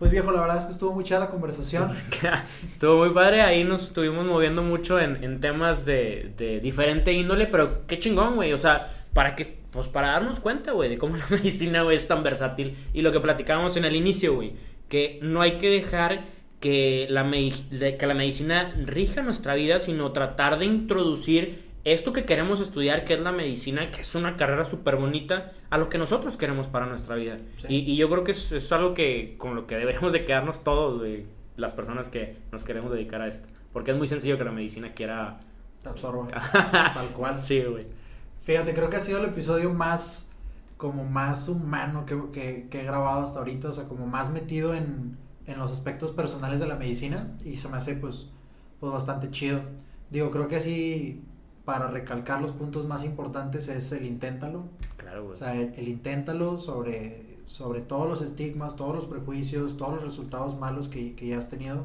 Pues viejo, la verdad es que estuvo muy chida la conversación. <laughs> estuvo muy padre, ahí nos estuvimos moviendo mucho en, temas de, de, diferente índole, pero qué chingón, güey. O sea, para que, pues para darnos cuenta, güey, de cómo <laughs> la medicina, güey, es tan versátil. Y lo que platicábamos en el inicio, güey, que no hay que dejar que la, que la medicina rija nuestra vida, sino tratar de introducir esto que queremos estudiar, que es la medicina, que es una carrera súper bonita, a lo que nosotros queremos para nuestra vida. Y, yo creo que es, algo que con lo que deberíamos de quedarnos todos, las personas que nos queremos dedicar a esto. Porque es muy sencillo que la medicina quiera... Te absorba. <laughs> tal cual. Sí, güey. Fíjate, creo que ha sido el episodio más, como más humano que, que, que he grabado hasta ahorita, o sea, como más metido en, en los aspectos personales de la medicina y se me hace pues, pues bastante chido. Digo, creo que así, para recalcar los puntos más importantes es el inténtalo. Claro, güey. O sea, el, el inténtalo sobre, sobre todos los estigmas, todos los prejuicios, todos los resultados malos que, que ya has tenido.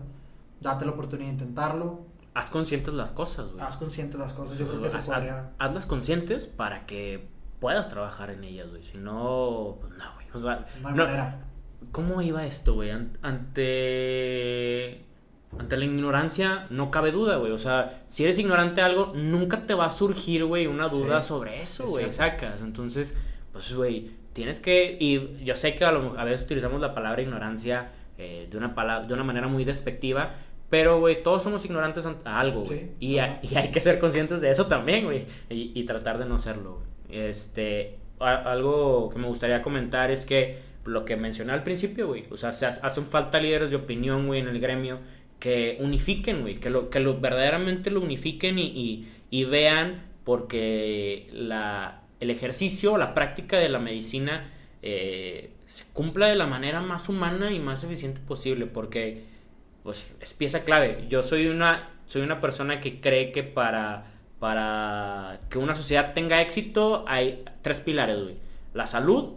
Date la oportunidad de intentarlo. Haz conscientes las cosas, güey. Haz consciente de las cosas. Yo creo que se Haz- podría... Hazlas conscientes para que puedas trabajar en ellas, güey. Si no, pues no, güey. O sea, No hay no- manera. ¿Cómo iba esto, güey? An- Ante. Ante la ignorancia, no cabe duda, güey. O sea, si eres ignorante de algo, nunca te va a surgir, güey, una duda Sí, sobre eso, es güey. Sacas. Entonces, pues, güey, tienes que. Y yo sé que a, lo- a veces utilizamos la palabra ignorancia eh, de, una pala- de una manera muy despectiva. Pero, güey, todos somos ignorantes ante- a algo, güey. Sí, y, y hay que ser conscientes de eso también, güey. Y, y tratar de no serlo. Este, a- algo que me gustaría comentar es que lo que mencioné al principio, güey. O sea, se ha- hacen falta líderes de opinión, güey, en el gremio que unifiquen, güey. Que lo, que lo verdaderamente lo unifiquen y, vean porque el ejercicio la práctica de la medicina eh, se cumpla de la manera más humana y más eficiente posible. Porque pues es pieza clave. Yo soy una, soy una persona que cree que para, para que una sociedad tenga éxito hay tres pilares, güey. La salud,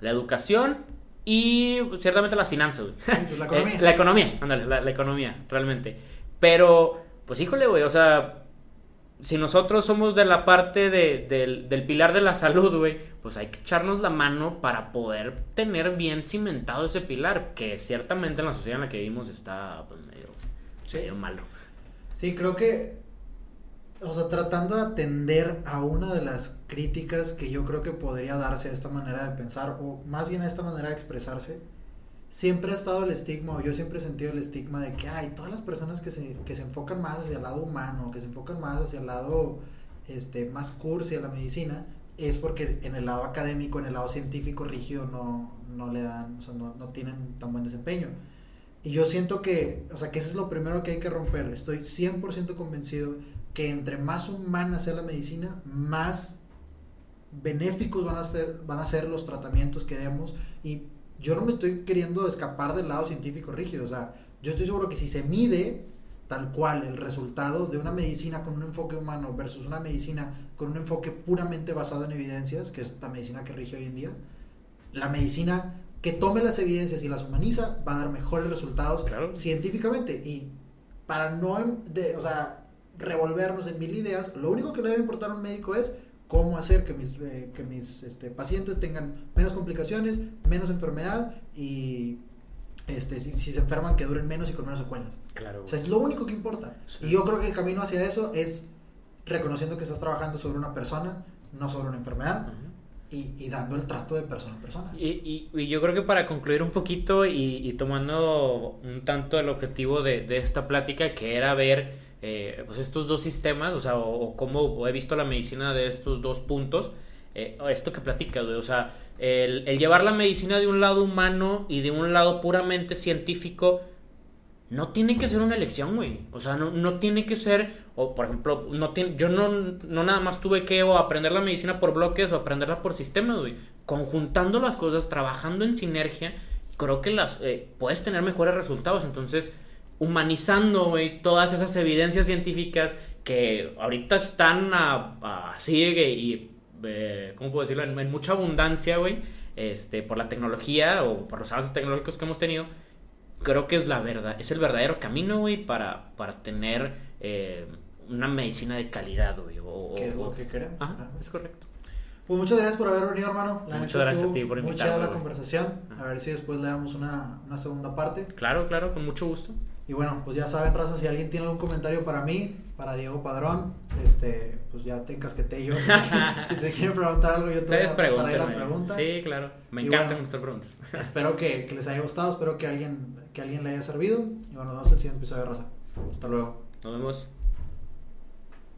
la educación y ciertamente las finanzas, güey. pues, la <laughs> economía. La economía, ándale, la, la economía, realmente. Pero, pues híjole, güey, o sea, si nosotros somos de la parte de- del, del pilar de la salud, güey, pues hay que echarnos la mano para poder tener bien cimentado ese pilar, que ciertamente en la sociedad en la que vivimos está pues, medio, Sí. medio malo. Sí, creo que, o sea, tratando de atender a una de las críticas que yo creo que podría darse a esta manera de pensar, o más bien a esta manera de expresarse, siempre ha estado el estigma, o yo siempre he sentido el estigma de que hay todas las personas que se, que se enfocan más hacia el lado humano, que se enfocan más hacia el lado este, más cursi a la medicina, es porque en el lado académico, en el lado científico rígido no, no le dan, o sea, no, no tienen tan buen desempeño. Y yo siento que, o sea, que eso es lo primero que hay que romper. Estoy 100% convencido que entre más humana sea la medicina, más benéficos van a ser, van a ser los tratamientos que demos. Y yo no me estoy queriendo escapar del lado científico rígido. O sea, yo estoy seguro que si se mide tal cual el resultado de una medicina con un enfoque humano versus una medicina con un enfoque puramente basado en evidencias, que es la medicina que rige hoy en día, la medicina que tome las evidencias y las humaniza va a dar mejores resultados Claro. científicamente. Y para no, em- de, o sea, revolvernos en mil ideas, lo único que le debe importar a un médico es cómo hacer que mis, eh, que mis este, pacientes tengan menos complicaciones, menos enfermedad y este, si, si se enferman que duren menos y con menos secuelas. Claro. O sea, es lo único que importa. Sí. Y yo creo que el camino hacia eso es reconociendo que estás trabajando sobre una persona, no sobre una enfermedad, y, y dando el trato de persona a persona. Y, y- y yo creo que para concluir un poquito y, y tomando un tanto el objetivo de, de esta plática, que era ver eh, pues estos dos sistemas, o sea, o, o cómo he visto la medicina de estos dos puntos, eh, esto que platicas, o sea, el, el llevar la medicina de un lado humano y de un lado puramente científico, no tiene que ser una elección, güey. O sea, no, no tiene que ser, o por ejemplo, no tiene, yo no, no nada más tuve que o aprender la medicina por bloques o aprenderla por sistemas, güey. Conjuntando las cosas, trabajando en sinergia, creo que las eh, puedes tener mejores resultados. Entonces, humanizando, güey, todas esas evidencias científicas que ahorita están así, y, eh, ¿cómo puedo decirlo? En, en mucha abundancia, güey, este, por la tecnología o por los avances tecnológicos que hemos tenido creo que es la verdad, es el verdadero camino, güey, para, para tener eh, una medicina de calidad, güey. O, Que es o- lo que queremos. Es correcto. Pues muchas gracias por haber venido, hermano. La Muchas gracias a ti por invitarme, chida la güey. conversación. A ver si después le damos una, una segunda parte. Claro, claro, con mucho gusto. Y bueno, pues ya saben, raza, si alguien tiene algún comentario para mí, para Diego Padrón, este, pues ya te encasqueté yo. <laughs> Si, si te quieren preguntar algo, yo te voy a ahí la pregunta. Sí, claro. Me encantan bueno. nuestras preguntas. <laughs> Espero que, que les haya gustado, espero que alguien, que alguien le haya servido. Y bueno, nos vemos en el siguiente episodio de raza. Hasta luego. Nos vemos.